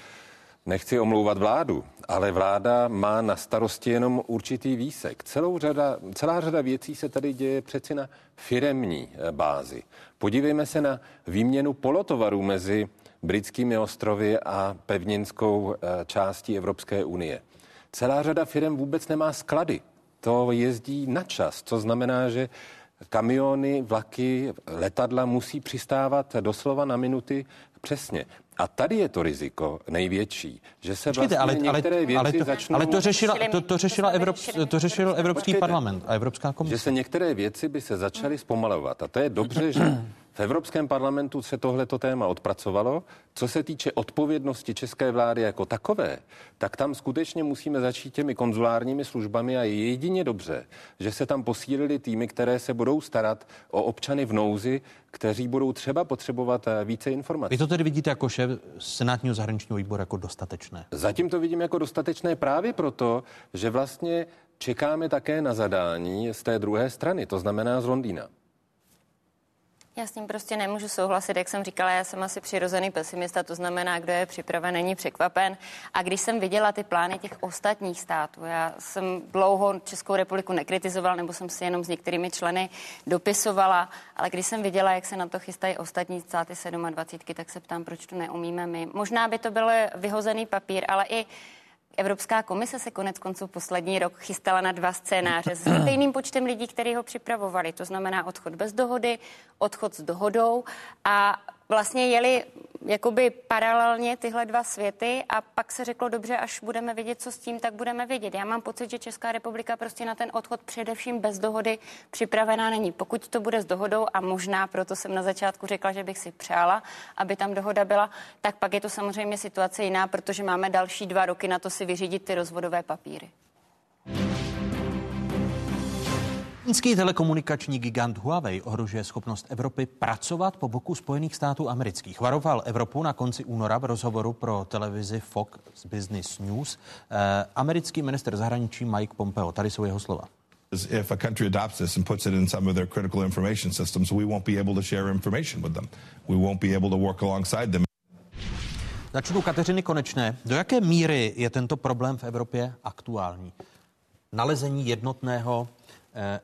Nechci omlouvat vládu, ale vláda má na starosti jenom určitý výsek. Celou řada, celá řada věcí se tady děje přeci na firemní eh, bázi. Podívejme se na výměnu polotovarů mezi britskými ostrovy a pevninskou eh, částí Evropské unie. Celá řada firm vůbec nemá sklady. To jezdí na čas, co znamená, že kamiony, vlaky, letadla musí přistávat doslova na minuty přesně. A tady je to riziko největší, že se Počkejte, vlastně ale, některé ale, věci ale to, začnou... Ale to, řešila, to, to, řešila Evrop, to řešil Evropský Počkejte, parlament a Evropská komise. Že se některé věci by se začaly zpomalovat. A to je dobře, že v Evropském parlamentu se tohleto téma odpracovalo. Co se týče odpovědnosti české vlády jako takové, tak tam skutečně musíme začít těmi konzulárními službami a je jedině dobře, že se tam posílili týmy, které se budou starat o občany v nouzi, kteří budou třeba potřebovat eh, více informací. Vy to tedy vidíte jako šéf senátního zahraničního výboru jako dostatečné? Zatím to vidím jako dostatečné právě proto, že vlastně čekáme také na zadání z té druhé strany, to znamená z Londýna. Já s tím prostě nemůžu souhlasit, jak jsem říkala, já jsem asi přirozený pesimista, to znamená, kdo je připraven, není překvapen. A když jsem viděla ty plány těch ostatních států, já jsem dlouho Českou republiku nekritizovala, nebo jsem si jenom s některými členy dopisovala, ale když jsem viděla, jak se na to chystají ostatní státy 27, tak se ptám, proč to neumíme my. Možná by to byl vyhozený papír, ale i Evropská komise se konec konců poslední rok chystala na dva scénáře s stejným počtem lidí, kteří ho připravovali. To znamená odchod bez dohody, odchod s dohodou a vlastně jeli jakoby paralelně tyhle dva světy a pak se řeklo, dobře, až budeme vědět, co s tím, tak budeme vědět. Já mám pocit, že Česká republika prostě na ten odchod především bez dohody připravená není. Pokud to bude s dohodou a možná proto jsem na začátku řekla, že bych si přála, aby tam dohoda byla, tak pak je to samozřejmě situace jiná, protože máme další dva roky na to si vyřídit ty rozvodové papíry. Čínský telekomunikační gigant Huawei ohrožuje schopnost Evropy pracovat po boku Spojených států amerických. Varoval Evropu na konci února v rozhovoru pro televizi Fox Business News eh, americký minister zahraničí Mike Pompeo. Tady jsou jeho slova. If a country adopts this and puts it in some of their critical information systems, we won't be able to share information with them. We won't be able to work alongside them. Začnu Kateřiny Konečné. Do jaké míry je tento problém v Evropě aktuální? Nalezení jednotného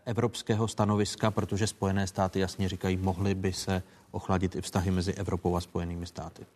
evropského stanoviska, protože Spojené státy jasně říkají, mohly by se ochladit i vztahy mezi Evropou a Spojenými státy.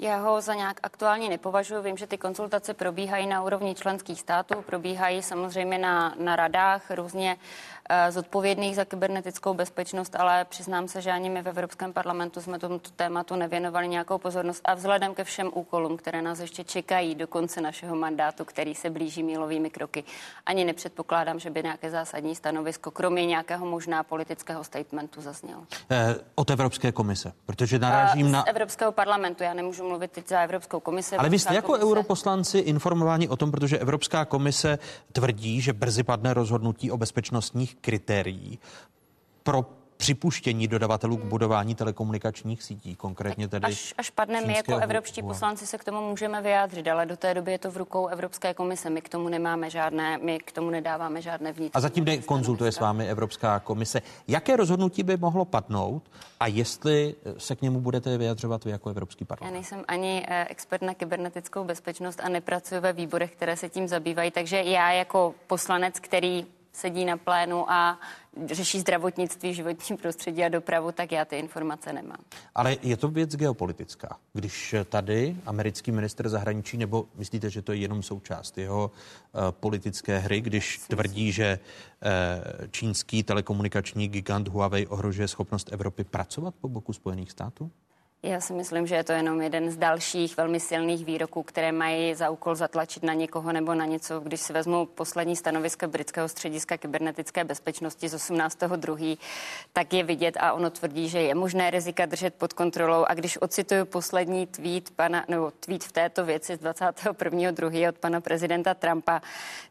Já ho za nějak aktuálně nepovažuji. Vím, že ty konzultace probíhají na úrovni členských států, probíhají samozřejmě na, na radách různě Eh, zodpovědných za kybernetickou bezpečnost, ale přiznám se, že ani my v Evropském parlamentu jsme tomuto tématu nevěnovali nějakou pozornost a vzhledem ke všem úkolům, které nás ještě čekají do konce našeho mandátu, který se blíží mílovými kroky, ani nepředpokládám, že by nějaké zásadní stanovisko, kromě nějakého možná politického statementu zaznělo. Eh, od Evropské komise, protože narážím eh, na... Z Evropského parlamentu, já nemůžu mluvit teď za Evropskou komisi. Ale vy jste jako komise... europoslanci informováni o tom, protože Evropská komise tvrdí, že brzy padne rozhodnutí o bezpečnostních kritérií pro připuštění dodavatelů k budování telekomunikačních sítí, konkrétně tedy. Až, až padne, my jako evropští poslanci se k tomu můžeme vyjádřit, ale do té doby je to v rukou Evropské komise. My k tomu nemáme žádné, my k tomu nedáváme žádné vnitřní. A zatím konzultuje s vámi Evropská komise. Jaké rozhodnutí by mohlo padnout a jestli se k němu budete vyjadřovat vy jako Evropský parlament? Já nejsem ani eh, expert na kybernetickou bezpečnost a nepracuji ve výborech, které se tím zabývají, takže já jako poslanec, který sedí na plénu a řeší zdravotnictví, životní prostředí a dopravu, tak já ty informace nemám. Ale je to věc geopolitická. Když tady americký minister zahraničí, nebo myslíte, že to je jenom součást jeho uh, politické hry, když tvrdí, že uh, čínský telekomunikační gigant Huawei ohrožuje schopnost Evropy pracovat po boku Spojených států? Já si myslím, že je to jenom jeden z dalších velmi silných výroků, které mají za úkol zatlačit na někoho nebo na něco. Když si vezmu poslední stanoviska britského střediska kybernetické bezpečnosti z 18.2., tak je vidět a ono tvrdí, že je možné rizika držet pod kontrolou. A když ocituju poslední tweet, pana, nebo tweet v této věci z 21.2. od pana prezidenta Trumpa,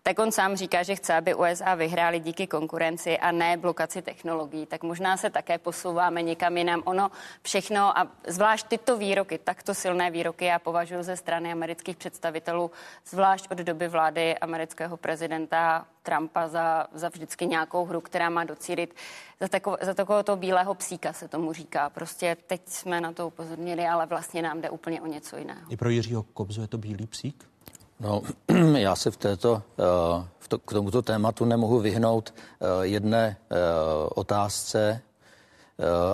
tak on sám říká, že chce, aby USA vyhráli díky konkurenci a ne blokaci technologií. Tak možná se také posouváme někam jinam. Ono všechno a Zvlášť tyto výroky, takto silné výroky, já považuji ze strany amerických představitelů, zvlášť od doby vlády amerického prezidenta Trumpa za, za vždycky nějakou hru, která má docílit za, tako, za takového toho bílého psíka se tomu říká. Prostě teď jsme na to upozornili, ale vlastně nám jde úplně o něco jiného. I pro Jiřího Kobzu je to bílý psík? No, já se v této, eh, v to, k tomuto tématu nemohu vyhnout eh, jedné eh, otázce,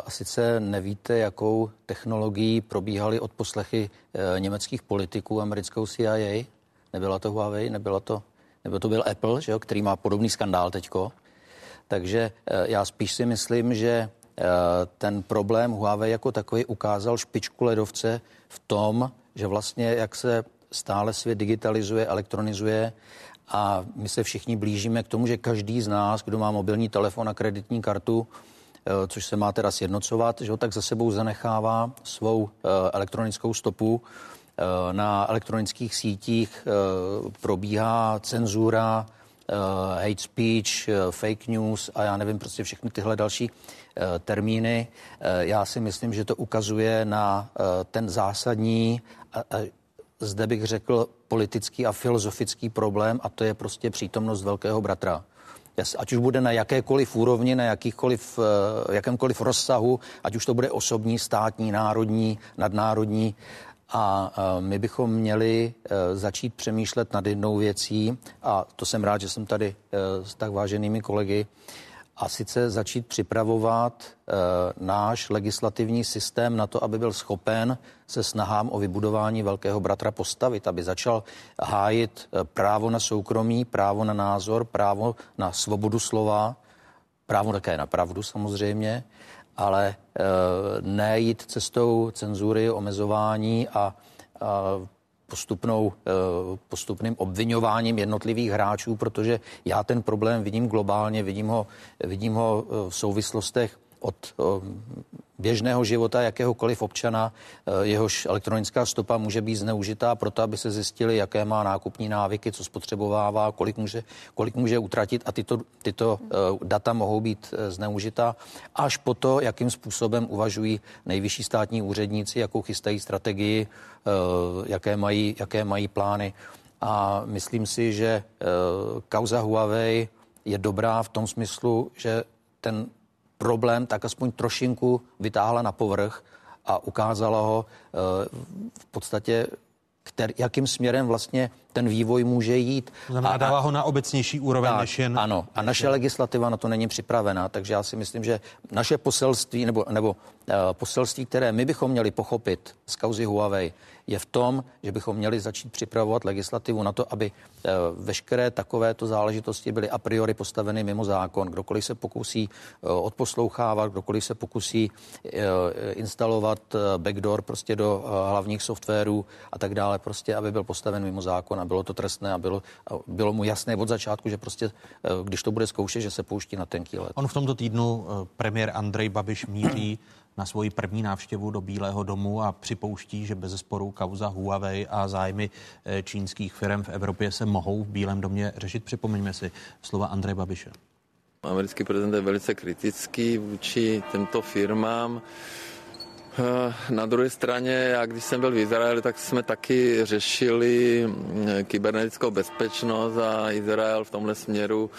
a sice nevíte, jakou technologií probíhaly odposlechy eh, německých politiků americkou CIA. Nebyla to Huawei, nebyla to, nebo to byl Apple, že jo, který má podobný skandál teďko. Takže eh, já spíš si myslím, že ten problém Huawei jako takový ukázal špičku ledovce v tom, že vlastně jak se stále svět digitalizuje, elektronizuje a my se všichni blížíme k tomu, že každý z nás, kdo má mobilní telefon a kreditní kartu, Eh, což se má teda sjednocovat, že ho tak za sebou zanechává svou eh, elektronickou stopu. Eh, na elektronických sítích probíhá cenzura, hate speech, fake news a já nevím, prostě všechny tyhle další termíny. Já si myslím, že to ukazuje na ten zásadní, zde bych řekl, politický a filozofický problém a to je prostě přítomnost velkého bratra ať už bude na jakékoliv úrovni, na jakýchkoliv, eh, jakémkoliv rozsahu, ať už to bude osobní, státní, národní, nadnárodní. A eh, my bychom měli eh, začít přemýšlet nad jednou věcí, a to jsem rád, že jsem tady s tak váženými kolegy, a sice začít připravovat e, náš legislativní systém na to, aby byl schopen se snahám o vybudování velkého bratra postavit, aby začal hájit e, právo na soukromí, právo na názor, právo na svobodu slova, právo také na pravdu samozřejmě, ale e, nejít cestou cenzury, omezování a, a postupnou, eh, postupným obvinováním jednotlivých hráčů, protože já ten problém vidím globálně, vidím ho, vidím ho eh, v souvislostech od eh, běžného života jakéhokoliv občana, eh, jehož elektronická stopa může být zneužitá proto, aby se zjistili, jaké má nákupní návyky, co spotřebovává, kolik může, kolik může utratit a tyto, tyto eh, data mohou být eh, zneužitá až po to, jakým způsobem uvažují nejvyšší státní úředníci, jakou chystají strategii, jaké mají, jaké mají plány. A myslím si, že kauza Huawei je dobrá v tom smyslu, že ten problém tak aspoň trošinku vytáhla na povrch a ukázala ho eh, v podstatě, který, jakým směrem vlastně ten vývoj může jít. Znamená, a dává ho na obecnější úroveň, tak, než jen... Ano, a naše legislativa na to není připravená, takže já si myslím, že naše poselství, nebo, nebo uh, poselství, které my bychom měli pochopit z kauzy Huawei, je v tom, že bychom měli začít připravovat legislativu na to, aby uh, veškeré takovéto záležitosti byly a priori postaveny mimo zákon. Kdokoliv se pokusí uh, odposlouchávat, kdokoliv se pokusí uh, instalovat backdoor prostě do hlavních softwarů a tak dále, prostě aby byl postaven mimo zákon a bylo to trestné a bylo, a bylo mu jasné od začátku, že prostě, eh, když to bude zkoušet, že se pouští na tenký let. On v tomto týdnu eh, premiér Andrej Babiš míří na svoji první návštěvu do Bílého domu a připouští, že bez sporu kauza Huawei a zájmy eh, čínských firm v Evropě se mohou v Bílém domě řešit. Připomeňme si slova Andreje Babiše. Americký prezident je velice kritický vůči těmto firmám. Eh, na druhé straně, já když jsem byl v Izraeli, tak jsme taky řešili mm, kybernetickou bezpečnost a Izrael v tomhle směru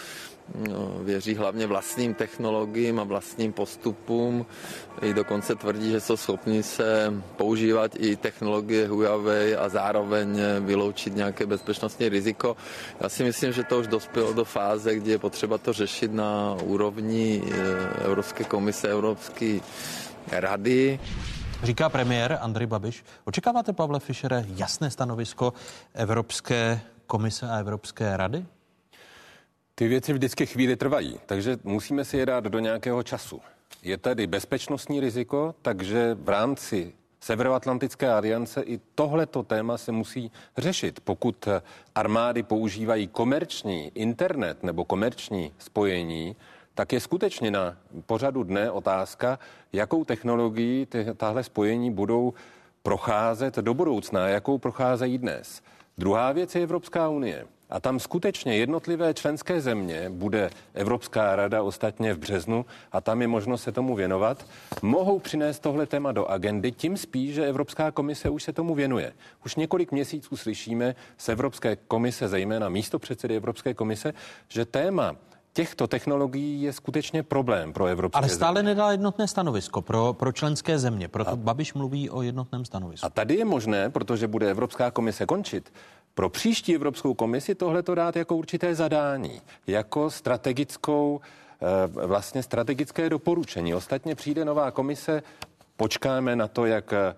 no, věří hlavně vlastním technologiím a vlastním postupům. I dokonce tvrdí, že jsou schopni se používat i technologie Huawei a zároveň vyloučit nějaké bezpečnostní riziko. Já si myslím, že to už dospělo do fáze, kdy je potřeba to řešit na úrovni eh, Evropské komise, Evropské rady. Říká premiér Andrej Babiš. Očekáváte, Pavle Fischere, jasné stanovisko Evropské komise a Evropské rady? Ty věci vždycky chvíli trvají, takže musíme si je dát do nějakého času. Je tady bezpečnostní riziko, takže v rámci Severoatlantické aliance i tohleto téma se musí řešit. Pokud armády používají komerční internet nebo komerční spojení, tak je skutečně na pořadu dne otázka, jakou technologií tahle spojení budou procházet do budoucna, jakou procházejí dnes. Druhá věc je Evropská unie. A tam skutečně jednotlivé členské země, bude Evropská rada ostatně v březnu a tam je možnost se tomu věnovat, mohou přinést tohle téma do agendy, tím spíš, že Evropská komise už se tomu věnuje. Už několik měsíců slyšíme z Evropské komise, zejména místo předsedy Evropské komise, že téma těchto technologií je skutečně problém pro Evropské Ale stále země. nedá jednotné stanovisko pro, pro členské země, proto a, Babiš mluví o jednotném stanovisku. A tady je možné, protože bude Evropská komise končit, pro příští Evropskou komisi tohle to dát jako určité zadání, jako strategickou, eh, vlastně strategické doporučení. Ostatně přijde nová komise, počkáme na to, jak eh,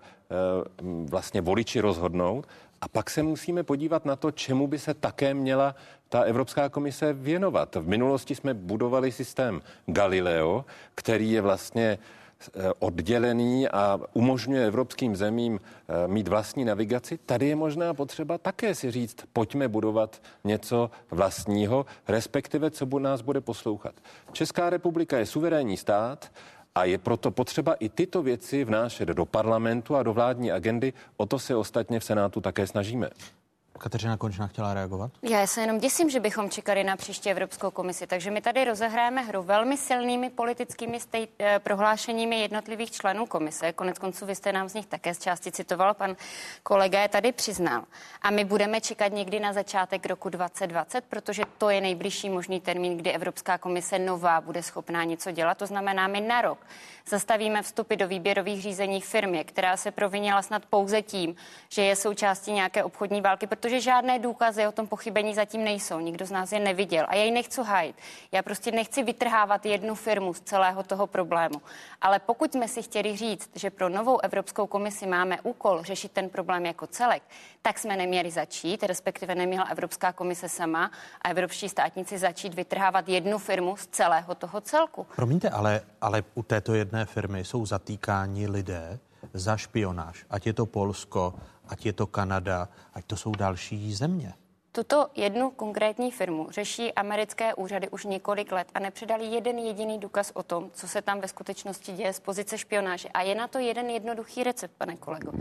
vlastně voliči rozhodnout a pak se musíme podívat na to, čemu by se také měla ta Evropská komise věnovat. V minulosti jsme budovali systém Galileo, který je vlastně eh, oddělený a umožňuje evropským zemím eh, mít vlastní navigaci. Tady je možná potřeba také si říct, pojďme budovat něco vlastního, respektive co nás bude poslouchat. Česká republika je suverénní stát a je proto potřeba i tyto věci vnášet do parlamentu a do vládní agendy. O to se ostatně v Senátu také snažíme. Kateřina Končná chtěla reagovat? Já se jenom děsím, že bychom čekali na příští Evropskou komisi, takže my tady rozehráme hru velmi silnými politickými state, eh, prohlášeními jednotlivých členů komise. Konec konců vy jste nám z nich také z části citoval, pan kolega je tady přiznal. A my budeme čekat někdy na začátek roku 2020, protože to je nejbližší možný termín, kdy Evropská komise nová bude schopná něco dělat. To znamená, my na rok zastavíme vstupy do výběrových řízení firmě, která se provinila snad pouze tím, že je součástí nějaké obchodní války, protože žádné důkazy o tom pochybení zatím nejsou. Nikdo z nás je neviděl a já ji nechci hájit. Já prostě nechci vytrhávat jednu firmu z celého toho problému. Ale pokud jsme si chtěli říct, že pro novou Evropskou komisi máme úkol řešit ten problém jako celek, tak jsme neměli začít, respektive neměla Evropská komise sama a evropští státníci začít vytrhávat jednu firmu z celého toho celku. Promiňte, ale, ale u této jedné firmy jsou zatýkáni lidé za špionáž, ať je to Polsko, ať je to Kanada, ať to jsou další země. Tuto jednu konkrétní firmu řeší americké úřady už několik let a nepředali jeden jediný důkaz o tom, co se tam ve skutečnosti děje z pozice špionáže. A je na to jeden jednoduchý recept, pane kolego.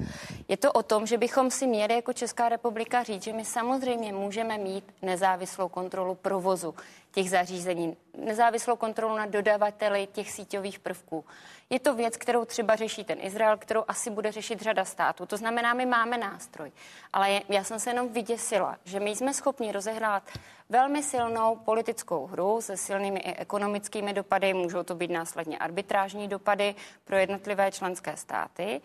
Je to o tom, že bychom si měli jako Česká republika říct, že my samozřejmě můžeme mít nezávislou kontrolu provozu těch zařízení, nezávislou kontrolu nad dodavateli těch síťových prvků. Je to věc, kterou třeba řeší ten Izrael, kterou asi bude řešit řada států. To znamená, my máme nástroj. Ale já jsem se jenom vyděsila, že my jsme schopni rozehrát velmi silnou politickou hru se silnými i ekonomickými dopady, můžou to být následně arbitrážní dopady pro jednotlivé členské státy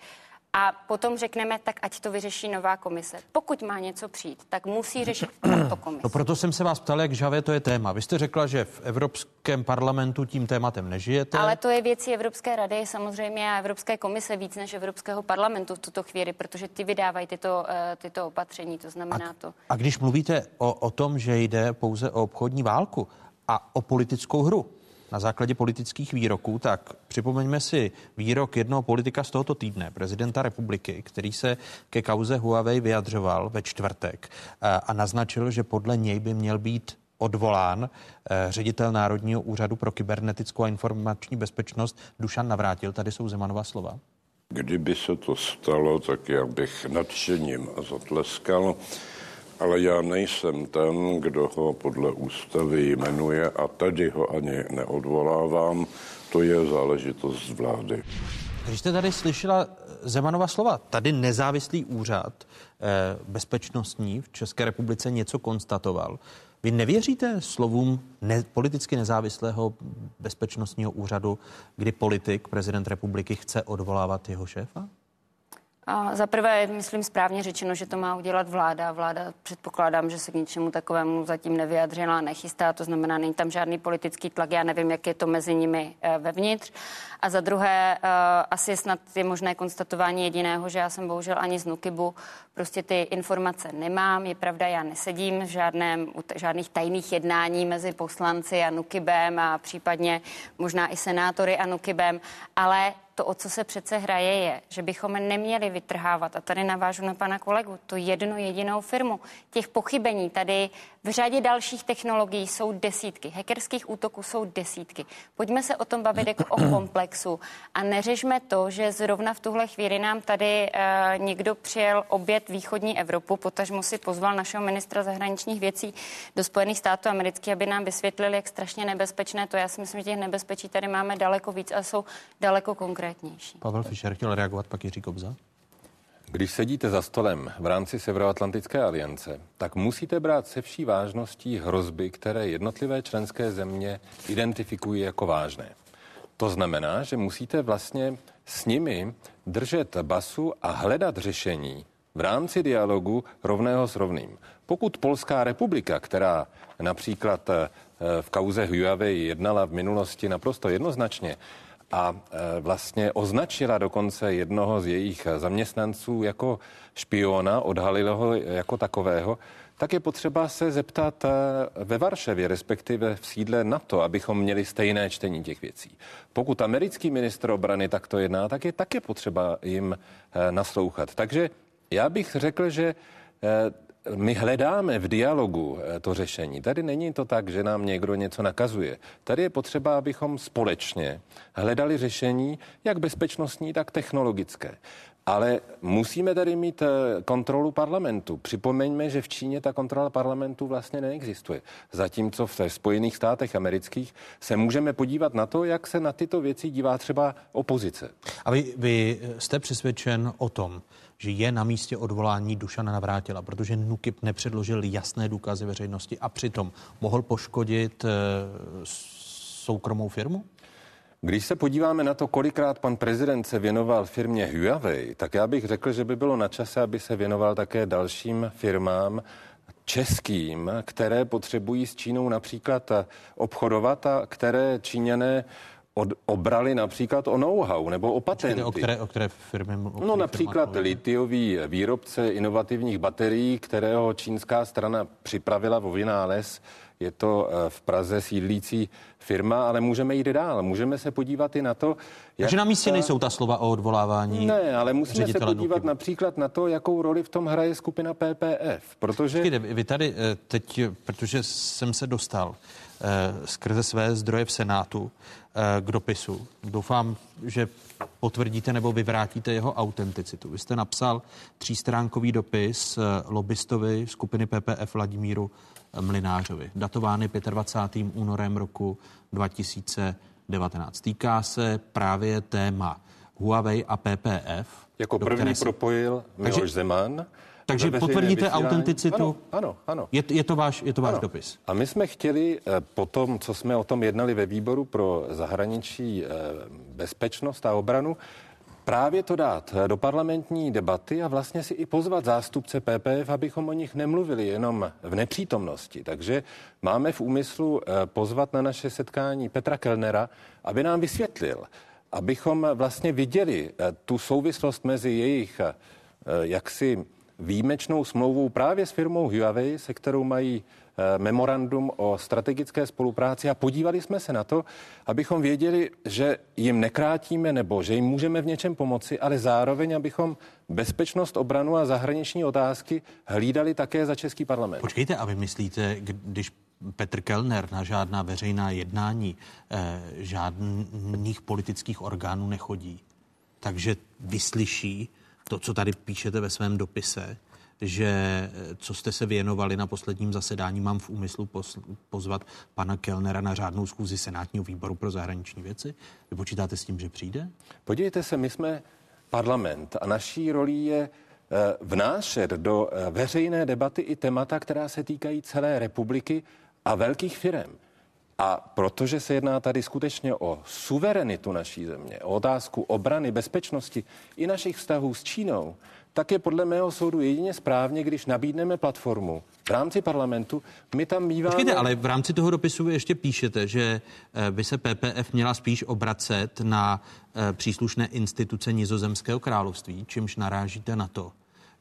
a potom řekneme, tak ať to vyřeší nová komise. Pokud má něco přijít, tak musí řešit tato komise. No proto jsem se vás ptal, jak žavé to je téma. Vy jste řekla, že v Evropském parlamentu tím tématem nežijete. Ale to je věcí Evropské rady samozřejmě a Evropské komise víc než Evropského parlamentu v tuto chvíli, protože ty vydávají tyto, eh, tyto opatření, to znamená a, to. A když mluvíte o, o tom, že jde pouze o obchodní válku a o politickou hru, na základě politických výroků, tak připomeňme si výrok jednoho politika z tohoto týdne, prezidenta republiky, který se ke kauze Huawei vyjadřoval ve čtvrtek a naznačil, že podle něj by měl být odvolán eh, ředitel Národního úřadu pro kybernetickou a informační bezpečnost Dušan Navrátil. Tady jsou Zemanova slova. Kdyby se to stalo, tak já bych nadšením zatleskal ale já nejsem ten, kdo ho podle ústavy jmenuje a tady ho ani neodvolávám. To je záležitost vlády. Když jste tady slyšela Zemanova slova, tady nezávislý úřad eh, bezpečnostní v České republice něco konstatoval. Vy nevěříte slovům ne, politicky nezávislého bezpečnostního úřadu, kdy politik, prezident republiky, chce odvolávat jeho šéfa? A za prvé myslím, správně řečeno, že to má udělat vláda. Vláda předpokládám, že se k ničemu takovému zatím nevyjadřila, nechystá, to znamená, není tam žádný politický tlak, já nevím, jak je to mezi nimi eh, vevnitř. A za druhé, eh, asi snad je možné konstatování jediného, že já jsem bohužel ani z Nukibu prostě ty informace nemám. Je pravda, já nesedím v žádném, žádných tajných jednání mezi poslanci a Nukibem a případně možná i senátory a Nukibem, ale to, o co se přece hraje, je, že bychom neměli vytrhávat, a tady navážu na pana kolegu, tu jednu jedinou firmu. Těch pochybení tady v řadě dalších technologií jsou desítky, hackerských útoků jsou desítky. Pojďme se o tom bavit jako o komplexu a neřešme to, že zrovna v tuhle chvíli nám tady uh, někdo přijel obět východní Evropu, potažmo si pozval našeho ministra zahraničních věcí do Spojených států amerických, aby nám vysvětlili, jak strašně nebezpečné to. Já si myslím, že těch nebezpečí tady máme daleko víc a jsou daleko konkrétnější. Pavel Fischer chtěl reagovat, pak Jiří Kobza. Když sedíte za stolem v rámci Severoatlantické aliance, tak musíte brát se vší vážností hrozby, které jednotlivé členské země identifikují jako vážné. To znamená, že musíte vlastně s nimi držet basu a hledat řešení v rámci dialogu rovného s rovným. Pokud Polská republika, která například eh, v kauze Huawei jednala v minulosti naprosto jednoznačně, a e, vlastně označila dokonce jednoho z jejich zaměstnanců jako špiona, odhalila ho jako takového, tak je potřeba se zeptat e, ve Varšavě, respektive v sídle NATO, abychom měli stejné čtení těch věcí. Pokud americký ministr obrany takto jedná, tak je také potřeba jim e, naslouchat. Takže já bych řekl, že my hledáme v dialogu eh, to řešení. Tady není to tak, že nám někdo něco nakazuje. Tady je potřeba, abychom společně hledali řešení, jak bezpečnostní, tak technologické. Ale musíme tady mít eh, kontrolu parlamentu. Připomeňme, že v Číně ta kontrola parlamentu vlastně neexistuje. Zatímco v Spojených státech amerických se můžeme podívat na to, jak se na tyto věci dívá třeba opozice. A vy, vy jste přesvědčen o tom, že je na místě odvolání Dušana Navrátila, protože NUKIP nepředložil jasné důkazy veřejnosti a přitom mohl poškodit e, soukromou firmu? Když se podíváme na to, kolikrát pan prezident se věnoval firmě Huawei, tak já bych řekl, že by bylo na čase, aby se věnoval také dalším firmám, českým, které potřebují s Čínou například obchodovat a které Číňané od, obrali například o know-how nebo o patenty. O které, o které firmy? O no například litiový výrobce inovativních baterií, kterého čínská strana připravila o vynález. Je to eh, v Praze sídlící firma, ale můžeme jít dál. Můžeme se podívat i na to, jak... Takže na místě nejsou ta slova o odvolávání Ne, ale musíme se podívat Nuky. například na to, jakou roli v tom hraje skupina PPF, protože... Počkejte, vy tady eh, teď, protože jsem se dostal eh, skrze své zdroje v Senátu k dopisu. Doufám, že potvrdíte nebo vyvrátíte jeho autenticitu. Vy jste napsal třístránkový dopis lobbystovi skupiny PPF Vladimíru Mlinářovi, datovány 25. únorem roku 2019. Týká se právě téma Huawei a PPF. Jako první se... propojil Miloš Takže... Zeman. Takže potvrdíte vysílání. autenticitu? Ano, ano. ano. Je, je to váš, je to váš dopis. A my jsme chtěli eh, po tom, co jsme o tom jednali ve výboru pro zahraničí eh, bezpečnost a obranu, právě to dát do parlamentní debaty a vlastně si i pozvat zástupce PPF, abychom o nich nemluvili jenom v nepřítomnosti. Takže máme v úmyslu eh, pozvat na naše setkání Petra Kellnera, aby nám vysvětlil, abychom vlastně viděli eh, tu souvislost mezi jejich eh, jaksi výjimečnou smlouvou právě s firmou Huawei, se kterou mají Eh, memorandum o strategické spolupráci a podívali jsme se na to, abychom věděli, že jim nekrátíme nebo že jim můžeme v něčem pomoci, ale zároveň, abychom bezpečnost, obranu a zahraniční otázky hlídali také za Český parlament. Počkejte, a vy myslíte, když Petr Kellner na žádná veřejná jednání eh, žádných politických orgánů nechodí, takže vyslyší to, co tady píšete ve svém dopise, že eh, co jste se věnovali na posledním zasedání, mám v úmyslu pozvat pana Kellnera na řádnou schůzi Senátního výboru pro zahraniční věci. Vy počítáte s tím, že přijde? Podívejte se, my jsme parlament a naší roli je eh, vnášet do eh, veřejné debaty i témata, která se týkají celé republiky a velkých firm. A protože se jedná tady skutečně o suverenitu naší země, o otázku obrany, bezpečnosti i našich vztahů s Čínou, tak je podle mého soudu jedině správně, když nabídneme platformu v rámci parlamentu. My tam míváme... Počkejte, ale v rámci toho dopisu vy ještě píšete, že eh, by se PPF měla spíš obracet na eh, příslušné instituce Nizozemského království, čímž narážíte na to,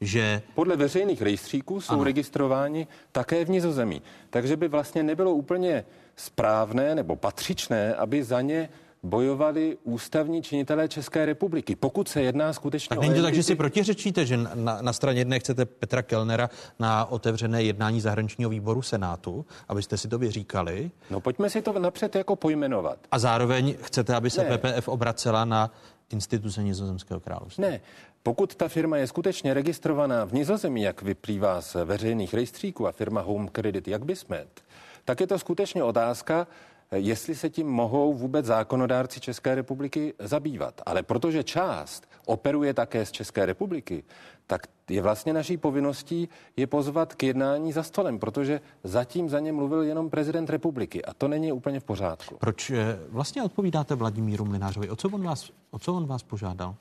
že... Podle veřejných rejstříků jsou ano. registrováni také v Nizozemí. Takže by vlastně nebylo úplně správné nebo patřičné, aby za ně bojovali ústavní činitelé České republiky. Pokud se jedná skutečně tak není to tak, že si protiřečíte, že na, na straně jedné chcete Petra Kellnera na otevřené jednání zahraničního výboru Senátu, abyste si to vyříkali. No pojďme si to napřed jako pojmenovat. A zároveň chcete, aby se ne. PPF obracela na instituce Nizozemského království. Ne, pokud ta firma je skutečně registrovaná v Nizozemí, jak vyplývá z veřejných rejstříků a firma Home Credit, jak by smet, tak je to skutečně otázka, jestli se tím mohou vůbec zákonodárci České republiky zabývat. Ale protože část operuje také z České republiky, tak je vlastně naší povinností je pozvat k jednání za stolem, protože zatím za ně mluvil jenom prezident republiky a to není úplně v pořádku. Proč eh, vlastně odpovídáte Vladimíru Mlinářovi? O co on vás, o co on vás požádal?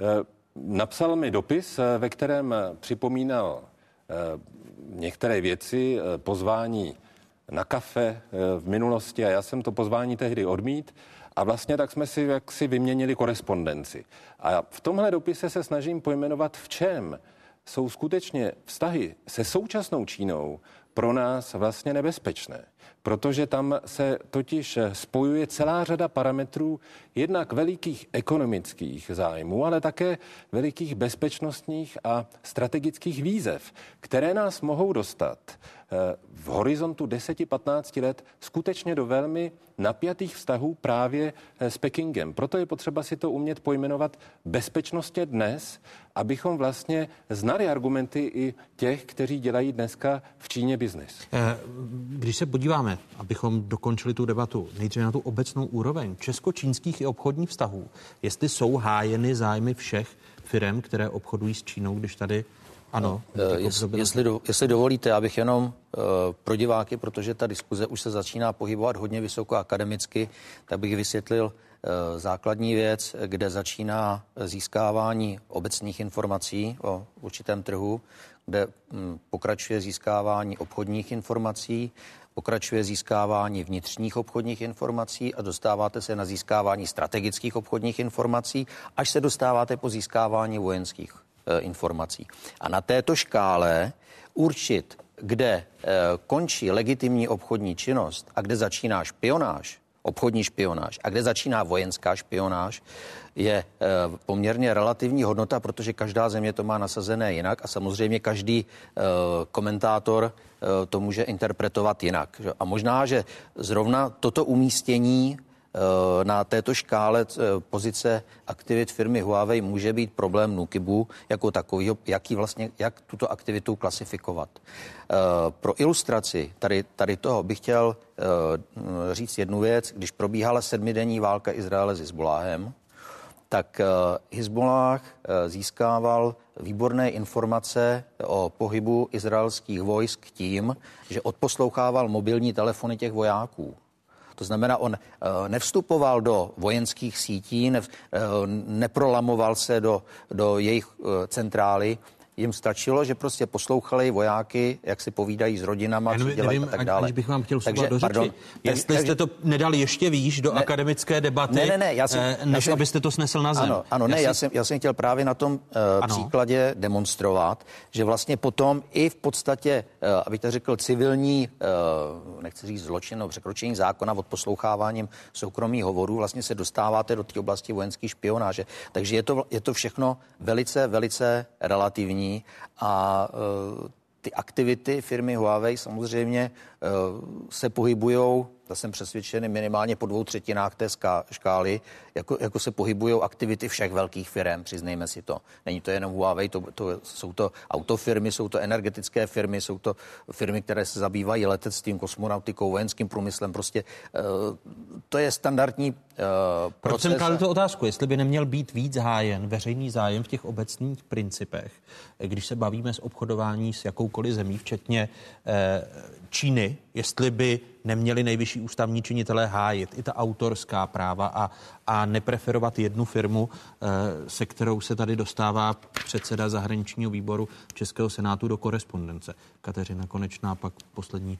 Eh, napsal mi dopis, eh, ve kterém připomínal některé věci, pozvání na kafe eh, v minulosti a já jsem to pozvání tehdy odmít a vlastně tak jsme si jaksi vyměnili korespondenci. A v tomhle dopise se snažím pojmenovat, v čem jsou skutečně vztahy se současnou Čínou pro nás vlastně nebezpečné, protože tam se totiž spojuje celá řada parametrů, jednak velikých ekonomických zájmů, ale také velikých bezpečnostních a strategických výzev, které nás mohou dostat v horizontu 10-15 let skutečně do velmi napjatých vztahů právě eh, s Pekingem. Proto je potřeba si to umět pojmenovat bezpečnostě dnes, abychom vlastně znali argumenty i těch, kteří dělají dneska v Číně biznis. Eh, když se podíváme, abychom dokončili tu debatu, nejdříve na tu obecnou úroveň česko-čínských i obchodních vztahů, jestli jsou hájeny zájmy všech firm, které obchodují s Čínou, když tady ano. No, jest, jestli, do, jestli dovolíte, abych jenom uh, pro diváky, protože ta diskuze už se začíná pohybovat hodně vysoko akademicky, tak bych vysvětlil uh, základní věc, kde začíná získávání obecných informací o určitém trhu, kde um, pokračuje získávání obchodních informací, pokračuje získávání vnitřních obchodních informací a dostáváte se na získávání strategických obchodních informací, až se dostáváte po získávání vojenských informací. A na této škále určit, kde e, končí legitimní obchodní činnost a kde začíná špionáž, obchodní špionáž a kde začíná vojenská špionáž, je e, poměrně relativní hodnota, protože každá země to má nasazené jinak a samozřejmě každý komentátor to může interpretovat jinak. A možná, že zrovna toto umístění Eh, na této škále eh, pozice aktivit firmy Huawei může být problém Nukibu jako takový, jaký vlastně, jak tuto aktivitu klasifikovat. Eh, pro ilustraci tady, tady toho bych chtěl říct jednu věc. Když probíhala sedmidenní válka Izraele s Hezbollahem, tak Hezbollah získával výborné informace o pohybu izraelských vojsk tím, že odposlouchával mobilní telefony těch vojáků. To znamená, on eh, nevstupoval do vojenských sítí, ne, eh, neprolamoval se do, do jejich eh, centrály, jim stačilo, že prostě poslouchali vojáky, jak si povídají s rodinama, co dělají nevím, a tak dále. Aniž bych vám chtěl takže, do řeči. Pardon, Jestli tak, jste to nedali ještě výš do ne, akademické debaty, ne, ne, ne, já jsem, než já jsem, abyste to snesl na zem. Ano, ano já ne, si... já, jsem, já jsem chtěl právě na tom uh, příkladě demonstrovat, že vlastně potom i v podstatě, uh, abych to řekl, civilní, uh, nechci říct zločin, no, překročení zákona od posloucháváním soukromých hovorů, vlastně se dostáváte do té oblasti vojenské špionáže. Takže je to, je to všechno velice, velice relativní a e, ty aktivity firmy Huawei samozřejmě e, se pohybují to jsem přesvědčený minimálně po dvou třetinách té škály, jako, jako se pohybují aktivity všech velkých firm, přiznejme si to. Není to jenom Huawei, to, to, jsou to autofirmy, jsou to energetické firmy, jsou to firmy, které se zabývají letectvím, kosmonautikou, vojenským průmyslem. Prostě uh, to je standardní uh, proces. Proč jsem kladu tu otázku, jestli by neměl být víc hájen veřejný zájem v těch obecných principech, když se bavíme s obchodování s jakoukoliv zemí, včetně uh, Číny, jestli by neměli nejvyšší ústavní činitelé hájit i ta autorská práva a, a nepreferovat jednu firmu, eh, se kterou se tady dostává předseda zahraničního výboru Českého senátu do korespondence. Kateřina Konečná, pak poslední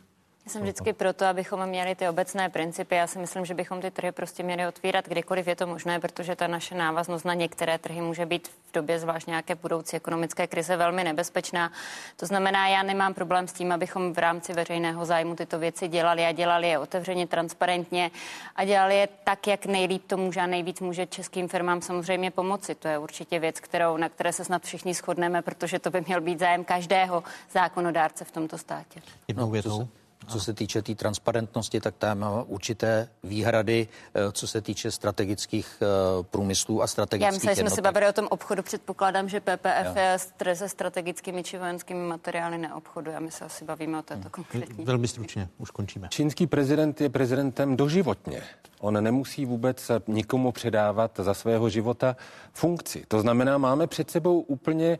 já jsem vždycky proto, abychom měli ty obecné principy. Já si myslím, že bychom ty trhy prostě měli otvírat kdykoliv je to možné, protože ta naše návaznost na některé trhy může být v době zvlášť nějaké budoucí ekonomické krize velmi nebezpečná. To znamená, já nemám problém s tím, abychom v rámci veřejného zájmu tyto věci dělali a dělali je otevřeně, transparentně a dělali je tak, jak nejlíp to může a nejvíc může českým firmám samozřejmě pomoci. To je určitě věc, kterou, na které se snad všichni shodneme, protože to by měl být zájem každého zákonodárce v tomto státě. Jednou větou. Co se týče té tý transparentnosti, tak tam má určité výhrady, eh, co se týče strategických eh, průmyslů a strategických Já myslím, že jsme se bavili o tom obchodu. Předpokládám, že PPF je se strategickými či vojenskými materiály neobchoduje. A my se asi bavíme o této hmm. konkrétní. Velmi stručně, už končíme. Čínský prezident je prezidentem doživotně. On nemusí vůbec nikomu předávat za svého života funkci. To znamená, máme před sebou úplně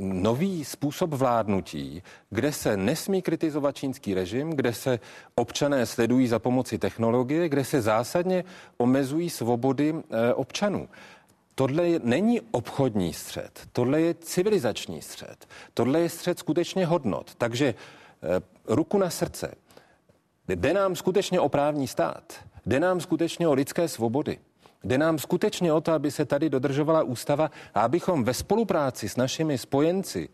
nový způsob vládnutí, kde se nesmí kritizovat čínský režim, kde se občané sledují za pomoci technologie, kde se zásadně omezují svobody eh, občanů. Tohle není obchodní střed, tohle je civilizační střed, tohle je střed skutečně hodnot. Takže eh, ruku na srdce, jde nám skutečně o právní stát, jde nám skutečně o lidské svobody. Jde nám skutečně o to, aby se tady dodržovala ústava a abychom ve spolupráci s našimi spojenci,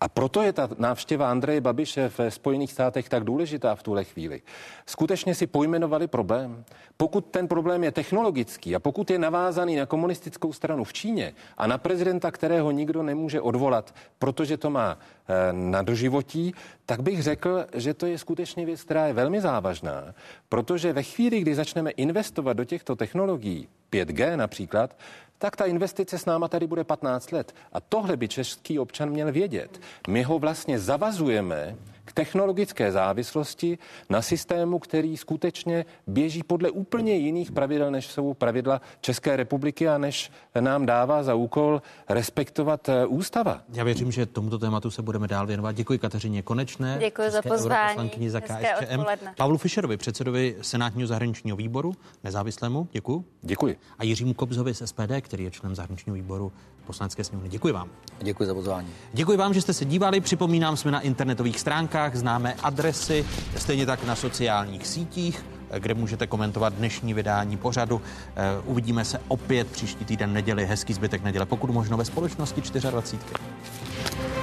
a proto je ta návštěva Andreje Babiše v Spojených státech tak důležitá v tuhle chvíli, skutečně si pojmenovali problém. Pokud ten problém je technologický a pokud je navázaný na komunistickou stranu v Číně a na prezidenta, kterého nikdo nemůže odvolat, protože to má eh, na doživotí, tak bych řekl, že to je skutečně věc, která je velmi závažná, protože ve chvíli, kdy začneme investovat do těchto technologií, 5G například, tak ta investice s náma tady bude 15 let. A tohle by český občan měl vědět. My ho vlastně zavazujeme k technologické závislosti na systému, který skutečně běží podle úplně jiných pravidel, než jsou pravidla České republiky a než nám dává za úkol respektovat eh, ústava. Já věřím, že tomuto tématu se budeme dál věnovat. Děkuji Kateřině Konečné. Děkuji za pozvání. za KSČM. Pavlu Fischerovi, předsedovi Senátního zahraničního výboru, nezávislému. Děkuji. Děkuji. A Jiřímu Kobzovi z SPD, který je členem zahraničního výboru poslanecké sněmovny. Děkuji vám. Děkuji za pozvání. Děkuji vám, že jste se dívali. Připomínám, jsme na internetových stránkách, známe adresy, stejně tak na sociálních sítích kde můžete komentovat dnešní vydání pořadu. Uvidíme se opět příští týden neděli, hezký zbytek neděle, pokud možno ve společnosti 24.